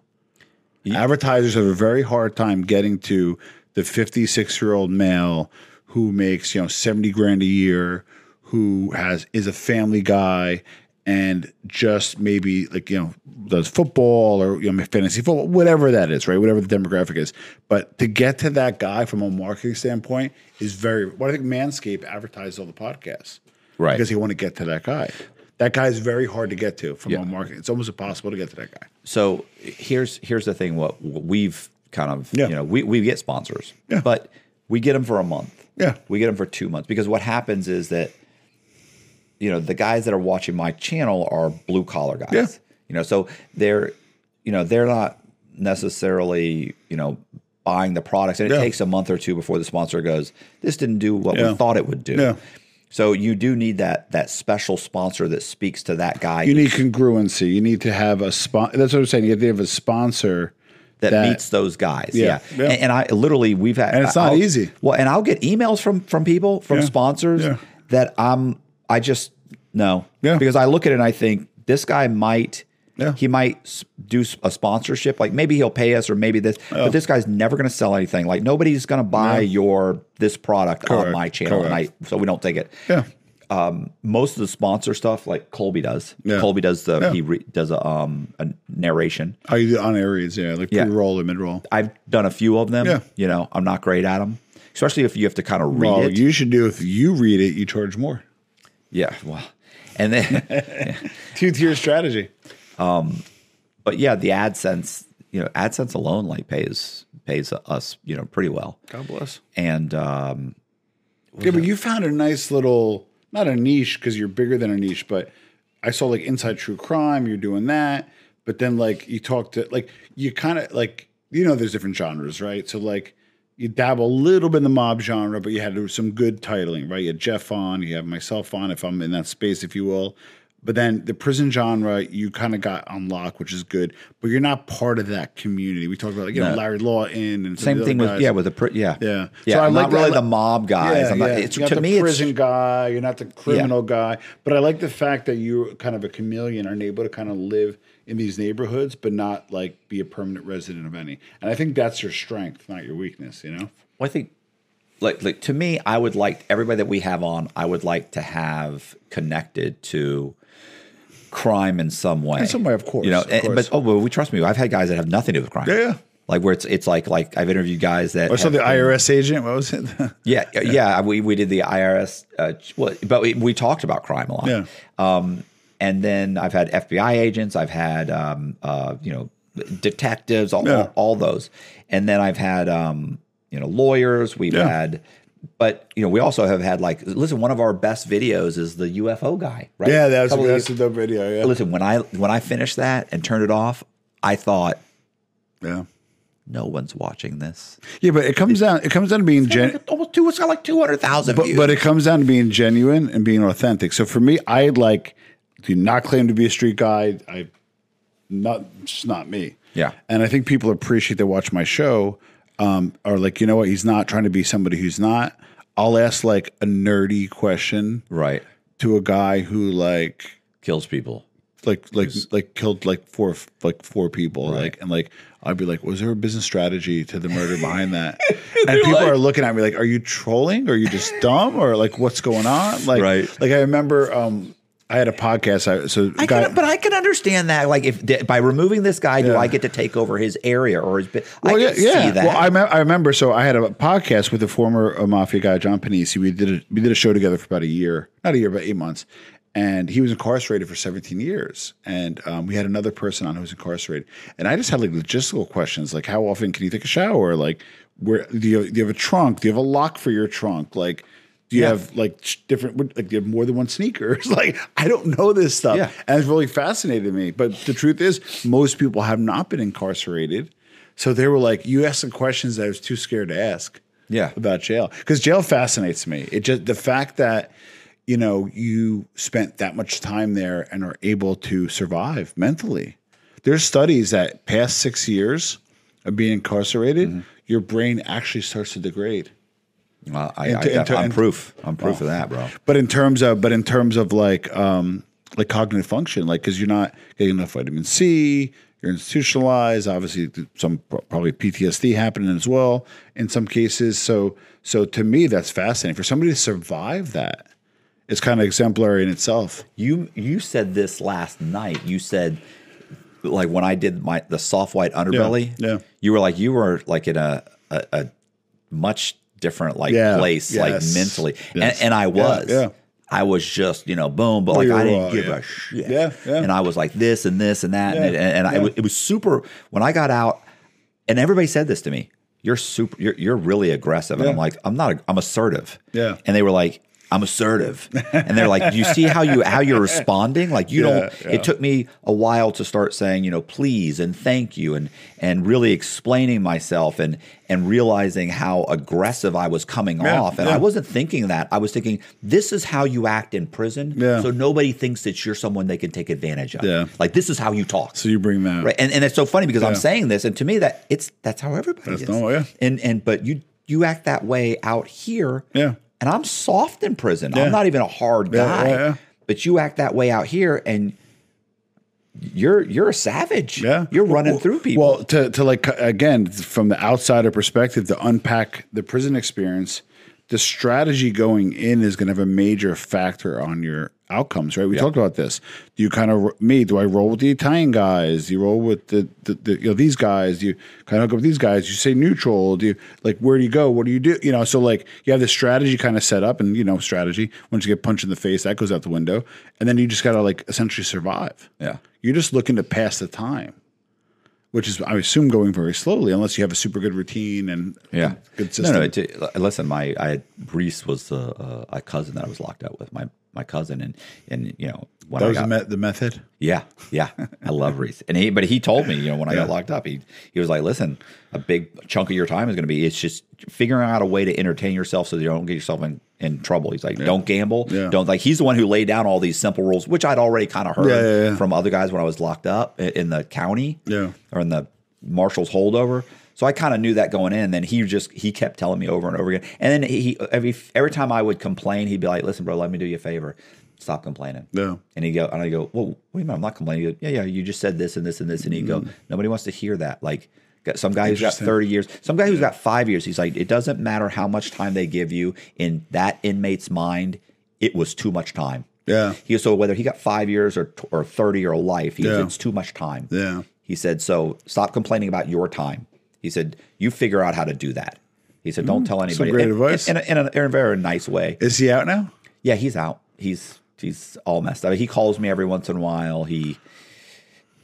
Advertisers have a very hard time getting to the 56 year old male who makes, you know, 70 grand a year, who has is a family guy and just maybe like, you know, does football or you know, fantasy football, whatever that is, right? Whatever the demographic is. But to get to that guy from a marketing standpoint is very what I think Manscaped advertises all the podcasts. Right. Because they want to get to that guy. That guy is very hard to get to from Yeah. a marketing. It's almost impossible to get to that guy. so here's here's the thing what we've kind of Yeah. you know we, we get sponsors Yeah. but we get them for a month Yeah. we get them for two months because what happens is that you know the guys that are watching my channel are blue collar guys Yeah. you know so they're you know, they're not necessarily, you know, buying the products, and it Yeah. takes a month or two before the sponsor goes, "This didn't do what Yeah. we thought it would do." Yeah. So you do need that that special sponsor that speaks to that guy You need congruency. You need to have a spon. That's what I'm saying. You have to have a sponsor that, that- meets those guys. Yeah, Yeah, yeah. And, and I literally we've had, And it's not I'll- easy. Well, and I'll get emails from from people from Yeah, sponsors that I'm I just no Yeah. because I look at it and I think this guy might. Yeah. He might do a sponsorship, like maybe he'll pay us, or maybe this. But this guy's never going to sell anything. Like nobody's going to buy your this product on my channel, and I so we don't take it. Yeah. Most of the sponsor stuff, like Colby does, Yeah. Colby does the Yeah. he re, does a um a narration. Oh, you do on areas, yeah, like Yeah. pre-roll and mid-roll. I've done a few of them. Yeah. You know, I'm not great at them, especially if you have to kind of read Well, it. you should do if you read it, you charge more. Yeah. Well, and then, Two-tier strategy. Um, but yeah, the AdSense, you know, AdSense alone like pays pays us, you know, pretty well. God bless. And um, Yeah, but you found a nice little, not a niche because you're bigger than a niche, but I saw like Inside True Crime, you're doing that. But then like you talk to, like, you kind of like, you know, there's different genres, right? So like you dabble a little bit in the mob genre, but you had some good titling, right? You had Jeff on, you have myself on, if I'm in that space, if you will. But then the prison genre, you kind of got unlocked, which is good. But you're not part of that community. We talked about, like, you know, No. Larry Lawton and same thing with guys. yeah with the pri- yeah Yeah. yeah. So I I'm like not really the mob guys. I'm not, it's, to the me, prison guy. You're not the criminal guy. But I like the fact that you're kind of a chameleon, are able to kind of live in these neighborhoods, but not like be a permanent resident of any. And I think that's your strength, not your weakness. You know? Well, I think, like, like to me, I would like everybody that we have on. I would like to have connected to crime in some way. In some way, of course, You know, and- course. but oh, well, we trust me. I've had guys that have nothing to do with crime. Yeah, yeah. Like where it's it's like like I've interviewed guys that Or so have the IRS agent. What was it? Yeah, yeah. We we did the IRS, uh, well, but we, we talked about crime a lot. Yeah. Um, and then I've had FBI agents. I've had um, uh, you know detectives. All, Yeah. all, all those. And then I've had um, you know lawyers. We've Yeah. had. But you know, we also have had like listen. One of our best videos is the UFO guy, right? yeah, that was Couple that's a dope video. Yeah, Listen, when I when I finished that and turned it off, I thought yeah, no one's watching this. yeah. But it comes down. It comes down to being gen. Like, almost two. It's got like two hundred thousand But, but it comes down to being genuine and being authentic. So for me, I like do not claim to be a street guy. I not it's just not me. Yeah. And I think people appreciate they watch my show um, are like, you know what? He's not trying to be somebody who's not. I'll ask like a nerdy question right to a guy who like kills people. like like like killed like four like four people like and like I'd be like was there a business strategy to the murder behind that and people are looking at me like are you trolling or are you just dumb or like what's going on like Right. like I remember um I had a podcast I so I guy, can, but I can understand that. Like, if by removing this guy, do I get to take over his area or his? bit? I can yeah, yeah. see that. Well, I, me- I remember. So I had a podcast with the former uh, mafia guy, John Panisi. We did a, we did a show together for about a year, not a year, but eight months. And he was incarcerated for 17 years. And um, we had another person on who was incarcerated. And I just had like logistical questions, like how often can you take a shower? Like, where do you, do you have a trunk? Do you have a lock for your trunk? Like, do you Yeah. have like different, like, do you have more than one sneakers? like, I don't know this stuff. Yeah. And it's really fascinated me. But the truth is, most people have not been incarcerated. So they were like, you asked some questions that I was too scared to ask. Yeah. About jail. Because jail fascinates me. It just the fact that, you know, you spent that much time there and are able to survive mentally. There's studies that past six years of being incarcerated, Mm-hmm. your brain actually starts to degrade. Uh, I, Into- I, into- am proof. I'm proof of that, bro. But in terms of, but in terms of like, um, like cognitive function, like because you're not getting enough vitamin C, you're institutionalized. Obviously, some probably PTSD happening as well in some cases. So, so to me, that's fascinating for somebody to survive that. It's kind of exemplary in itself. You you said this last night. You said like when I did my the soft white underbelly. yeah. You were like you were like in a a, a much different like Yeah, place like mentally, yes. and, and I was. yeah. I was just you know boom, but like I didn't give yeah. a shit. Yeah, yeah. And I was like this and this and that, and, it, and, and I, it was super. When I got out, and everybody said this to me. You're super. You're you're really aggressive, and I'm like I'm not. I'm assertive. Yeah. And they were like, I'm assertive. And they're like, "Do you see how you how you're responding? Like you Yeah, don't yeah. it took me a while to start saying, you know, please and thank you and and really explaining myself and and realizing how aggressive I was coming Yeah, off. And. I wasn't thinking that. I was thinking this is how you act in prison. Yeah. So nobody thinks that you're someone they can take advantage of. Yeah. Like this is how you talk. So you bring that. Right. And and it's so funny because I'm saying this, and to me that it's that's how everybody That's is. normal, yeah. And and but you you act that way out here. Yeah. And I'm soft in prison. Yeah. I'm not even a hard guy. yeah. But you act that way out here and you're you're a savage. Yeah, You're running Well- through people. Well, to to like again from the outsider perspective, to unpack the prison experience, the strategy going in is going to have a major factor on your outcomes. Right? We talked about this. Do you kind of me? Do I roll with the Italian guys? Do you roll with the, the, the you know these guys? Do you kind of hook up with these guys? You say neutral? Do you like where do you go? What do you do? You know, so like you have this strategy kind of set up, and you know strategy. Once you get punched in the face, that goes out the window, and then you just got to like essentially survive. Yeah. You're just looking to pass the time, which is, I assume, going very slowly unless you have a super good routine and yeah. good No, system. no. It, listen, my I had, Reese was a, a, uh, a cousin that I was locked up with. My my cousin and and you know when that was got, the, me- the method. Yeah, yeah, I love Reese, and he, but he told me, you know, when I got locked up, he he was like, "Listen, a big chunk of your time is going to be it's just figuring out a way to entertain yourself so you don't get yourself in, in trouble." He's like, "Don't gamble, Yeah. don't like." He's the one who laid down all these simple rules, which I'd already kind of heard Yeah, yeah, yeah. from other guys when I was locked up in the county, Yeah. or in the marshal's holdover. So I kind of knew that going in. And then he just he kept telling me over and over again. And then he every every time I would complain, he'd be like, "Listen, bro, let me do you a favor." Stop complaining. Yeah. And he go, and I go, well, what do you mean? I'm not complaining. He go, yeah, yeah, you just said this and this and this. And he go, nobody wants to hear that. Like some guy who's got Mm. 30 years, some guy who's got five years. He's like, it doesn't matter how much time they give you in that inmate's mind. It was too much time. Yeah. He goes, so whether he got five years or, or 30 or life, he goes, it's too much time. Yeah. He said, so stop complaining about your time. He said, you figure out how to do that. He said, don't tell some anybody. great In- advice. In, a, in, a, in a very nice way. Is he out now? Yeah, he's out. He's he's all messed up. He calls me every once in a while. He,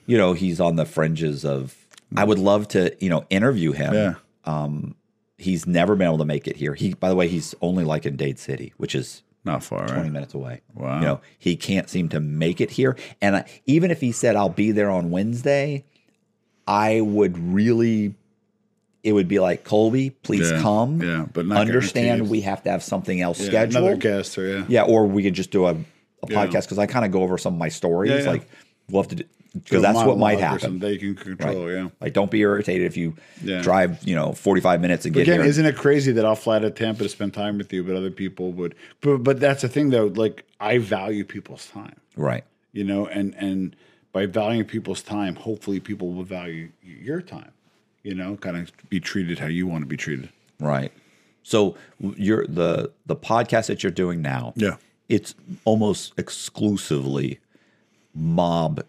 you know, he's on the fringes of. I would love to, you know, interview him. Yeah. Um, he's never been able to make it here. He, by the way, he's only like in Dade City, which is Not far, 20 right? minutes away. Wow. You know, he can't seem to make it here. And I, even if he said, I'll be there on Wednesday, I would really, it would be like, Colby, please Yeah, come. yeah, but not understand guaranteed. we have to have something else Yeah, scheduled. Another guest or yeah. Yeah, or we could just do a, a Yeah. podcast because I kind of go over some of my stories. Yeah, yeah. Like, we'll have to do because that's what might happen. that can control. Yeah. Like, don't be irritated if you drive, you know, forty five minutes and get Again, here. isn't it crazy that I'll fly to Tampa to spend time with you, but other people would? But but that's the thing though. Like I value people's time. right. you know and and by valuing people's time hopefully people will value your time you know kind of be treated how you want to be treated Right. So you're the the podcast that you're doing now. Yeah. It's almost exclusively mob,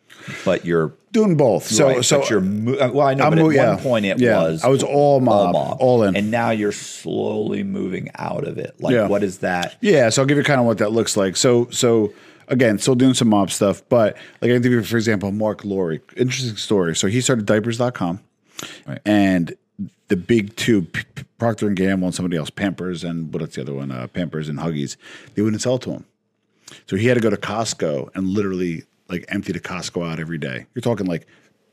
but you're doing both so right, so but you're uh, well. I know, I'm but at mo- one point it Yeah. was I was all mob, all in. and now you're slowly moving out of it. Like, Yeah. what is that? yeah so i'll give you kind of what that looks like so so again still doing some mob stuff but like i give you for example Marc Lore. interesting story so he started diapers.com Right. and the big two P- P- procter and gamble and somebody else pampers and what's the other one uh, pampers and huggies they wouldn't sell to him So he had to go to Costco and literally like empty the Costco out every day. You're talking like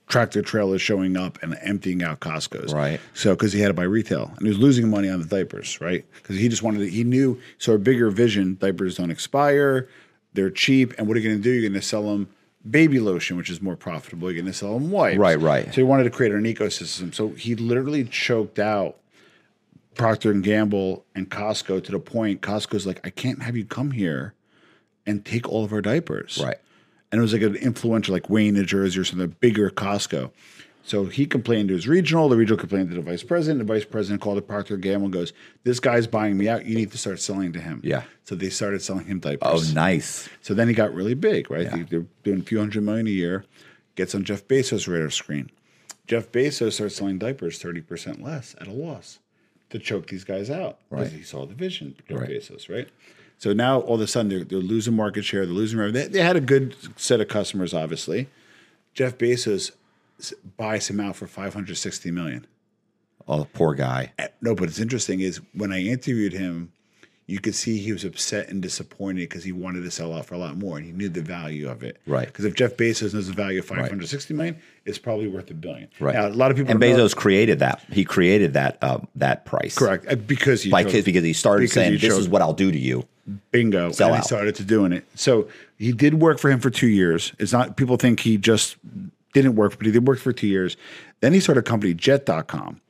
tractor trailers showing up and emptying out Costco's. Right. So because he had to buy retail and he was losing money on the diapers, right? Because he just wanted to, he knew so a bigger vision. Diapers don't expire, they're cheap, and what are you going to do? You're going to sell them baby lotion, which is more profitable. You're going to sell them wipes. Right, right. So he wanted to create an ecosystem. So he literally choked out Procter and Gamble and Costco to the point Costco's like, I can't have you come here and take all of our diapers. Right. And it was like an influential, like Wayne, New Jersey, or something, a bigger Costco. So he complained to his regional. The regional complained to the vice president. The vice president called the Procter Gamble and goes, "This guy's buying me out. You need to start selling to him." Yeah. So they started selling him diapers. Oh, nice. So then he got really big, right? Yeah. They- They're doing a few hundred million a year. Gets on Jeff Bezos' radar screen. Jeff Bezos starts selling diapers thirty percent less at a loss to choke these guys out because Right. he saw the vision. Jeff Right. Bezos, right? So now all of a sudden they're, they're losing market share. They're losing revenue. They, they had a good set of customers, obviously. Jeff Bezos buys him out for five hundred sixty million. Oh, poor guy. No, but it's interesting is when I interviewed him, you could see he was upset and disappointed because he wanted to sell out for a lot more and he knew the value of it. Right. Because if Jeff Bezos knows the value of 560 million, it's probably worth a billion. Right. Now, a lot of people and don't know- Bezos created that. He created that uh, that price. correct uh, because he Like chose- because he started because saying, "This is what I'll do to you." bingo Sell and out. he started to doing it. So he did work for him for two years. It's not people think he just didn't work, but he did work for two years. Then he started a company, Jet.com.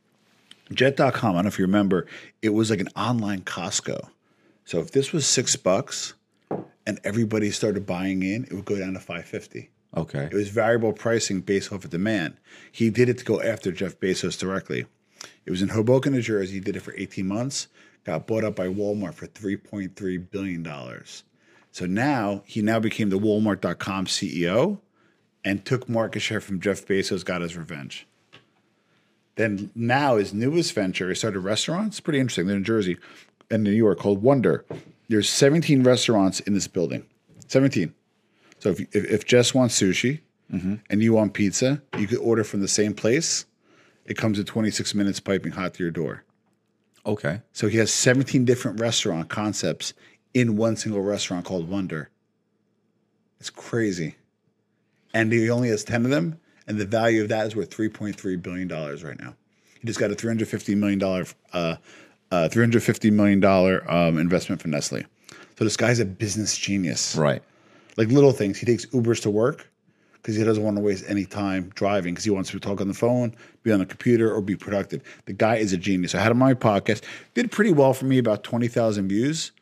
Jet.com, I don't know if you remember, it was like an online Costco. So if this was six bucks and everybody started buying in, it would go down to 550. Okay. It was variable pricing based off of demand. He did it to go after Jeff Bezos directly. It was in Hoboken, New Jersey. He did it for 18 months, got bought up by Walmart for $3.3 billion. So now he now became the Walmart.com CEO and took market share from Jeff Bezos, got his revenge. Then now his newest venture, he started restaurants. Pretty interesting. They're in Jersey and New York called Wonder. There's 17 restaurants in this building. 17. So if, if, if Jess wants sushi mm-hmm. and you want pizza, you could order from the same place. It comes in 26 minutes piping hot to your door. Okay. So he has 17 different restaurant concepts in one single restaurant called Wonder. It's crazy. And he only has 10 of them, and the value of that is worth $3.3 billion right now. He just got a $350 million, uh, uh, $350 million um, investment from Nestle. So this guy's a business genius Right. like little things. He takes Ubers to work because he doesn't want to waste any time driving because he wants to talk on the phone, be on the computer, or be productive. The guy is a genius. I had him on my podcast. Did pretty well for me, about 20,000 views.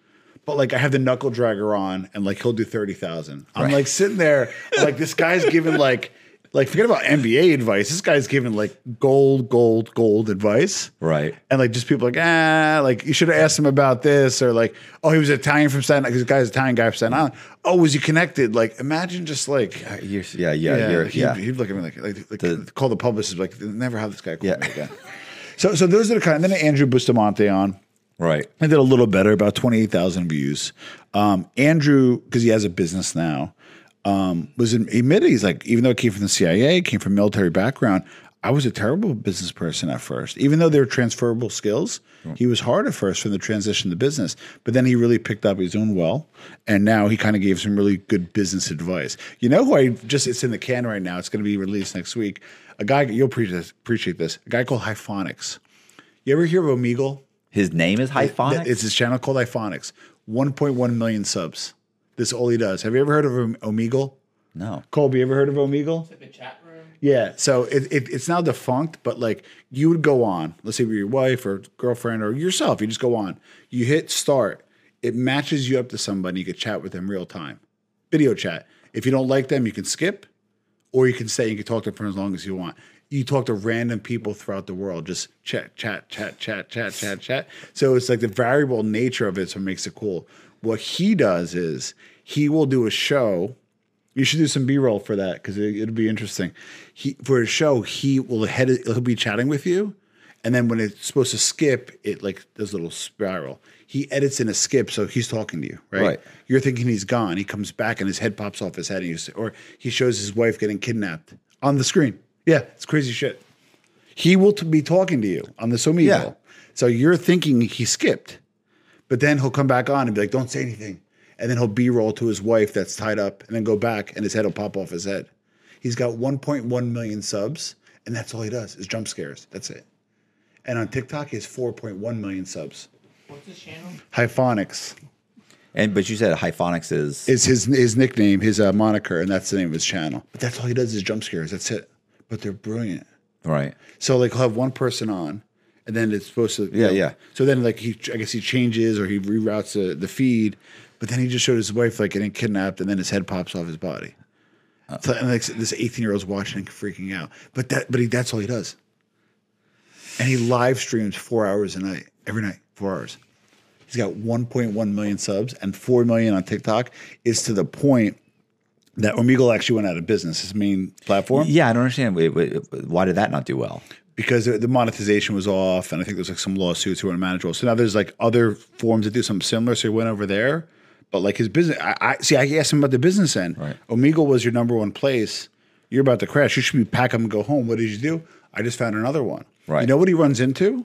But like I have the knuckle dragger on and like he'll do 30,000. I'm Right. like sitting there, like this guy's giving like, like forget about MBA advice. This guy's giving like gold, gold, gold advice. Right. And like just people like, ah, like you should have asked him about this, or like, oh, he was Italian from Staten Island. Because the guy's Italian guy from Staten Island. Oh, was he connected? Like, imagine just like, Uh, You're, yeah. Yeah. you're, he'd, yeah. he'd look at me like, like, like The- call the publicist, like, never have this guy call Yeah. me again. So, so those are the kind. And then Andrew Bustamante on. Right. I did a little better, about 28,000 views. Um, Andrew, because he has a business now, um, was in, admitted he's like, even though I came from the CIA, came from military background, I was a terrible business person at first. Even though they were transferable skills, he was hard at first from the transition to business. But then he really picked up his own well, and now he kind of gave some really good business advice. You know who I just it's in the can right now. It's going to be released next week. A guy you'll appreciate this, appreciate this. A guy called Hyphonix. You ever hear of Omegle? His name is Hyphonix. It's his channel called Hyphonix. 1.1 million subs. This is all he does. Have you ever heard of Om- Omegle? no. Colby, have you ever heard of Omegle? Like a chat room. Yeah. So it, it, it's now defunct, but like you would go on, let's say with your wife or girlfriend or yourself, you just go on. You hit start. It matches you up to somebody. You can chat with them real time. Video chat. If you don't like them, you can skip or you can stay. And you can talk to them for as long as you want. You talk to random people throughout the world, just chat, chat, chat, chat, chat, chat, chat. So it's like the variable nature of it, so it makes it cool. What he does is he will do a show. You should do some B roll for that because it, it'll be interesting. He for a show, he will head. He'll be chatting with you, and then when it's supposed to skip, it like does a little spiral. He edits in a skip, so he's talking to you, right? Right. You're thinking he's gone. He comes back and his head pops off his head, and you say, or he shows his wife getting kidnapped on the screen. Yeah, it's crazy shit. He will t- be talking to you on the Omegle. Yeah. So you're thinking he skipped, but then he'll come back on and be like, "Don't say anything," and then he'll B-roll to his wife that's tied up, and then go back, and his head will pop off his head. He's got 1.1 million subs, and that's all he does is jump scares. That's it. And on TikTok, he has 4.1 million subs. What's his channel? Hyphonix And but you said Hyphonix is is his his nickname, his uh, moniker, and that's the name of his channel. But that's all he does is jump scares. That's it. But they're brilliant. right. So like he'll have one person on, and then it's supposed to Yeah, yeah. So then like he, I guess he changes or he reroutes the, the feed, but then he just showed his wife like getting kidnapped, and then his head pops off his body. Uh. so and like this eighteen year old's watching and freaking out, but that but he that's all he does. And he live streams four hours a night, every night, four hours. He's got 1.1 million subs and 4 million on TikTok. Is to the point that Omegle actually went out of business, his main platform Yeah, I don't understand. Wait, wait, why did that not do well? because the monetization was off, and I think there's like some lawsuits who want to manage well. So now there's like other forms that do something similar. So he went over there, but like his business, I, I see. I asked him about the business end. Right. Omegle was your number one place. You're about to crash. You should be pack up and go home. What did you do? I just found another one. Right. You know what he runs into?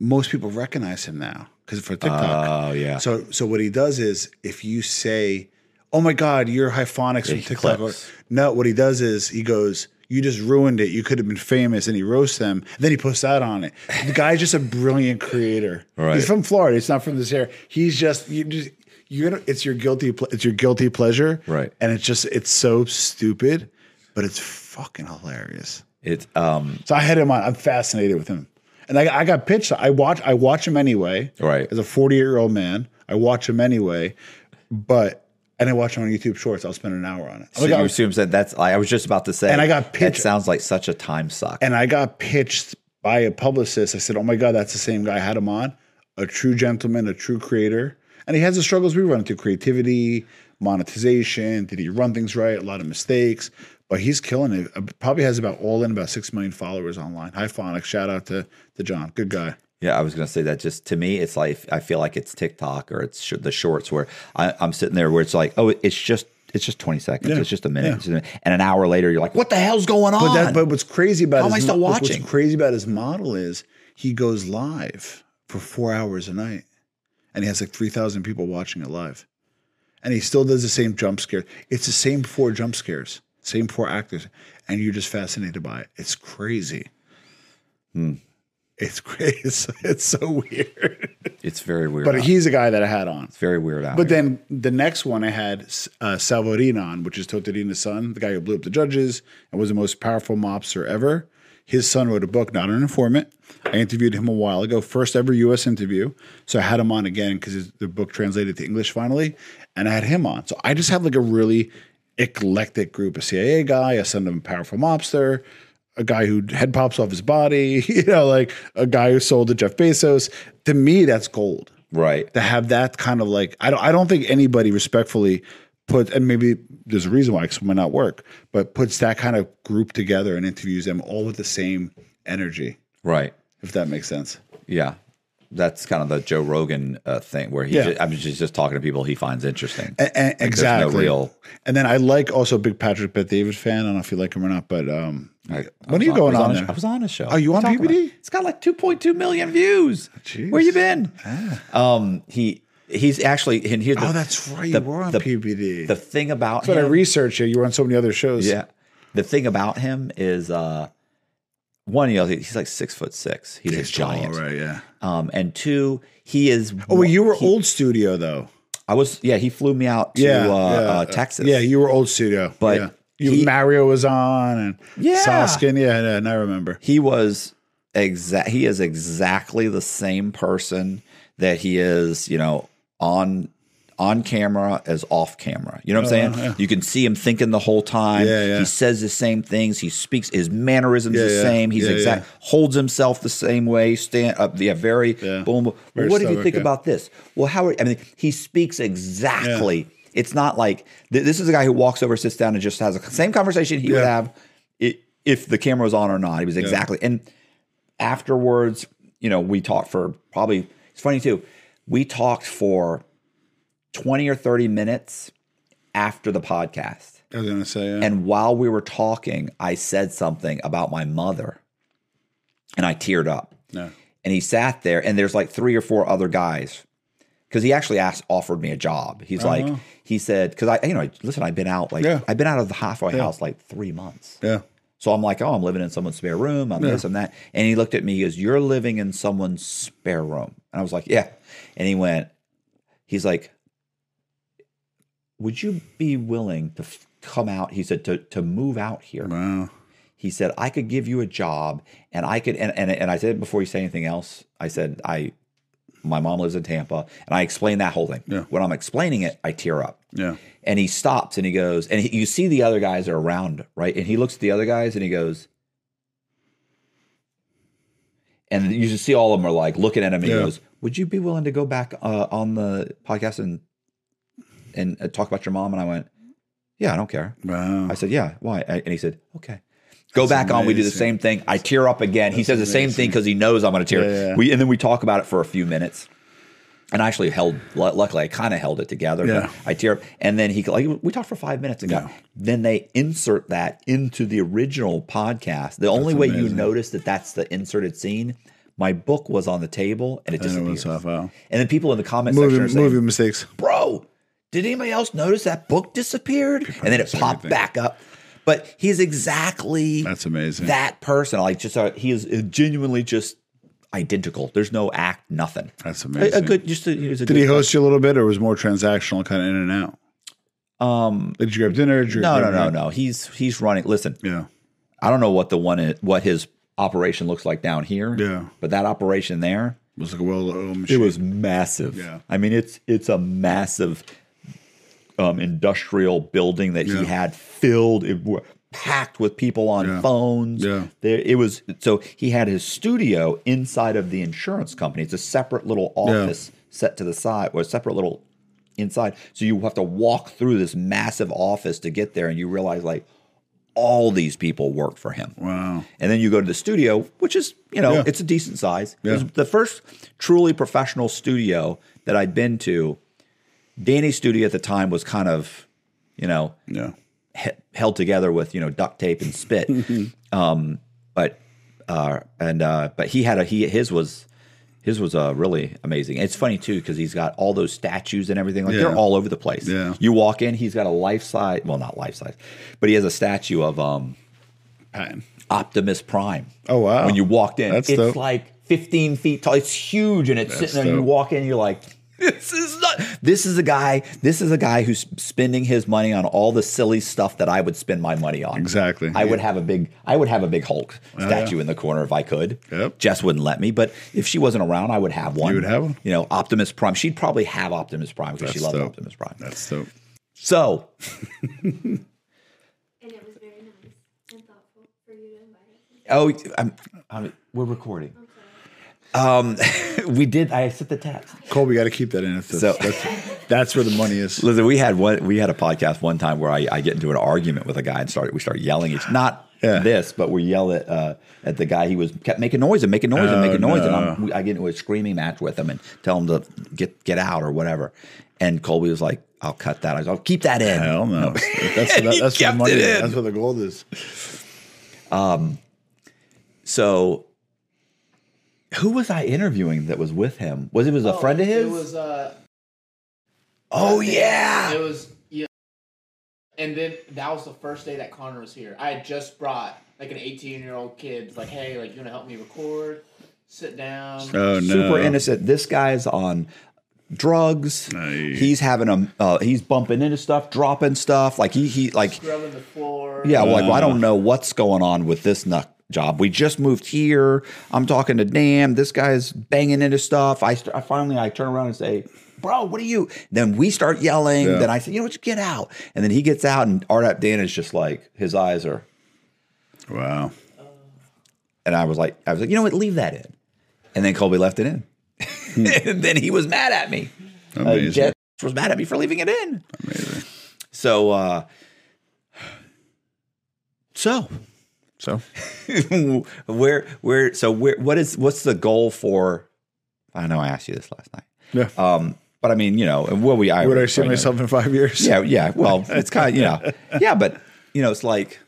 most people recognize him now because for TikTok. Oh yeah. So so what he does is if you say, "Oh my God, you're Hyphonix from TikTok," clips. no, what he does is he goes, "You just ruined it. You could have been famous," and he roasts them. then he posts that on it. The guy's just a brilliant creator. Right. He's from Florida. He's not from this area. He's just you just. Gonna, it's your guilty it's your guilty pleasure Right. and it's just it's so stupid but it's fucking hilarious It's um so I had him on. I'm fascinated with him, and I, I got pitched. I watch. I watch him anyway. Right. As a 40 year old man, I watch him anyway, but and I watch him on YouTube Shorts. I'll spend an hour on it. so you was- assume that that's I was just about to say And I got pitched. that sounds like such a time suck. and I got pitched by a publicist. I said, "Oh my god, that's the same guy." I had him on. A true gentleman, a true creator, and he has the struggles we run into: creativity, monetization. Did he run things right? A lot of mistakes. But he's killing it. Uh, Probably has about all in about six million followers online. Hyphonix. Shout out to, to John. Good guy. Yeah, I was gonna say that. Just to me, it's like I feel like it's TikTok or it's the shorts where I, I'm sitting there where it's like, oh, it's just it's just 20 seconds, Yeah, it's just a minute, yeah. it's just a minute. and an hour later, you're like, what the hell's going on? But that, but what's crazy about How am his I still watching? What's crazy about his model is he goes live for four hours a night, and he has like three thousand people watching it live, and he still does the same jump scare. It's the same four jump scares, same four actors, and you're just fascinated by it. It's crazy. Hmm. It's crazy. It's, it's so weird. it's very weird. But out. he's a guy that I had on. it's very weird out. But here. then the next one I had uh, Salvo Riina on, which is Totò Riina's son, the guy who blew up the judges and was the most powerful mobster ever. His son wrote a book, not an informant. I interviewed him a while ago, first ever U.S. interview. So I had him on again because the book translated to English finally, and I had him on. So I just have like a really eclectic group: a CIA guy, a son of a powerful mobster, a guy who head pops off his body, you know, like a guy who sold to Jeff Bezos. To me, that's gold right, to have that kind of like I don't I don't think anybody respectfully put and maybe there's a reason why because it might not work, but puts that kind of group together and interviews them all with the same energy, right, if that makes sense. yeah. That's kind of the Joe Rogan uh, thing where he. Yeah. Just, I mean, he's just talking to people he finds interesting. And, and no exactly. real- And then I like also big Patrick Bet David fan. I don't know if you like him or not, but um, I when are you I going on a- there? I was on a show. Are you on? PBD? It's got like 2.2 million views. Jeez. Where you been? Um, he he's actually and here's the, oh, that's right. the- you were on the- PBD. the thing about but I researched you. You were on so many other shows. Yeah. The thing about him is uh one, you know, he's like six foot six. He's, He's a giant. tall, right? Yeah. Um, and two, he is. Oh, well, you were old studio though. I was. Yeah, he flew me out to yeah, uh, yeah. uh, Texas. Yeah, you were old studio, But yeah. You, he- Mario was on and Yeah. Saskin. Yeah, yeah, and I remember. he was exact. He is exactly the same person that he is. You know, on on camera as off camera. You know what I'm oh, saying? You can see him thinking the whole time. Oh, Yeah, yeah. He says the same things. He speaks. His mannerisms Yeah, the yeah. same. He's Yeah, exact. yeah. Holds himself the same way. Stand up. Yeah, very Yeah. boom. boom. Very what did you think yeah. about this? Well, how? Are, I mean, he speaks exactly. It's not like th- this is a guy who walks over, sits down, and just has the same conversation he would have i- if the camera was on or not. He was exactly and afterwards, you know, we talked for probably it's funny too. We talked for 20 or 30 minutes after the podcast. I was gonna say, yeah. And while we were talking, I said something about my mother and I teared up. no. And he sat there and there's like three or four other guys because he actually asked, offered me a job. He's uh-huh. like, he said, because I, you know, listen, I've been out like, Yeah. I've been out of the halfway house like three months. yeah, So I'm like, oh, I'm living in someone's spare room. I'm this and that. And he looked at me. He goes, "You're living in someone's spare room." And I was like, "Yeah." And he went, he's like, "Would you be willing to f- come out?" He said, "To to move out here." wow, He said, "I could give you a job, and I could." And and, and I said before you say anything else, I said, "I." My mom lives in Tampa, and I explain that whole thing. Yeah. When I'm explaining it, I tear up. yeah, And he stops and he goes, and he, you see the other guys are around, right? And he looks at the other guys and he goes, and you just see all of them are like looking at him. And Yeah. he goes, "Would you be willing to go back uh, on the podcast and and uh, talk about your mom?" And I went, "Yeah, I don't care." wow. I said, "Yeah, why?" I- And he said, "Okay." Go back on. We do the same thing. I tear up again. he says the same thing because he knows I'm going to tear. Yeah, yeah. We and then we talk about it for a few minutes. And I actually held. Luckily, I kind of held it together. Yeah. But I tear up, and then he like we talked for five minutes and got. Then they insert that into the original podcast. The only way you notice that that's the inserted scene my book was on the table and it And disappeared. was And then people in the comment Movie, section are saying, movie mistakes. bro, did anybody else notice that book disappeared? And then it popped everything. back up. But he's exactly That's amazing. that person. Like just uh, he is genuinely just identical. There's no act, nothing. That's amazing. a good, just a, a Did good he host you a little bit, or was more transactional, kind of in and out? Um, Did you grab dinner? Did you no, no, no, no. He's he's running. Listen, Yeah, I don't know what the one i- what his operation looks like down here. Yeah. but that operation there, was like a well-oiled it was massive. Yeah. I mean it's it's a massive um, industrial building that Yeah. he had filled, it, packed with people on Yeah. phones. Yeah. there it was. So he had his studio inside of the insurance company. It's a separate little office set to the side, or a separate little inside. So you have to walk through this massive office to get there, and you realize like all these people work for him. Wow. And then you go to the studio, which is, you know, Yeah. it's a decent size. It was the first truly professional studio that I'd been to. Danny's studio at the time was kind of, you know, Yeah. he- held together with, you know, duct tape and spit. um, but uh, and uh, but he had a he his was his was uh, really amazing. It's funny too because he's got all those statues and everything. Like they're all over the place. Yeah. You walk in, he's got a life size, well, not life size, but he has a statue of um, Patton. Optimus Prime. Oh, wow. When you walked in, That's it's dope. like 15 feet tall. It's huge, and it's That's sitting there. And you walk in, you're like, this is not. This is a guy. This is a guy who's spending his money on all the silly stuff that I would spend my money on. Exactly. I would have a big. I would have a big Hulk oh, yeah. statue in the corner if I could. Yep. Jess wouldn't let me, but if she wasn't around, I would have one. You would have one? You know, Optimus Prime. She'd probably have Optimus Prime because she loves dope. Optimus Prime. That's dope. So And it was very nice and thoughtful for you to invite us. Oh, I'm, I'm, we're recording. Um, we did. I sent the text. Colby, got to keep that in. That's, So- that's, that's where the money is. Listen, we had one. We had a podcast one time where I, I get into an argument with a guy and started. We start yelling. It's not Yeah. this, but we yell at uh, at the guy. He was kept making noise and making noise and Oh, making noise, and. I'm, I get into a screaming match with him and tell him to get get out or whatever. And Colby was like, "I'll cut that." I was, "I'll keep that in." Hell no. That's, that, that's where the money it is. in. That's where the gold is. Um. So, who was I interviewing that was with him? Was it was a friend of his? It was uh oh yeah. It was yeah. And then that was the first day that Connor was here. I had just brought like an 18 year old kid. Like, hey, like you want to help me record? Sit down. Oh no. super innocent. This guy's on drugs. Nice. He's having a uh, he's bumping into stuff, dropping stuff. Like he he like Scrubbing the floor. yeah. like well, I Uh. don't know what's going on with this nut job. We just moved here. I'm talking to Dan. This guy's banging into stuff. I, st- I finally I turn around and say. Bro, what are you? Then we start yelling. Yeah. Then I say, you know what, just get out. And then he gets out, and Art Dan is just like, his eyes are Wow. And I was like, I was like, you know what, leave that in. And then Colby left it in. and then he was mad at me. Uh, Amazing. Was mad at me for leaving it in. Amazing. So, uh, so So where, where, so where, what is, what's the goal for? I know I asked you this last night. yeah. Um, but I mean, you know, and what we, I Would I see myself in five years? Yeah, yeah. Well, it's kind of you know, yeah, but you know, it's like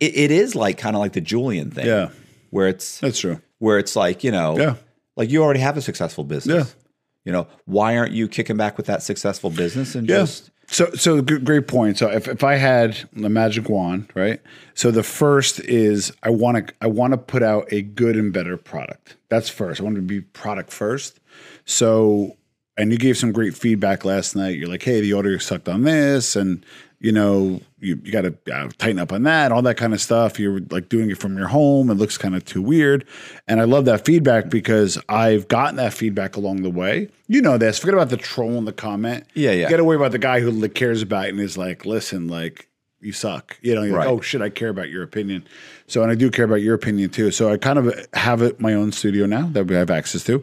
it, it is like kind of like the Julian thing. Yeah. where it's That's true. where it's like you know, Yeah. like you already have a successful business. Yeah. You know, why aren't you kicking back with that successful business and Yeah. just So, so great point. So, if, if I had the magic wand, right? So, the first is I want to I want to put out a good and better product. That's first. I want to be product first. So, and you gave some great feedback last night. You're like, hey, the audio sucked on this, and you know, you, you got to uh, tighten up on that, all that kind of stuff. You're like doing it from your home. It looks kind of too weird. And I love that feedback because I've gotten that feedback along the way. You know this. Forget about the troll in the comment. Yeah, yeah. You got to worry about the guy who cares about it and is like, listen, like, you suck. You know, you're Right. like, oh shit, I care about your opinion. So, and I do care about your opinion too. So, I kind of have it my own studio now that we have access to.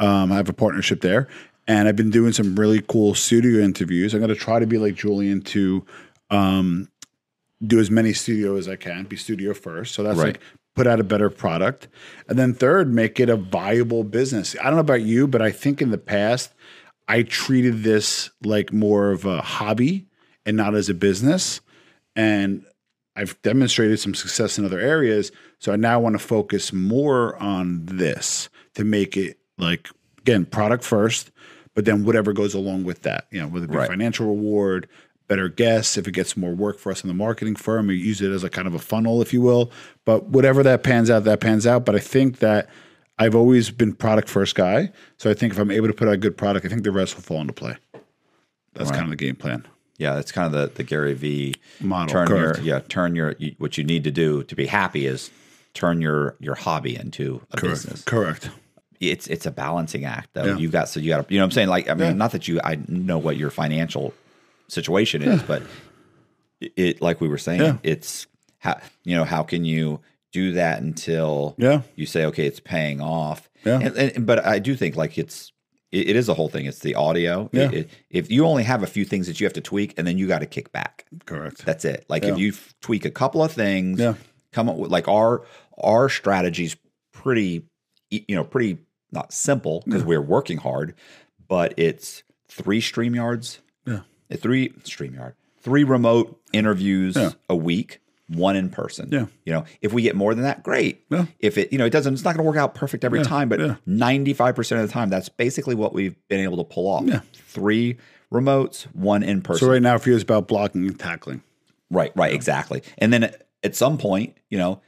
Um, I have a partnership there, and I've been doing some really cool studio interviews. I'm going to try to be like Julian to um, do as many studio as I can, be studio first. So that's Right. like put out a better product. And then third, make it a viable business. I don't know about you, but I think in the past, I treated this like more of a hobby and not as a business. And I've demonstrated some success in other areas. So I now want to focus more on this to make it like again product first, but then whatever goes along with that, you know, whether it be Right. financial reward, better guests, if it gets more work for us in the marketing firm, we use it as a kind of a funnel, if you will. But whatever that pans out, that pans out. But I think that I've always been product first guy. So I think if I'm able to put out a good product, I think the rest will fall into play. That's kind of the game plan. Yeah, that's kind of the, the Gary V Model, Turn correct. your yeah, turn your you- what you need to do to be happy is turn your your hobby into a business. Correct. It's it's a balancing act though. Yeah. You got so you got to you know what I'm saying like I mean Yeah. not that you I know what your financial situation is, but it like we were saying, Yeah. it's how you know how can you do that until Yeah. you say okay it's paying off. Yeah. And, and, but I do think like it's it, it is a whole thing. It's the audio. Yeah. It- if you only have a few things that you have to tweak, and then you got to kick back. Correct. That's it. Like Yeah. if you tweak a couple of things, Yeah. come up with like our our strategy's pretty, you know, pretty not simple because we're working hard, but it's three StreamYards, Yeah. Eh, three StreamYard, three remote interviews Yeah. a week, one in person. Yeah. You know, if we get more than that, great. Yeah. If it, you know, it doesn't, it's not going to work out perfect every Yeah. time, but Yeah. ninety five percent of the time, that's basically what we've been able to pull off. Yeah. Three remotes, one in person. So right now, for you, it's about blocking and tackling. Right, right, exactly. And then at- at some point, you know,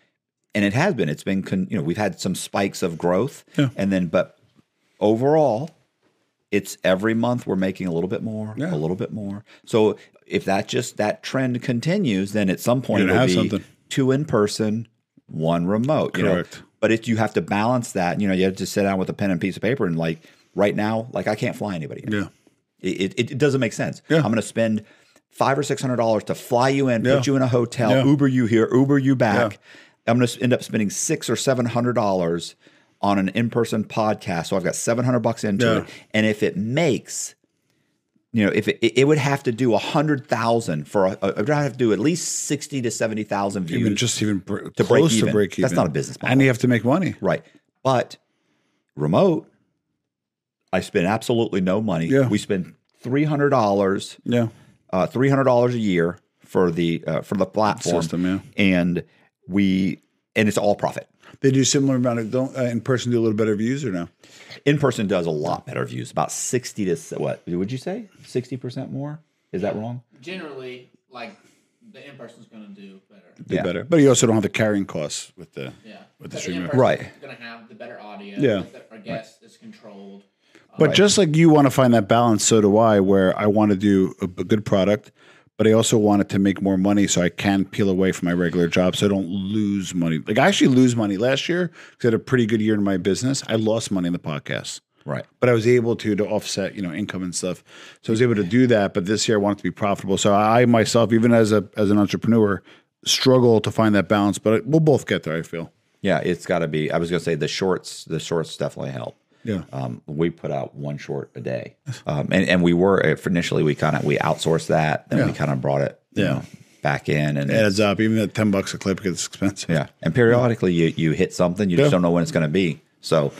and it has been, it's been, con, you know, we've had some spikes of growth, Yeah. and then, but overall, it's every month we're making a little bit more, Yeah. a little bit more. So if that just that trend continues, then at some point it'll be something. two in person, one remote. You Correct. know, but if you have to balance that, you know, you have to sit down with a pen and piece of paper and like right now, like I can't fly anybody. Yeah. It, it, it doesn't make sense. Yeah. I'm going to spend five or six hundred dollars to fly you in, Yeah. put you in a hotel, Yeah. Uber you here, Uber you back. I'm going to end up spending six or seven hundred dollars on an in-person podcast. So I've got seven hundred bucks into Yeah. it, and if it makes, you know, if it, it would have to do a hundred thousand for, a, it would have to do at least sixty to seventy thousand views, Even just even br- To break even. to break even. That's not a business model. And you have to make money. right? But remote, I spend absolutely no money. Yeah. We spend three hundred dollars Yeah. uh, three hundred dollars a year for the uh, for the platform System, yeah. and we and it's all profit. They do similar amount of don't uh, in person do a little better views or no? In person does a lot better views, about sixty to what would you say? Sixty percent more? Is that wrong? Generally, like the in person's gonna do better. Do Yeah. better, but you also don't have the carrying costs with the Yeah, with the But streamer. in-person's Right. Gonna have the better audio. Yeah. the- Our guest is controlled. But just like you want to find that balance, so do I. Where I want to do a, a good product, but I also wanted to make more money, so I can peel away from my regular job, so I don't lose money. Like I actually lose money last year because I had a pretty good year in my business. I lost money in the podcast, Right. but I was able to to offset you know income and stuff. So I was able to do that. But this year I want it to be profitable. So I myself, even as a as an entrepreneur, struggle to find that balance. But we'll both get there. I feel. Yeah, it's got to be. I was going to say the shorts. The shorts definitely help. Yeah. Um, we put out one short a day, um, and and we were uh, initially we kind of we outsourced that, then we kind of brought it, you Yeah. know, back in, and It adds up. Even at ten bucks a clip gets expensive. Yeah, and periodically you you hit something, you just don't know when it's going to be. So,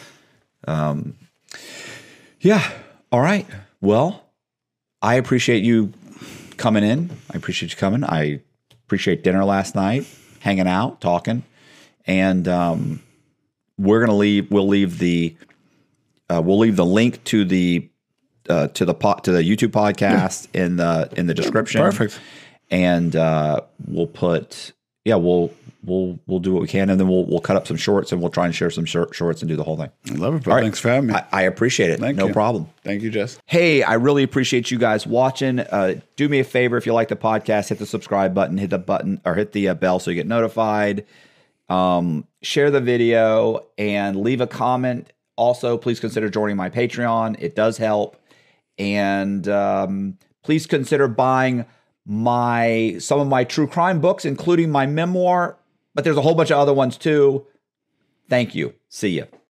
um, yeah. All right. Well, I appreciate you coming in. I appreciate you coming. I appreciate dinner last night, hanging out, talking, and um, we're gonna leave. We'll leave the uh, we'll leave the link to the uh, to the po- to the YouTube podcast in the in the description. Perfect. And uh, we'll put yeah we'll we'll we'll do what we can, and then we'll we'll cut up some shorts, and we'll try and share some short, shorts and do the whole thing. I love it, bro. All right. Thanks for having me. I, I appreciate it. Thank no you. problem. Thank you, Jess. Hey, I really appreciate you guys watching. Uh, do me a favor if you like the podcast, hit the subscribe button, hit the button or hit the uh, bell so you get notified. Um, share the video and leave a comment. Also, please consider joining my Patreon. It does help. And um, please consider buying my some of my true crime books, including my memoir. But there's a whole bunch of other ones too. Thank you. See you.